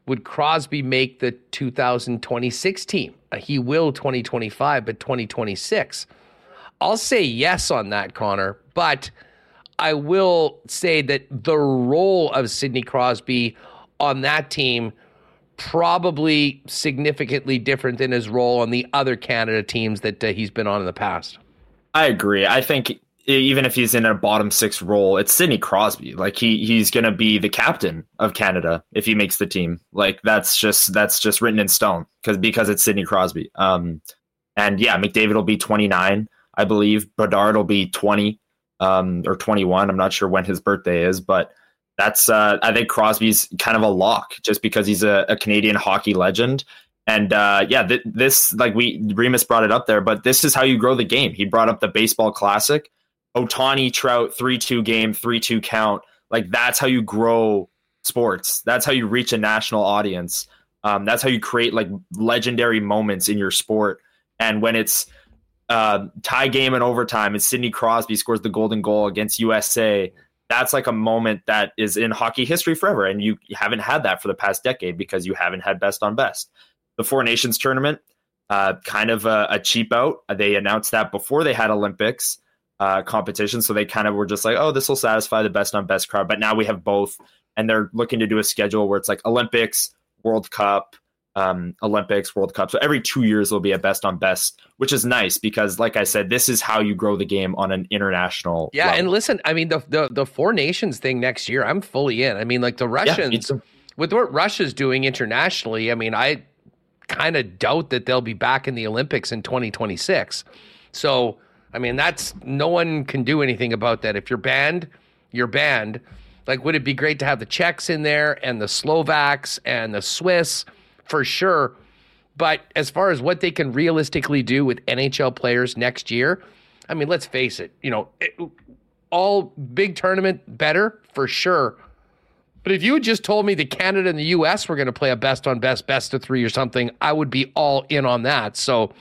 would Crosby make the 2026 team? Uh, he will 2025, but 2026. I'll say yes on that, Connor, but I will say that the role of Sidney Crosby on that team probably significantly different than his role on the other Canada teams that uh, he's been on in the past. I agree. I think even if he's in a bottom six role, it's Sidney Crosby. Like he he's gonna be the captain of Canada if he makes the team. Like that's just that's just written in stone because because it's Sidney Crosby. Um, and yeah, McDavid will be 29, I believe. Bedard will be 20 um, or 21. I'm not sure when his birthday is, but that's uh, I think Crosby's kind of a lock just because he's a, a Canadian hockey legend. And uh, yeah, th- this like we Remis brought it up there, but this is how you grow the game. He brought up the baseball classic Ohtani Trout 3 2 game, 3 2 count. Like that's how you grow sports. That's how you reach a national audience. Um, that's how you create like legendary moments in your sport. And when it's uh, tie game in overtime and Sidney Crosby scores the golden goal against USA, that's like a moment that is in hockey history forever. And you haven't had that for the past decade because you haven't had best on best. The Four Nations tournament, uh, kind of a, a cheap out. They announced that before they had Olympics uh, competition. So they kind of were just like, oh, this will satisfy the best on best crowd. But now we have both, and they're looking to do a schedule where it's like Olympics, World Cup, um, Olympics, World Cup. So every two years will be a best on best, which is nice because, like I said, this is how you grow the game on an international. Yeah, level. and listen, I mean the, the the four nations thing next year, I'm fully in. I mean, like the Russians yeah, with what Russia's doing internationally. I mean, I kind of doubt that they'll be back in the Olympics in 2026. So I mean, that's no one can do anything about that. If you're banned, you're banned. Like, would it be great to have the Czechs in there and the Slovaks and the Swiss for sure? But as far as what they can realistically do with NHL players next year, I mean, let's face it, you know, it, all big tournament better for sure. But if you had just told me that Canada and the US were going to play a best on best, best of three or something, I would be all in on that. So,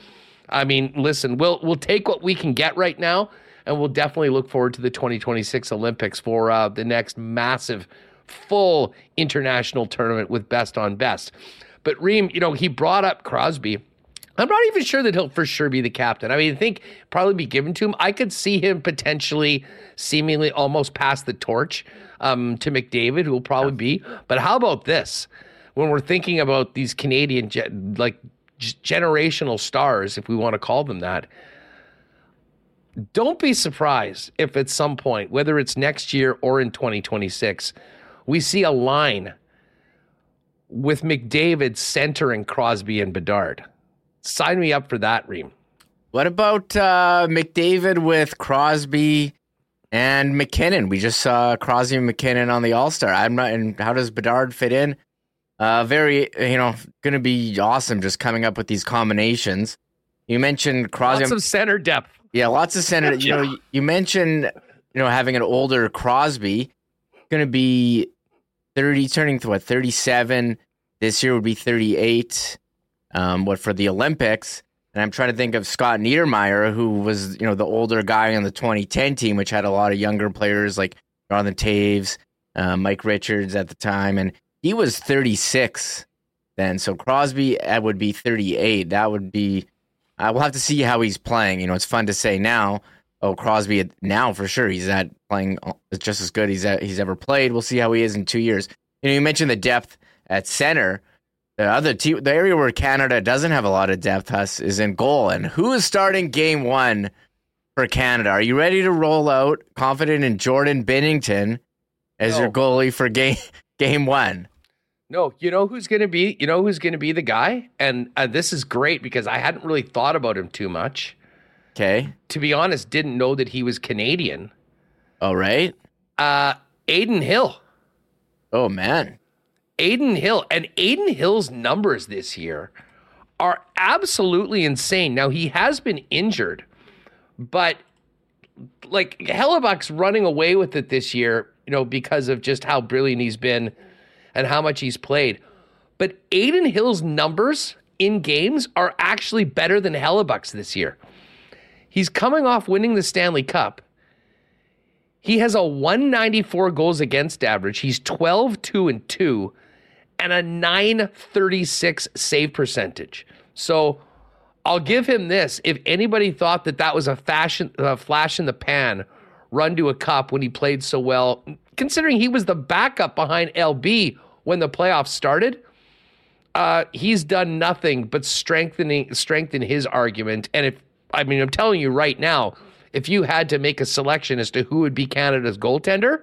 I mean, listen, we'll we'll take what we can get right now, and we'll definitely look forward to the 2026 Olympics for uh, the next massive, full international tournament with best on best. But Reem, you know, he brought up Crosby. I'm not even sure that he'll for sure be the captain. I mean, I think probably be given to him. I could see him potentially, seemingly almost pass the torch um, to McDavid, who will probably be. But how about this? When we're thinking about these Canadian like generational stars, if we want to call them that, don't be surprised if at some point, whether it's next year or in 2026, we see a line with McDavid centering Crosby and Bedard. Sign me up for that, Reem. What about uh, McDavid with Crosby and MacKinnon? We just saw Crosby and MacKinnon on the All Star. I'm not. And how does Bedard fit in? Uh, very, you know, going to be awesome just coming up with these combinations. You mentioned Crosby. Lots of center depth. Yeah, lots of center. You know, you mentioned, you know, having an older Crosby. Going to be 30, turning to what, 37. This year would be 38. Um, what for the Olympics? And I'm trying to think of Scott Niedermayer, who was, you know, the older guy on the 2010 team, which had a lot of younger players like Jonathan Toews, uh, Mike Richards at the time. And he was 36 then. So Crosby would be 38. That would be. Uh, we'll have to see how he's playing. You know, it's fun to say now. Oh, Crosby now for sure. He's at playing uh, just as good he's at, he's ever played. We'll see how he is in two years. You know, you mentioned the depth at center. The other team, the area where Canada doesn't have a lot of depth, Huss, is in goal. And who is starting game one for Canada. Are you ready to roll out confident in Jordan Binnington as No. your goalie for game [laughs] game one? No, you know who's going to be? You know who's going to be the guy? And uh, this is great because I hadn't really thought about him too much. Okay. To be honest, didn't know that he was Canadian. All right. Uh, Adin Hill. Oh man. Adin Hill and Adin Hill's numbers this year are absolutely insane. Now he has been injured, but like Hellebuyck's running away with it this year, you know, because of just how brilliant he's been and how much he's played. But Adin Hill's numbers in games are actually better than Hellebuyck's this year. He's coming off winning the Stanley Cup. He has a 194 goals against average. He's 12 2 and 2 and a 936 save percentage. So I'll give him this. If anybody thought that that was a fashion a flash in the pan run to a cup when he played so well, considering he was the backup behind LB when the playoffs started, uh, he's done nothing but strengthening strengthen his argument. And if I mean, I'm telling you right now, if you had to make a selection as to who would be Canada's goaltender,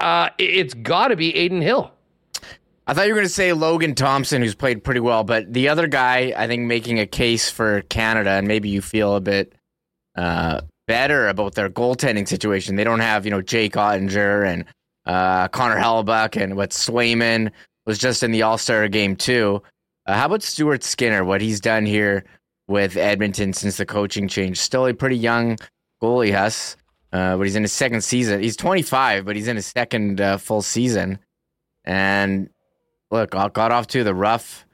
uh, it- it's got to be Adin Hill. I thought you were going to say Logan Thompson, who's played pretty well, but the other guy, I think, making a case for Canada, and maybe you feel a bit uh, better about their goaltending situation. They don't have, you know, Jake Oettinger and uh, Connor Hellebuyck, and what Swayman was just in the All Star game too. Uh, how about Stuart Skinner? What he's done here with Edmonton since the coaching change? Still a pretty young goalie, Huss, uh, but he's in his second season. He's 25, but he's in his second uh, full season, and look, I got off to the rough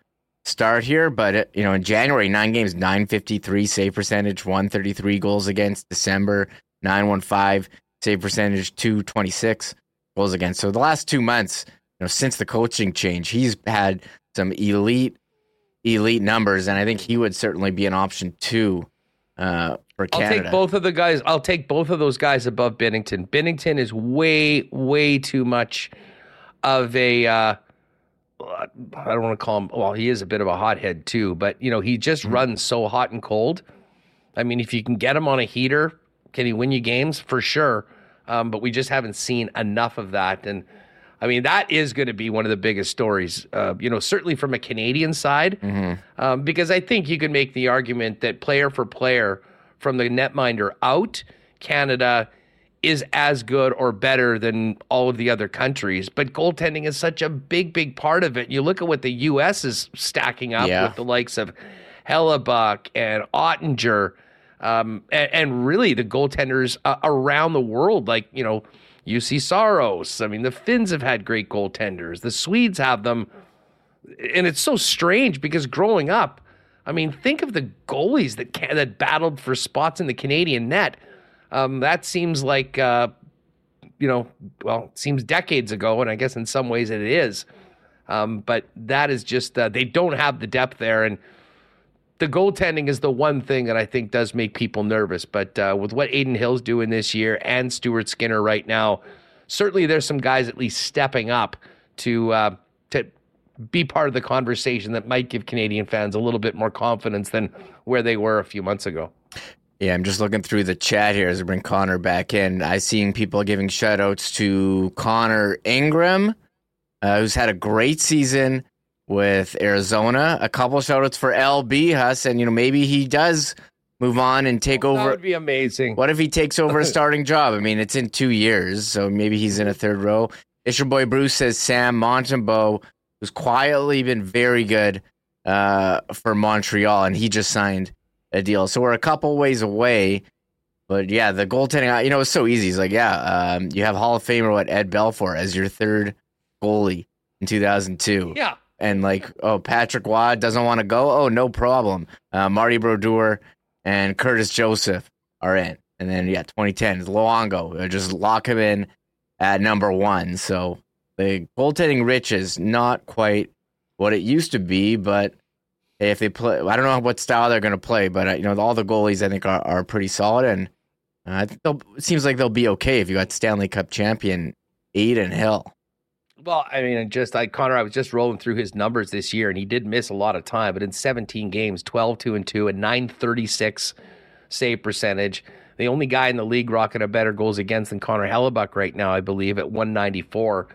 start here, but it, you know, in January, nine games, nine fifty three save percentage, one thirty three goals against. December, nine one five save percentage, two twenty six goals against. So the last two months, you know, since the coaching change, he's had some elite, elite numbers, and I think he would certainly be an option too uh, for I'll Canada. take both of the guys. I'll take both of those guys above Binnington. Binnington is way, way too much of a. Uh, I don't want to call him. Well, he is a bit of a hothead too, but you know he just runs so hot and cold. I mean, if you can get him on a heater, can he win you games for sure? Um, but we just haven't seen enough of that, and I mean that is going to be one of the biggest stories. Uh, you know, certainly from a Canadian side, um, because I think you can make the argument that player for player, from the netminder out, Canada is as good or better than all of the other countries. But goaltending is such a big, big part of it. You look at what the U.S. is stacking up Yeah. with the likes of Hellebuyck and Oettinger, um, and, and really the goaltenders uh, around the world, like you know. Juuse Saros. I mean, the Finns have had great goaltenders. The Swedes have them and it's so strange because growing up, I mean, think of the goalies that ca- that battled for spots in the Canadian net. Um, that seems like, uh, you know, well, it seems decades ago, and I guess in some ways it is. Um, but that is just uh, they don't have the depth there, and the goaltending is the one thing that I think does make people nervous. But uh, with what Adin Hill's doing this year and Stuart Skinner right now, certainly there's some guys at least stepping up to uh, to be part of the conversation that might give Canadian fans a little bit more confidence than where they were a few months ago. Yeah, I'm just looking through the chat here as we bring Connor back in. I seeing people giving shout outs to Connor Ingram, uh, who's had a great season with Arizona. A couple shout outs for LB Huss, and you know, maybe he does move on and take That over. would be amazing. What if he takes over a [laughs] starting job? I mean, it's in two years, so maybe he's in a third row. It's your Boy Bruce says Sam Montembeault, who's quietly been very good uh, for Montreal, and he just signed a deal. So we're a couple ways away. But yeah, the goaltending, uh, you know, it's so easy. It's like, yeah, um, you have Hall of Famer, what, Ed Belfour as your third goalie in 2002. Yeah. And like, oh, Patrick Roy doesn't want to go. Oh, no problem. Uh, Marty Brodeur and Curtis Joseph are in. And then, yeah, 2010 is Luongo. Uh, Just lock him in at number one. So the goaltending rich is not quite what it used to be, but if they play, I don't know what style they're going to play, but uh, you know, all the goalies I think are, are pretty solid, and uh, it seems like they'll be okay if you got Stanley Cup champion Adin Hill. Well, I mean, just like Connor, I was just rolling through his numbers this year, and he did miss a lot of time, but in 17 games, 12, 2 and 2, and 936 save percentage. the only guy in the league rocking a better goals against than Connor Hellebuyck right now, I believe, at 194.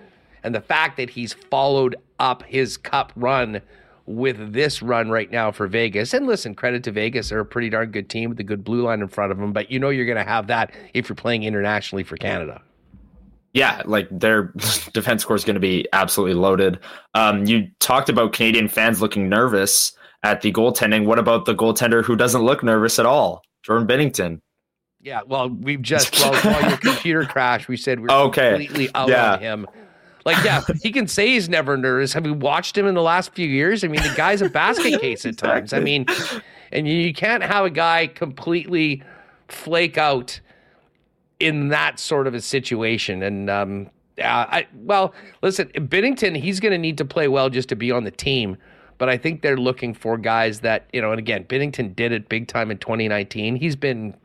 And the fact that he's followed up his cup run with this run right now for Vegas. And listen, credit to Vegas. They're a pretty darn good team with a good blue line in front of them, but you know you're going to have that if you're playing internationally for Canada. Yeah, like their [laughs] defense core is going to be absolutely loaded. Um, you talked about Canadian fans looking nervous at the goaltending. What about the goaltender who doesn't look nervous at all? Jordan Binnington? Yeah, well, we've just well, [laughs] while your computer crashed, we said we are okay. completely out yeah. on him. Like, yeah, he can say he's never nervous. Have you watched him in the last few years? I mean, the guy's a basket [laughs] case at times. I mean, and you can't have a guy completely flake out in that sort of a situation. And um, uh, I well, listen, Binnington, he's going to need to play well just to be on the team. But I think they're looking for guys that you know. And again, Binnington did it big time in 2019. He's been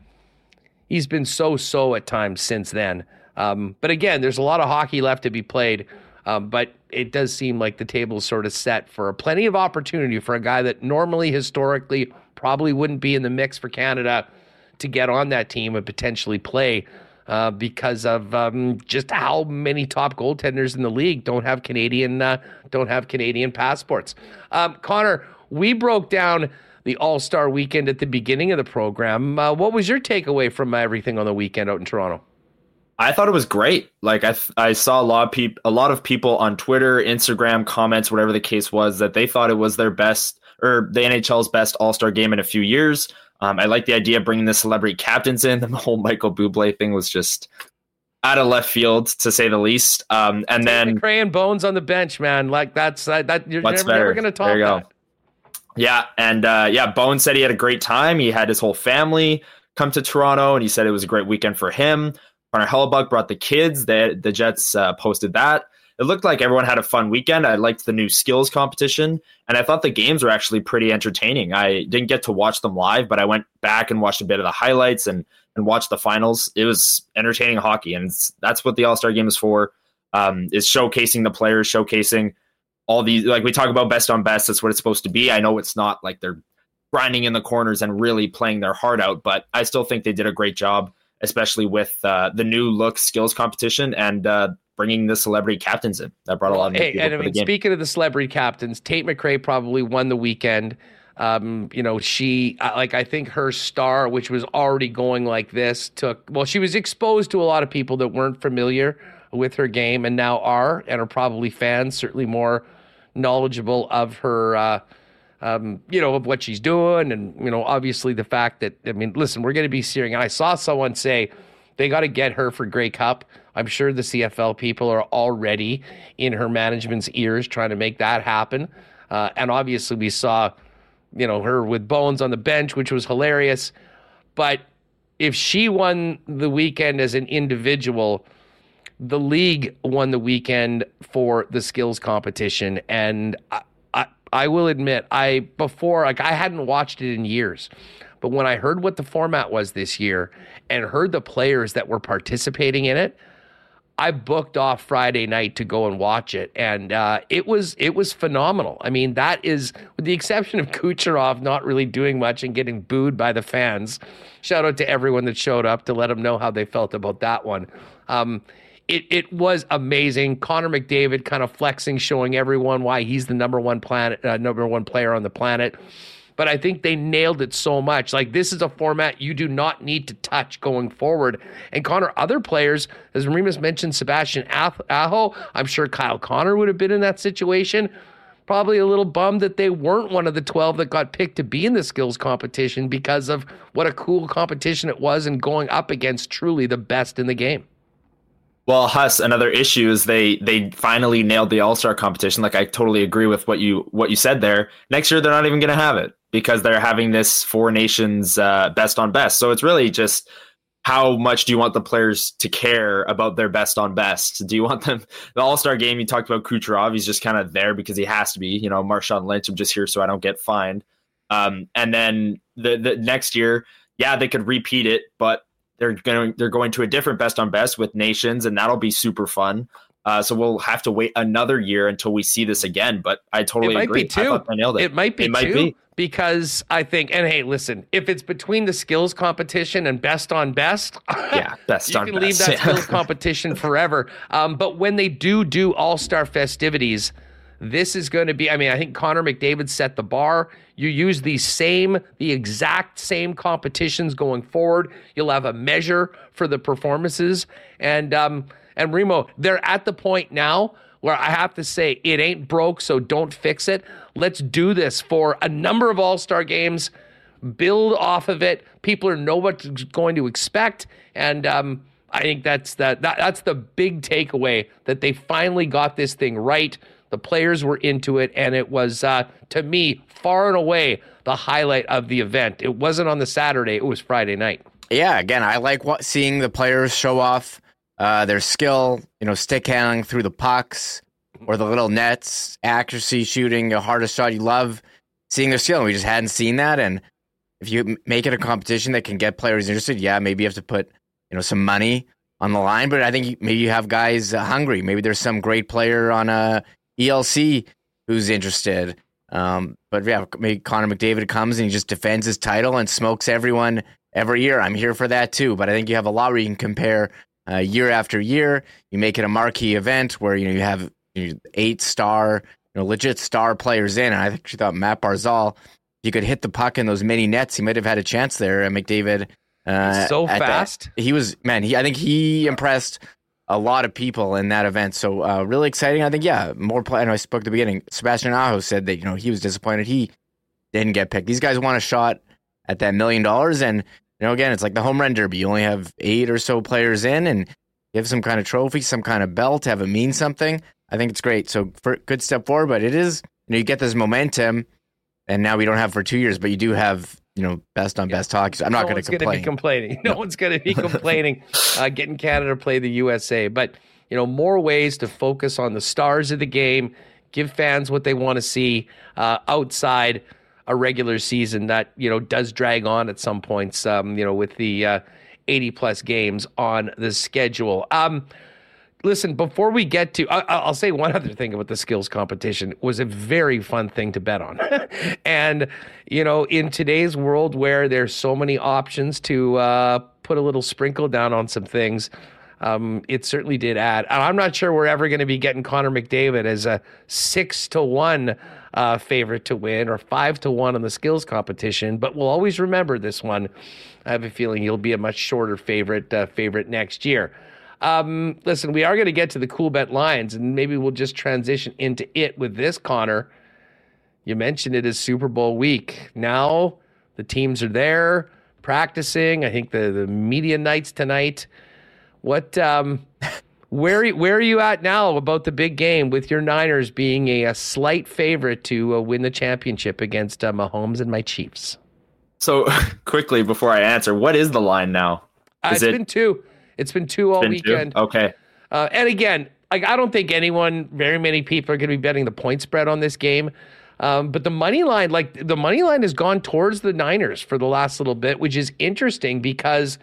he's been so so at times since then. Um, but again, there's a lot of hockey left to be played. Um, but it does seem like the table's sort of set for a plenty of opportunity for a guy that normally, historically, probably wouldn't be in the mix for Canada to get on that team and potentially play uh, because of um, just how many top goaltenders in the league don't have Canadian uh, don't have Canadian passports. Um, Connor, we broke down the All Star Weekend at the beginning of the program. Uh, what was your takeaway from everything on the weekend out in Toronto? I thought it was great. Like I, I saw a lot of people, a lot of people on Twitter, Instagram comments, whatever the case was, that they thought it was their best or the NHL's best All Star game in a few years. Um, I like the idea of bringing the celebrity captains in. [laughs] The whole Michael Bublé thing was just out of left field, to say the least. Um, and then Crayon Bones on the bench, man. Like that's uh, that you're never, never going to talk that. Yeah, and uh, yeah, Bones said he had a great time. He had his whole family come to Toronto, and he said it was a great weekend for him. Connor Hellebuyck brought the kids. The, the Jets uh, posted that. It looked like everyone had a fun weekend. I liked the new skills competition, and I thought the games were actually pretty entertaining. I didn't get to watch them live, but I went back and watched a bit of the highlights and and watched the finals. It was entertaining hockey, and that's what the All Star Game is for. Um, is showcasing the players, showcasing all these. Like we talk about best on best. That's what it's supposed to be. I know it's not like they're grinding in the corners and really playing their heart out, but I still think they did a great job especially with uh, the new look skills competition and uh, bringing the celebrity captains in. That brought a lot of hey, and I mean, speaking of the celebrity captains, Tate McRae probably won the weekend. Um, you know, she like I think her star, which was already going like this, took well, she was exposed to a lot of people that weren't familiar with her game and now are and are probably fans, certainly more knowledgeable of her uh, um, you know, of what she's doing. And, you know, obviously the fact that, I mean, listen, we're going to be seeing, I saw someone say they got to get her for Grey Cup. I'm sure the CFL people are already in her management's ears trying to make that happen. Uh, and obviously we saw, you know, her with Bones on the bench, which was hilarious. But if she won the weekend as an individual, the league won the weekend for the skills competition. And I, I will admit, I before like I hadn't watched it in years, but when I heard what the format was this year and heard the players that were participating in it, I booked off Friday night to go and watch it, and uh, it was it was phenomenal. I mean, that is with the exception of Kucherov not really doing much and getting booed by the fans. Shout out to everyone that showed up to let them know how they felt about that one. Um, it it was amazing. Connor McDavid kind of flexing, showing everyone why he's the number one planet, uh, number one player on the planet. But I think they nailed it so much. Like this is a format you do not need to touch going forward. And Connor, other players, as Remis mentioned, Sebastian Aho, I'm sure Kyle Connor would have been in that situation. Probably a little bummed that they weren't one of the 12 that got picked to be in the skills competition because of what a cool competition it was and going up against truly the best in the game. Well, Huss, another issue is they they finally nailed the All Star competition. Like I totally agree with what you what you said there. Next year they're not even going to have it because they're having this four nations uh, best on best. So it's really just how much do you want the players to care about their best on best? Do you want them the All Star game? You talked about Kucherov. He's just kind of there because he has to be. You know, Marshawn Lynch. I'm just here so I don't get fined. Um, and then the the next year, yeah, they could repeat it, but they're going they're going to a different best on best with nations, and that'll be super fun. Uh, so we'll have to wait another year until we see this again. But I totally it might agree. Be two. I, I nailed it. It might be it might two be. because I think. And hey, listen, if it's between the skills competition and best on best, [laughs] yeah, best you on can best. leave that yeah. skills competition [laughs] forever. Um, but when they do do All Star festivities, this is going to be. I mean, I think Connor McDavid set the bar. You use the same, the exact same competitions going forward. You'll have a measure for the performances, and um, and Remo, they're at the point now where I have to say it ain't broke, so don't fix it. Let's do this for a number of All Star games. Build off of it. People are know what's going to expect, and um, I think that's the, that that's the big takeaway that they finally got this thing right. The players were into it, and it was uh, to me far and away the highlight of the event. It wasn't on the Saturday; it was Friday night. Yeah, again, I like seeing the players show off uh, their skill. You know, stick handling through the pucks or the little nets, accuracy shooting, the hardest shot. You love seeing their skill. And we just hadn't seen that, and if you make it a competition that can get players interested, yeah, maybe you have to put you know some money on the line. But I think maybe you have guys hungry. Maybe there's some great player on a ELC who's interested. Um, but yeah, maybe Connor McDavid comes and he just defends his title and smokes everyone every year. I'm here for that too. But I think you have a lot where you can compare uh, year after year. You make it a marquee event where you know you have you know, eight star, you know, legit star players in. And I actually thought Matt Barzal, if you could hit the puck in those mini nets, he might have had a chance there. And McDavid, uh, so fast. he was man. He I think he impressed a lot of people in that event. So uh, really exciting. I think yeah, more play. I know I spoke at the beginning. Sebastian Aho said that you know he was disappointed he didn't get picked. These guys want a shot at that million dollars, and you know again, it's like the home run derby. You only have eight or so players in, and have some kind of trophy, some kind of belt, have it mean something. I think it's great. So for good step forward, but it is you know you get this momentum, and now we don't have for two years, but you do have you know best on best hockey. So I'm not no going one's to complain. be complaining. No, one's going to be [laughs] complaining. Uh, getting Canada to play the USA, but you know more ways to focus on the stars of the game, give fans what they want to see uh, outside a regular season that you know does drag on at some points. Um, you know with the uh, 80 plus games on the schedule. Um, listen, before we get to, I, I'll say one other thing about the skills competition it was a very fun thing to bet on, [laughs] and you know, in today's world where there's so many options to uh, put a little sprinkle down on some things. Um, it certainly did add. And I'm not sure we're ever going to be getting Connor McDavid as a six to one uh, favorite to win or five to one on the skills competition, but we'll always remember this one. I have a feeling he'll be a much shorter favorite uh, favorite next year. Um, listen, we are going to get to the Coolbet lines, and maybe we'll just transition into it with this, Connor. You mentioned it is Super Bowl week. Now the teams are there practicing. I think the the media nights tonight. What um, [laughs] where where are you at now about the big game with your Niners being a, a slight favorite to uh, win the championship against uh, Mahomes and my Chiefs? So [laughs] quickly before I answer, what is the line now? Uh, Is it's it been two. It's been two all been two? weekend. Okay. Uh, and again, like I don't think anyone, very many people are going to be betting the point spread on this game. Um, but the money line, like the money line, has gone towards the Niners for the last little bit, which is interesting because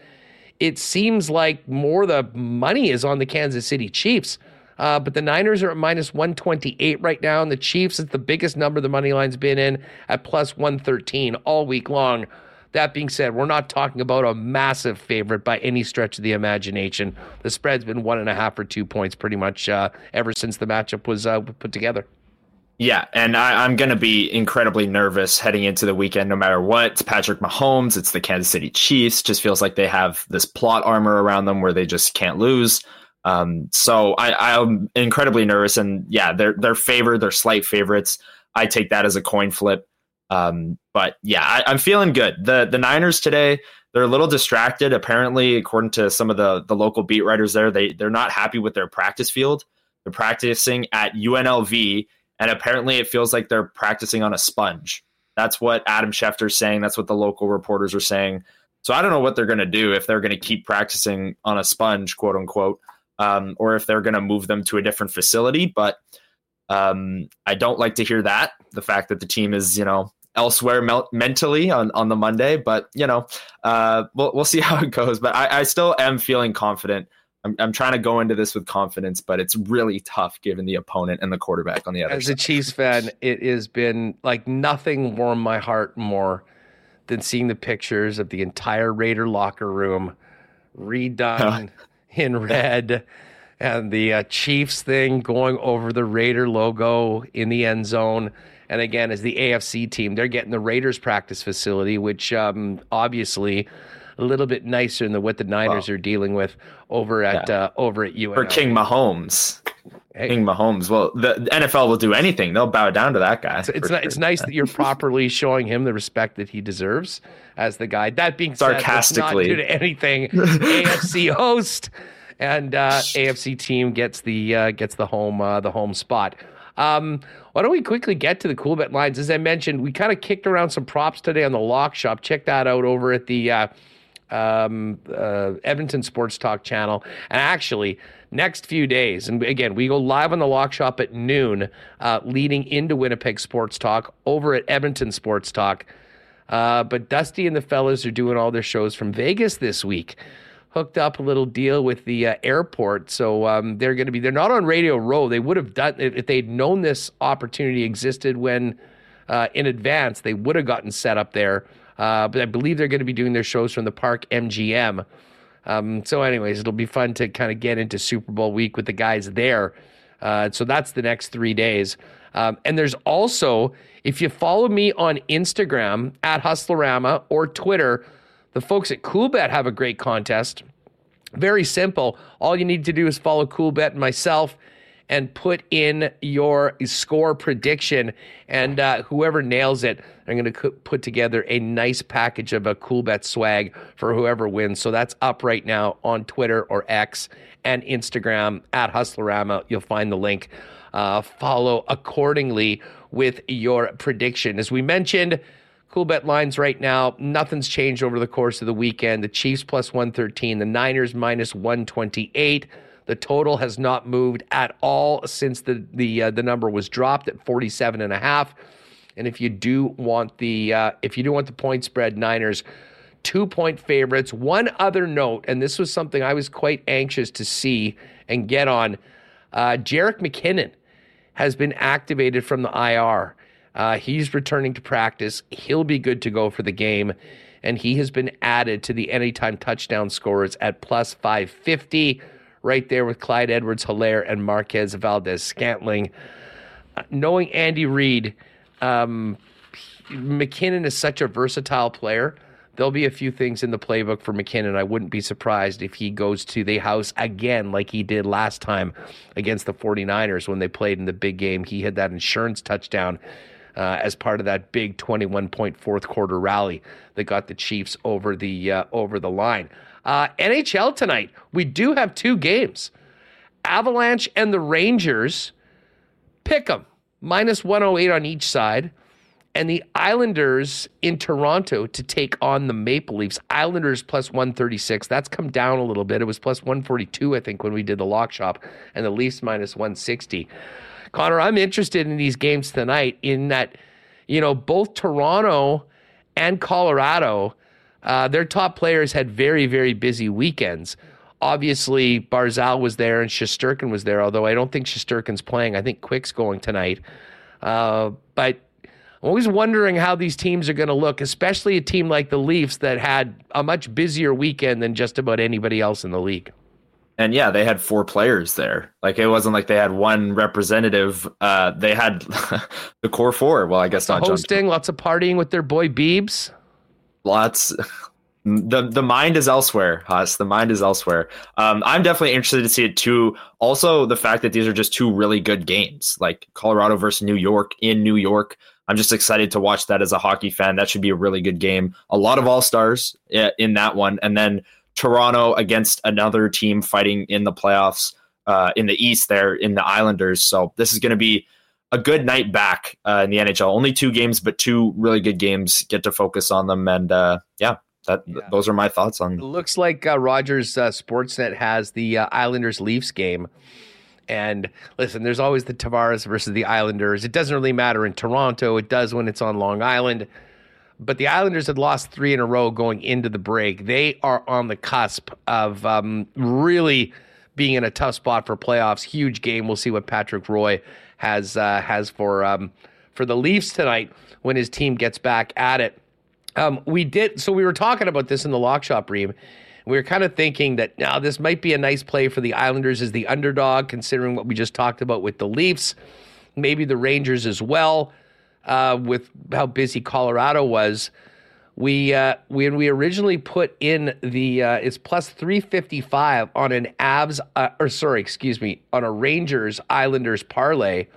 it seems like more the money is on the Kansas City Chiefs. Uh, but the Niners are at minus 128 right now, and the Chiefs is the biggest number the money line's been in at plus 113 all week long. That being said, we're not talking about a massive favorite by any stretch of the imagination. The spread's been one and a half or two points pretty much uh, ever since the matchup was uh, put together. Yeah, and I, I'm going to be incredibly nervous heading into the weekend, no matter what. It's Patrick Mahomes, it's the Kansas City Chiefs. Just feels like they have this plot armor around them where they just can't lose. Um, so I, I'm incredibly nervous, and yeah, they're they're favored, they're slight favorites. I take that as a coin flip. Um, but yeah, I, I'm feeling good. the The Niners today, they're a little distracted. Apparently, according to some of the the local beat writers there, they they're not happy with their practice field. They're practicing at UNLV, and apparently, it feels like they're practicing on a sponge. That's what Adam Schefter's saying. That's what the local reporters are saying. So I don't know what they're going to do if they're going to keep practicing on a sponge, quote unquote, um, or if they're going to move them to a different facility. But um, I don't like to hear that. The fact that the team is, you know, elsewhere mentally on, on the Monday. But you know, uh, we'll we'll see [laughs] how it goes. But I, I still am feeling confident I'm, I'm trying to go into this with confidence, but it's really tough given the opponent and the quarterback on the other As side. a Chiefs fan, it has been like nothing warmed my heart more than seeing the pictures of the entire Raider locker room redone [laughs] in red and the uh, Chiefs thing going over the Raider logo in the end zone. And again, as the AFC team, they're getting the Raiders practice facility, which um, obviously a little bit nicer than what the Niners are dealing with over at Yeah. uh, over at UNL. For King Mahomes. King Mahomes. Well, the, the NFL will do anything. They'll bow down to that guy. It's, it's, for ni- it's sure. nice that you're properly showing him the respect that he deserves as the guy. That being said, Sarcastically. not do to anything. [laughs] AFC host and uh, AFC team gets the uh, gets the home uh, the home spot. Um, why don't we quickly get to the Coolbet lines? As I mentioned, we kind of kicked around some props today on the lock shop. Check that out over at the uh, um, uh, Edmonton Sports Talk channel. And actually, next few days, and again, we go live on the lock shop at noon, uh, leading into Winnipeg Sports Talk over at Edmonton Sports Talk. Uh, but Dusty and the fellas are doing all their shows from Vegas this week. Hooked up a little deal with the uh, airport, so um, they're going to be. They're not on Radio Row. They would have done if if they'd known this opportunity existed when uh, in advance. They would have gotten set up there. Uh, but I believe they're going to be doing their shows from the Park MGM. Um, so, anyways, it'll be fun to kind of get into Super Bowl week with the guys there. Uh, so that's the next three days. Um, and there's also, if you follow me on Instagram at Hustlerama or Twitter, the folks at CoolBet have a great contest. Very simple. All you need to do is follow CoolBet and myself and put in your score prediction. And uh, whoever nails it, I'm going to put together a nice package of a Coolbet swag for whoever wins. So that's up right now on Twitter or X and Instagram at Hustlerama. You'll find the link. Uh, follow accordingly with your prediction. As we mentioned, Coolbet lines right now. Nothing's changed over the course of the weekend. The Chiefs plus 113, the Niners minus 128. The total has not moved at all since the the uh, the number was dropped at 47 and a half. And if you do want the uh, if you do want the point spread, Niners two point favorites. One other note, and this was something I was quite anxious to see and get on. Uh, Jerick McKinnon has been activated from the IR. Uh, he's returning to practice. He'll be good to go for the game. And he has been added to the anytime touchdown scorers at plus 550, right there with Clyde Edwards Helaire and Marquez Valdes Scantling. Uh, knowing Andy Reid, um, McKinnon is such a versatile player. There'll be a few things in the playbook for McKinnon. I wouldn't be surprised if he goes to the house again, like he did last time against the 49ers when they played in the big game. He had that insurance touchdown uh, as part of that big 21 point fourth quarter rally that got the Chiefs over the uh, over the line. Uh, NHL tonight, we do have two games. Avalanche and the Rangers. Pick them minus 108 on each side and the Islanders in Toronto to take on the Maple Leafs. Islanders plus 136. That's come down a little bit. It was plus 142, I think, when we did the lock shop, and the Leafs minus 160. Connor, I'm interested in these games tonight in that, you know, both Toronto and Colorado, uh, their top players had very, very busy weekends. Obviously, Barzal was there and Shesterkin was there, although I don't think Shesterkin's playing. I think Quick's going tonight. Uh, but I'm always wondering how these teams are going to look, especially a team like the Leafs that had a much busier weekend than just about anybody else in the league. And yeah, they had four players there. Like it wasn't like they had one representative. Uh, they had [laughs] the core four. Well, I guess not. John- Hosting, lots of partying with their boy Beebs. lots the the mind is elsewhere Huss. the mind is elsewhere um, i'm definitely interested to see it too also the fact that these are just two really good games like colorado versus new york in new york i'm just excited to watch that as a hockey fan that should be a really good game a lot of all stars in that one and then toronto against another team fighting in the playoffs uh, in the east there in the islanders so this is going to be a good night back uh, in the NHL. Only two games, but two really good games. Get to focus on them, and uh, yeah, that th- those are my thoughts on. It looks like uh, Rogers uh, Sportsnet has the uh, Islanders Leafs game. And listen, there's always the Tavares versus the Islanders. It doesn't really matter in Toronto. It does when it's on Long Island. But the Islanders had lost three in a row going into the break. They are on the cusp of um, really being in a tough spot for playoffs. Huge game. We'll see what Patrick Roy has uh, has for um, for the Leafs tonight when his team gets back at it. Um, we did so. We were talking about this in the lock shop, Reem. We were kind of thinking that now this might be a nice play for the Islanders as the underdog, considering what we just talked about with the Leafs, maybe the Rangers as well, uh, with how busy Colorado was. We uh, when we originally put in the uh, it's plus three fifty five on an Abs uh, or sorry, excuse me, on a Rangers Islanders parlay.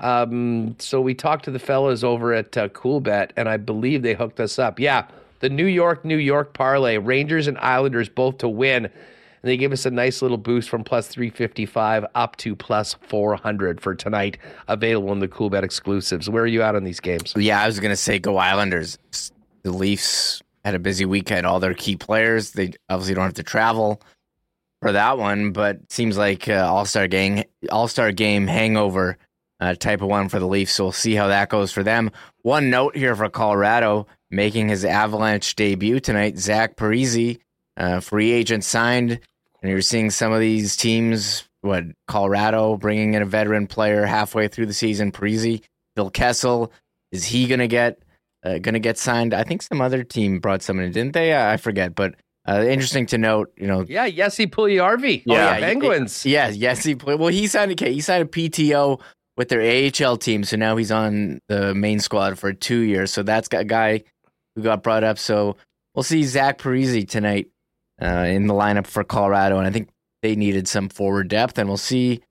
Um, so we talked to the fellas over at uh, Coolbet, and I believe they hooked us up. Yeah, the New York New York parlay, Rangers and Islanders both to win. And they gave us a nice little boost from plus 355 up to plus 400 for tonight, available in the Coolbet exclusives. Where are you at on these games? Yeah, I was going to say go Islanders. The Leafs had a busy weekend. All their key players, they obviously don't have to travel for that one, but seems like uh, All Star game, All Star game hangover uh, type of one for the Leafs. So we'll see how that goes for them. One note here for Colorado making his Avalanche debut tonight. Zach Parise, uh, free agent signed, and you're seeing some of these teams. What Colorado bringing in a veteran player halfway through the season? Parise, Phil Kessel, is he gonna get uh, gonna get signed? I think some other team brought someone in, didn't they? I forget, but uh, interesting to note, you know. Yeah, Jesse Puljujarvi. Oh, yeah, Penguins. Yeah, Jesse. Well, he signed a he signed a PTO with their AHL team, so now he's on the main squad for two years. So that's got a guy who got brought up. So we'll see Zach Parise tonight uh, in the lineup for Colorado, and I think they needed some forward depth, and we'll see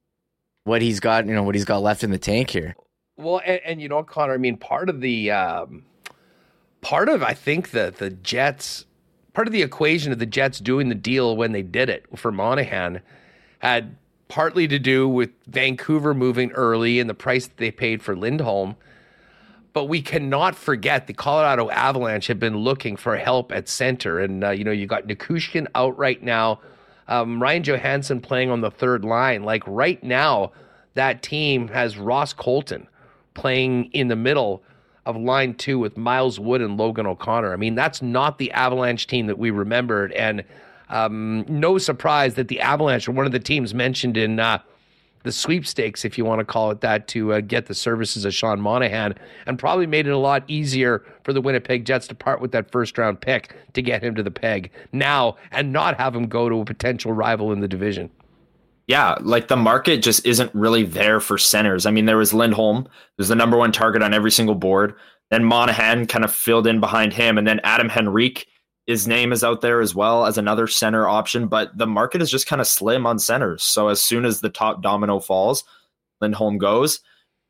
what he's got. You know what he's got left in the tank here. Well, and, and you know, Connor. I mean, part of the um, part of I think the the Jets part of the equation of the Jets doing the deal when they did it for Monahan had partly to do with Vancouver moving early and the price that they paid for Lindholm. But we cannot forget the Colorado Avalanche have been looking for help at center. And, uh, you know, you got Nichushkin out right now, um, Ryan Johansen playing on the third line. Like right now, that team has Ross Colton playing in the middle of line two with Miles Wood and Logan O'Connor. I mean, that's not the Avalanche team that we remembered. And um, no surprise that the Avalanche are one of the teams mentioned in uh, the sweepstakes, if you want to call it that, to uh, get the services of Sean Monahan, and probably made it a lot easier for the Winnipeg Jets to part with that first round pick to get him to the peg now and not have him go to a potential rival in the division. Yeah, like the market just isn't really there for centers. I mean, there was Lindholm, who's the number one target on every single board. Then Monahan kind of filled in behind him, and then Adam Henrique his name is out there as well as another center option, but the market is just kind of slim on centers. So as soon as the top domino falls, Lindholm goes,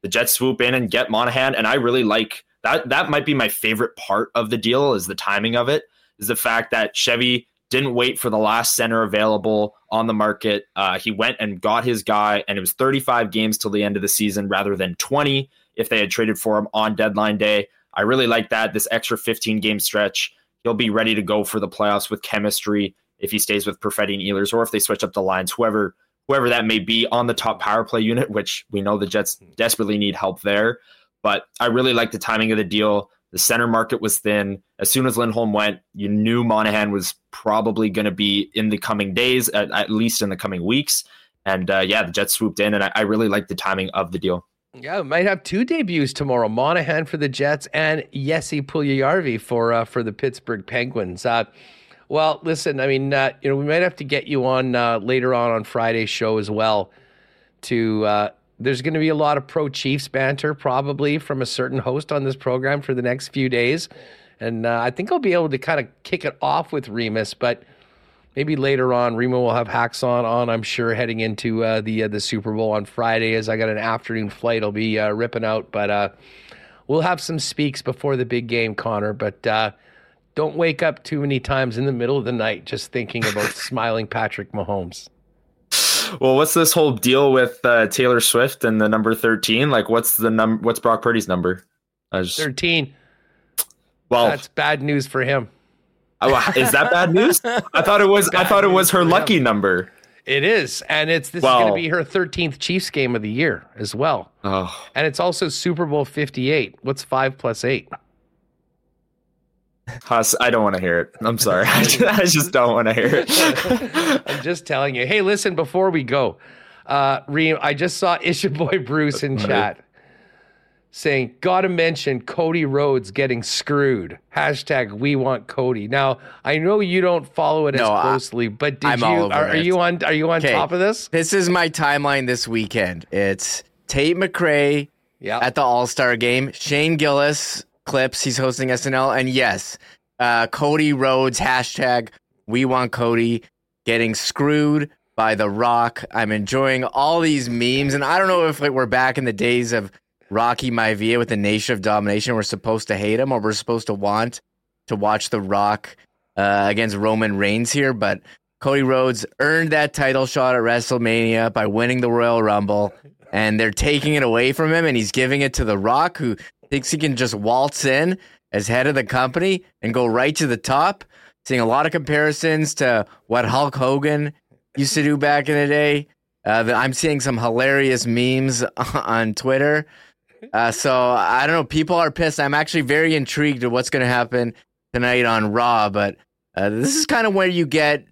the Jets swoop in and get Monahan. And I really like that. That might be my favorite part of the deal is the timing of it, is the fact that Chevy didn't wait for the last center available on the market. Uh, he went and got his guy, and it was 35 games till the end of the season rather than 20 if they had traded for him on deadline day. I really like that. This extra 15 game stretch he'll be ready to go for the playoffs with chemistry if he stays with Perfetti and Ehlers or if they switch up the lines, whoever whoever that may be on the top power play unit, which we know the Jets desperately need help there. But I really like the timing of the deal. The center market was thin. As soon as Lindholm went, you knew Monahan was probably going to be in the coming days, at, at, least in the coming weeks. And uh, yeah, the Jets swooped in, and I, I really like the timing of the deal. Yeah, we might have two debuts tomorrow: Monahan for the Jets and Jesse Puljujarvi for uh, for the Pittsburgh Penguins. Uh, well, listen, I mean, uh, you know, we might have to get you on uh, later on on Friday's show as well. To uh, there's going to be a lot of pro Chiefs banter probably from a certain host on this program for the next few days, and uh, I think I'll be able to kind of kick it off with Remis, but maybe later on, Remo will have hacks on. On I'm sure heading into uh, the uh, the Super Bowl on Friday, as I got an afternoon flight. I'll be uh, ripping out, but uh, we'll have some speaks before the big game, Connor. But uh, don't wake up too many times in the middle of the night just thinking about [laughs] smiling Patrick Mahomes. Well, what's this whole deal with uh, Taylor Swift and the number thirteen? Like, what's the number? What's Brock Purdy's number? Just... Thirteen. Well, that's bad news for him. Oh, is that bad news? I thought it was. I thought it was her lucky number. It is, and it's this is going to be her 13th Chiefs game of the year as well. Oh. And it's also Super Bowl 58. What's five plus eight? Huss, I don't want to hear it. I'm sorry. [laughs] I just, I just don't want to hear it. [laughs] I'm just telling you. Hey, listen, before we go, uh, Reem, I just saw Isha Boy Bruce in chat saying, gotta mention Cody Rhodes getting screwed. Hashtag we want Cody. Now, I know you don't follow it No, as closely, but did I'm you are, are you on are you on top of this? This is my timeline this weekend. It's Tate McRae at the All Star game, Shane Gillis clips. He's hosting SNL, and yes, uh, Cody Rhodes hashtag We Want Cody getting screwed by The Rock. I'm enjoying all these memes, and I don't know if like we're back in the days of Rocky Maivia with the Nation of Domination. We're supposed to hate him, or we're supposed to want to watch The Rock uh, against Roman Reigns here, but Cody Rhodes earned that title shot at WrestleMania by winning the Royal Rumble, and they're taking it away from him, and he's giving it to The Rock, who thinks he can just waltz in as head of the company and go right to the top. Seeing a lot of comparisons to what Hulk Hogan used to do back in the day. Uh, I'm seeing some hilarious memes [laughs] on Twitter. Uh, so I don't know. People are pissed. I'm actually very intrigued at what's going to happen tonight on Raw. But uh, this is kind of where you get,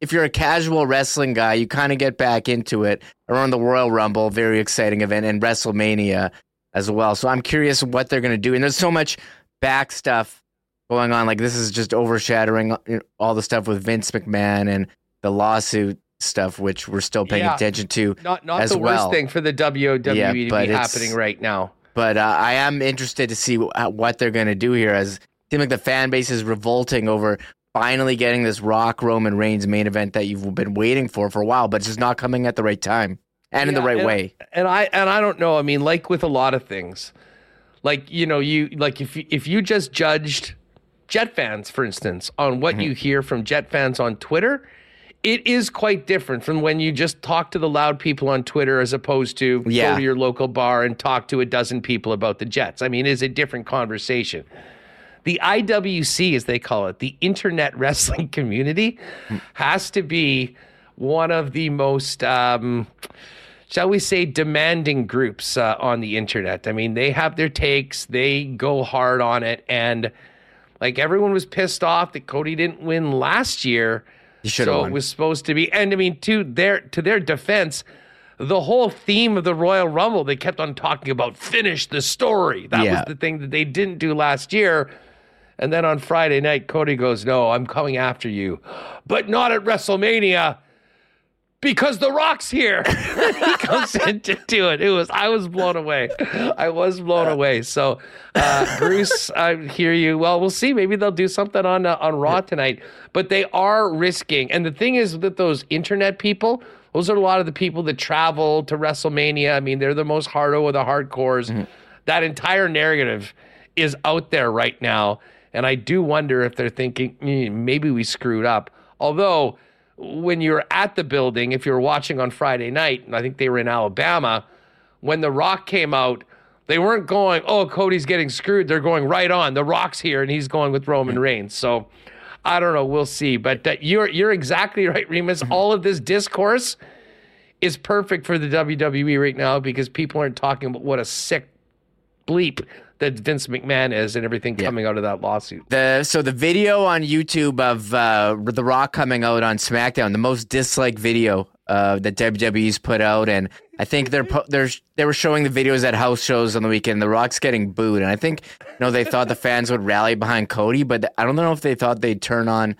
if you're a casual wrestling guy, you kind of get back into it around the Royal Rumble, very exciting event, and WrestleMania as well. So I'm curious what they're going to do. And there's so much back stuff going on. Like this is just overshadowing all the stuff with Vince McMahon and the lawsuit stuff, which we're still paying Yeah. attention to. Not not as the worst thing for the WWE Yeah, to be happening right now. But uh, I am interested to see wh- what they're going to do here. As it seems like the fan base is revolting over finally getting this Rock Roman Reigns main event that you've been waiting for for a while, but it's just not coming at the right time and in the right and- way. And I and I don't know. I mean, like with a lot of things, like you know, you like if you, if you just judged Jet fans, for instance, on what Mm-hmm. you hear from Jet fans on Twitter, it is quite different from when you just talk to the loud people on Twitter as opposed to Yeah. go to your local bar and talk to a dozen people about the Jets. I mean, it's a different conversation. The IWC, as they call it, the Internet [laughs] Wrestling Community, has to be one of the most, um, shall we say, demanding groups uh, on the internet. I mean, they have their takes, they go hard on it, and like everyone was pissed off that Cody didn't win last year. He should have so won. it was supposed to be. And I mean, to their to their defense, the whole theme of the Royal Rumble, they kept on talking about finish the story. That Yeah. was the thing that they didn't do last year. And then on Friday night, Cody goes, "No, I'm coming after you, but not at WrestleMania." Because The Rock's here, [laughs] he comes in to do it. It was I was blown away. I was blown away. So, uh, Bruce, I hear you. Well, we'll see. Maybe they'll do something on uh, on Raw tonight. But they are risking. And the thing is that those internet people, those are a lot of the people that travel to WrestleMania. I mean, they're the most hardo of the hardcores. That entire narrative is out there right now, and I do wonder if they're thinking "Mm, maybe we screwed up. Although when you're at the building, if you're watching on Friday night, and I think they were in Alabama, when The Rock came out, they weren't going, oh, Cody's getting screwed. They're going right on. The Rock's here, and he's going with Roman Reigns. So I don't know. We'll see. But uh, you're you're exactly right, Remis. All of this discourse is perfect for the WWE right now because people aren't talking about what a sick bleep that Vince McMahon is and everything coming out of that lawsuit. The so the video on YouTube of uh, The Rock coming out on SmackDown, the most disliked video uh, that WWE's put out, and I think they're po- they're they were showing the videos at house shows on the weekend. The Rock's getting booed, and I think you know they thought the fans would rally behind Cody, but I don't know if they thought they'd turn on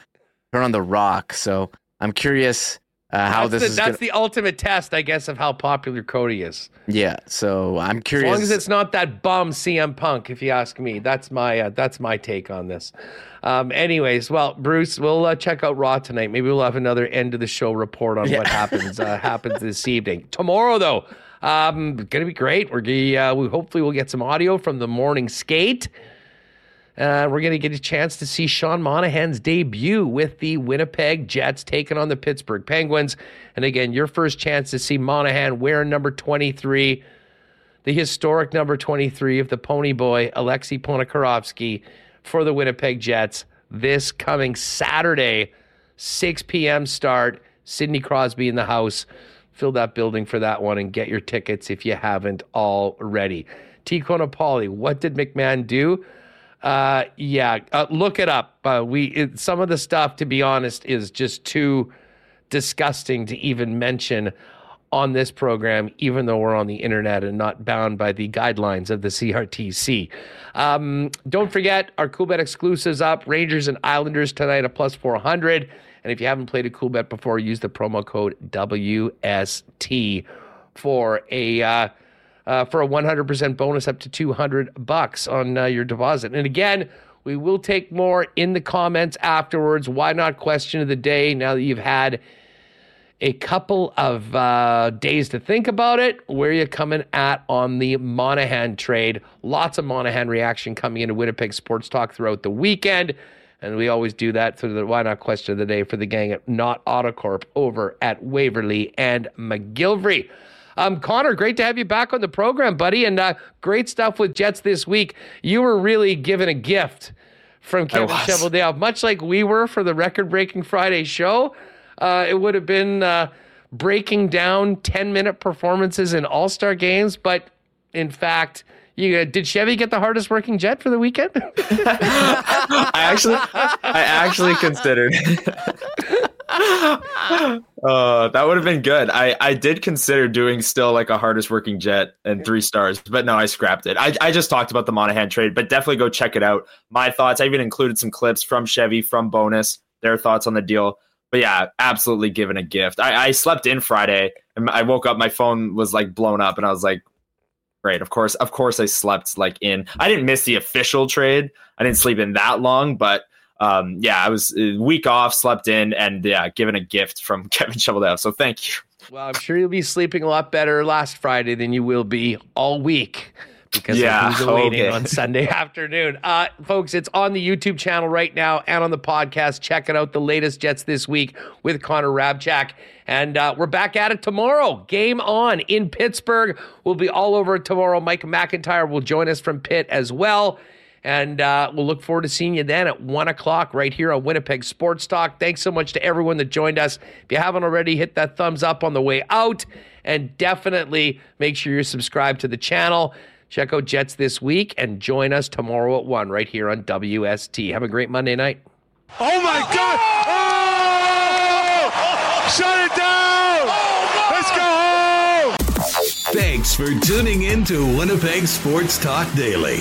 turn on The Rock. So I'm curious uh, how that's this the, is. that's gonna, the ultimate test, I guess, of how popular Cody is. yeah, so I'm curious. As long as it's not that bum CM Punk, if you ask me, that's my uh, that's my take on this. Um, anyways, well, Bruce, we'll uh, check out Raw tonight. Maybe we'll have another end of the show report on what happens uh, [laughs] happens this evening. Tomorrow, though, um, gonna be great. We're gonna, uh, we hopefully we'll get some audio from the morning skate. Uh, we're going to get a chance to see Sean Monahan's debut with the Winnipeg Jets taking on the Pittsburgh Penguins. And again, your first chance to see Monahan wearing number 23, the historic number 23 of the Pony Boy, Alexei Ponikarovsky, for the Winnipeg Jets this coming Saturday, 6 p.m. start. Sidney Crosby in the house. Fill that building for that one and get your tickets if you haven't already. T. Conopoli, what did McMahon do? Uh, yeah, uh, look it up. Uh, we it, some of the stuff, to be honest, is just too disgusting to even mention on this program, even though we're on the internet and not bound by the guidelines of the CRTC. Um, don't forget our Coolbet exclusives up Rangers and Islanders tonight at plus 400. And if you haven't played a Coolbet before, use the promo code WST for a. Uh, uh, for a 100% bonus up to 200 bucks on uh, your deposit. And again, we will take more in the comments afterwards. Why not question of the day now that you've had a couple of uh, days to think about it. Where are you coming at on the Monahan trade? Lots of Monahan reaction coming into Winnipeg Sports Talk throughout the weekend. And we always do that through the Why Not question of the day for the gang at Not Autocorp over at Waverley and McGillivray. Um, Connor, great to have you back on the program, buddy, and uh, great stuff with Jets this week. You were really given a gift from Kevin Cheveldayoff, much like we were for the record-breaking Friday show. Uh, it would have been uh, breaking down 10 minute performances in All Star games, but in fact, you, uh, did Chevy get the hardest working jet for the weekend? [laughs] I actually, I actually considered. [laughs] uh, that would have been good. I, I did consider doing still like a hardest working jet and three stars, but no, I scrapped it. I, I just talked about the Monahan trade, but definitely go check it out. My thoughts. I even included some clips from Chevy, from Bowness, their thoughts on the deal but yeah, absolutely given a gift. I, I slept in Friday and I woke up, my phone was like blown up, and I was like, great. Of course, of course, I slept like in. I didn't miss the official trade. I didn't sleep in that long, but um, yeah, I was a uh, week off, slept in, and yeah, given a gift from [laughs] Kevin Cheveldayoff. So thank you. Well, I'm sure you'll be sleeping a lot better last Friday than you will be all week because yeah, who's waiting okay. on Sunday [laughs] afternoon. Uh, folks, it's on the YouTube channel right now and on the podcast. Check it out, the latest Jets this week with Connor Hrabchak. And uh, we're back at it tomorrow. Game on in Pittsburgh. We'll be all over tomorrow. Mike McIntyre will join us from Pitt as well. And uh, we'll look forward to seeing you then at 1 o'clock right here on Winnipeg Sports Talk. Thanks so much to everyone that joined us. If you haven't already, hit that thumbs up on the way out. And definitely make sure you're subscribed to the channel. Check out Jets this week and join us tomorrow at 1 right here on WST. Have a great Monday night. Oh my God! Oh! Shut it down! Let's go home! Thanks for tuning in to Winnipeg Sports Talk Daily.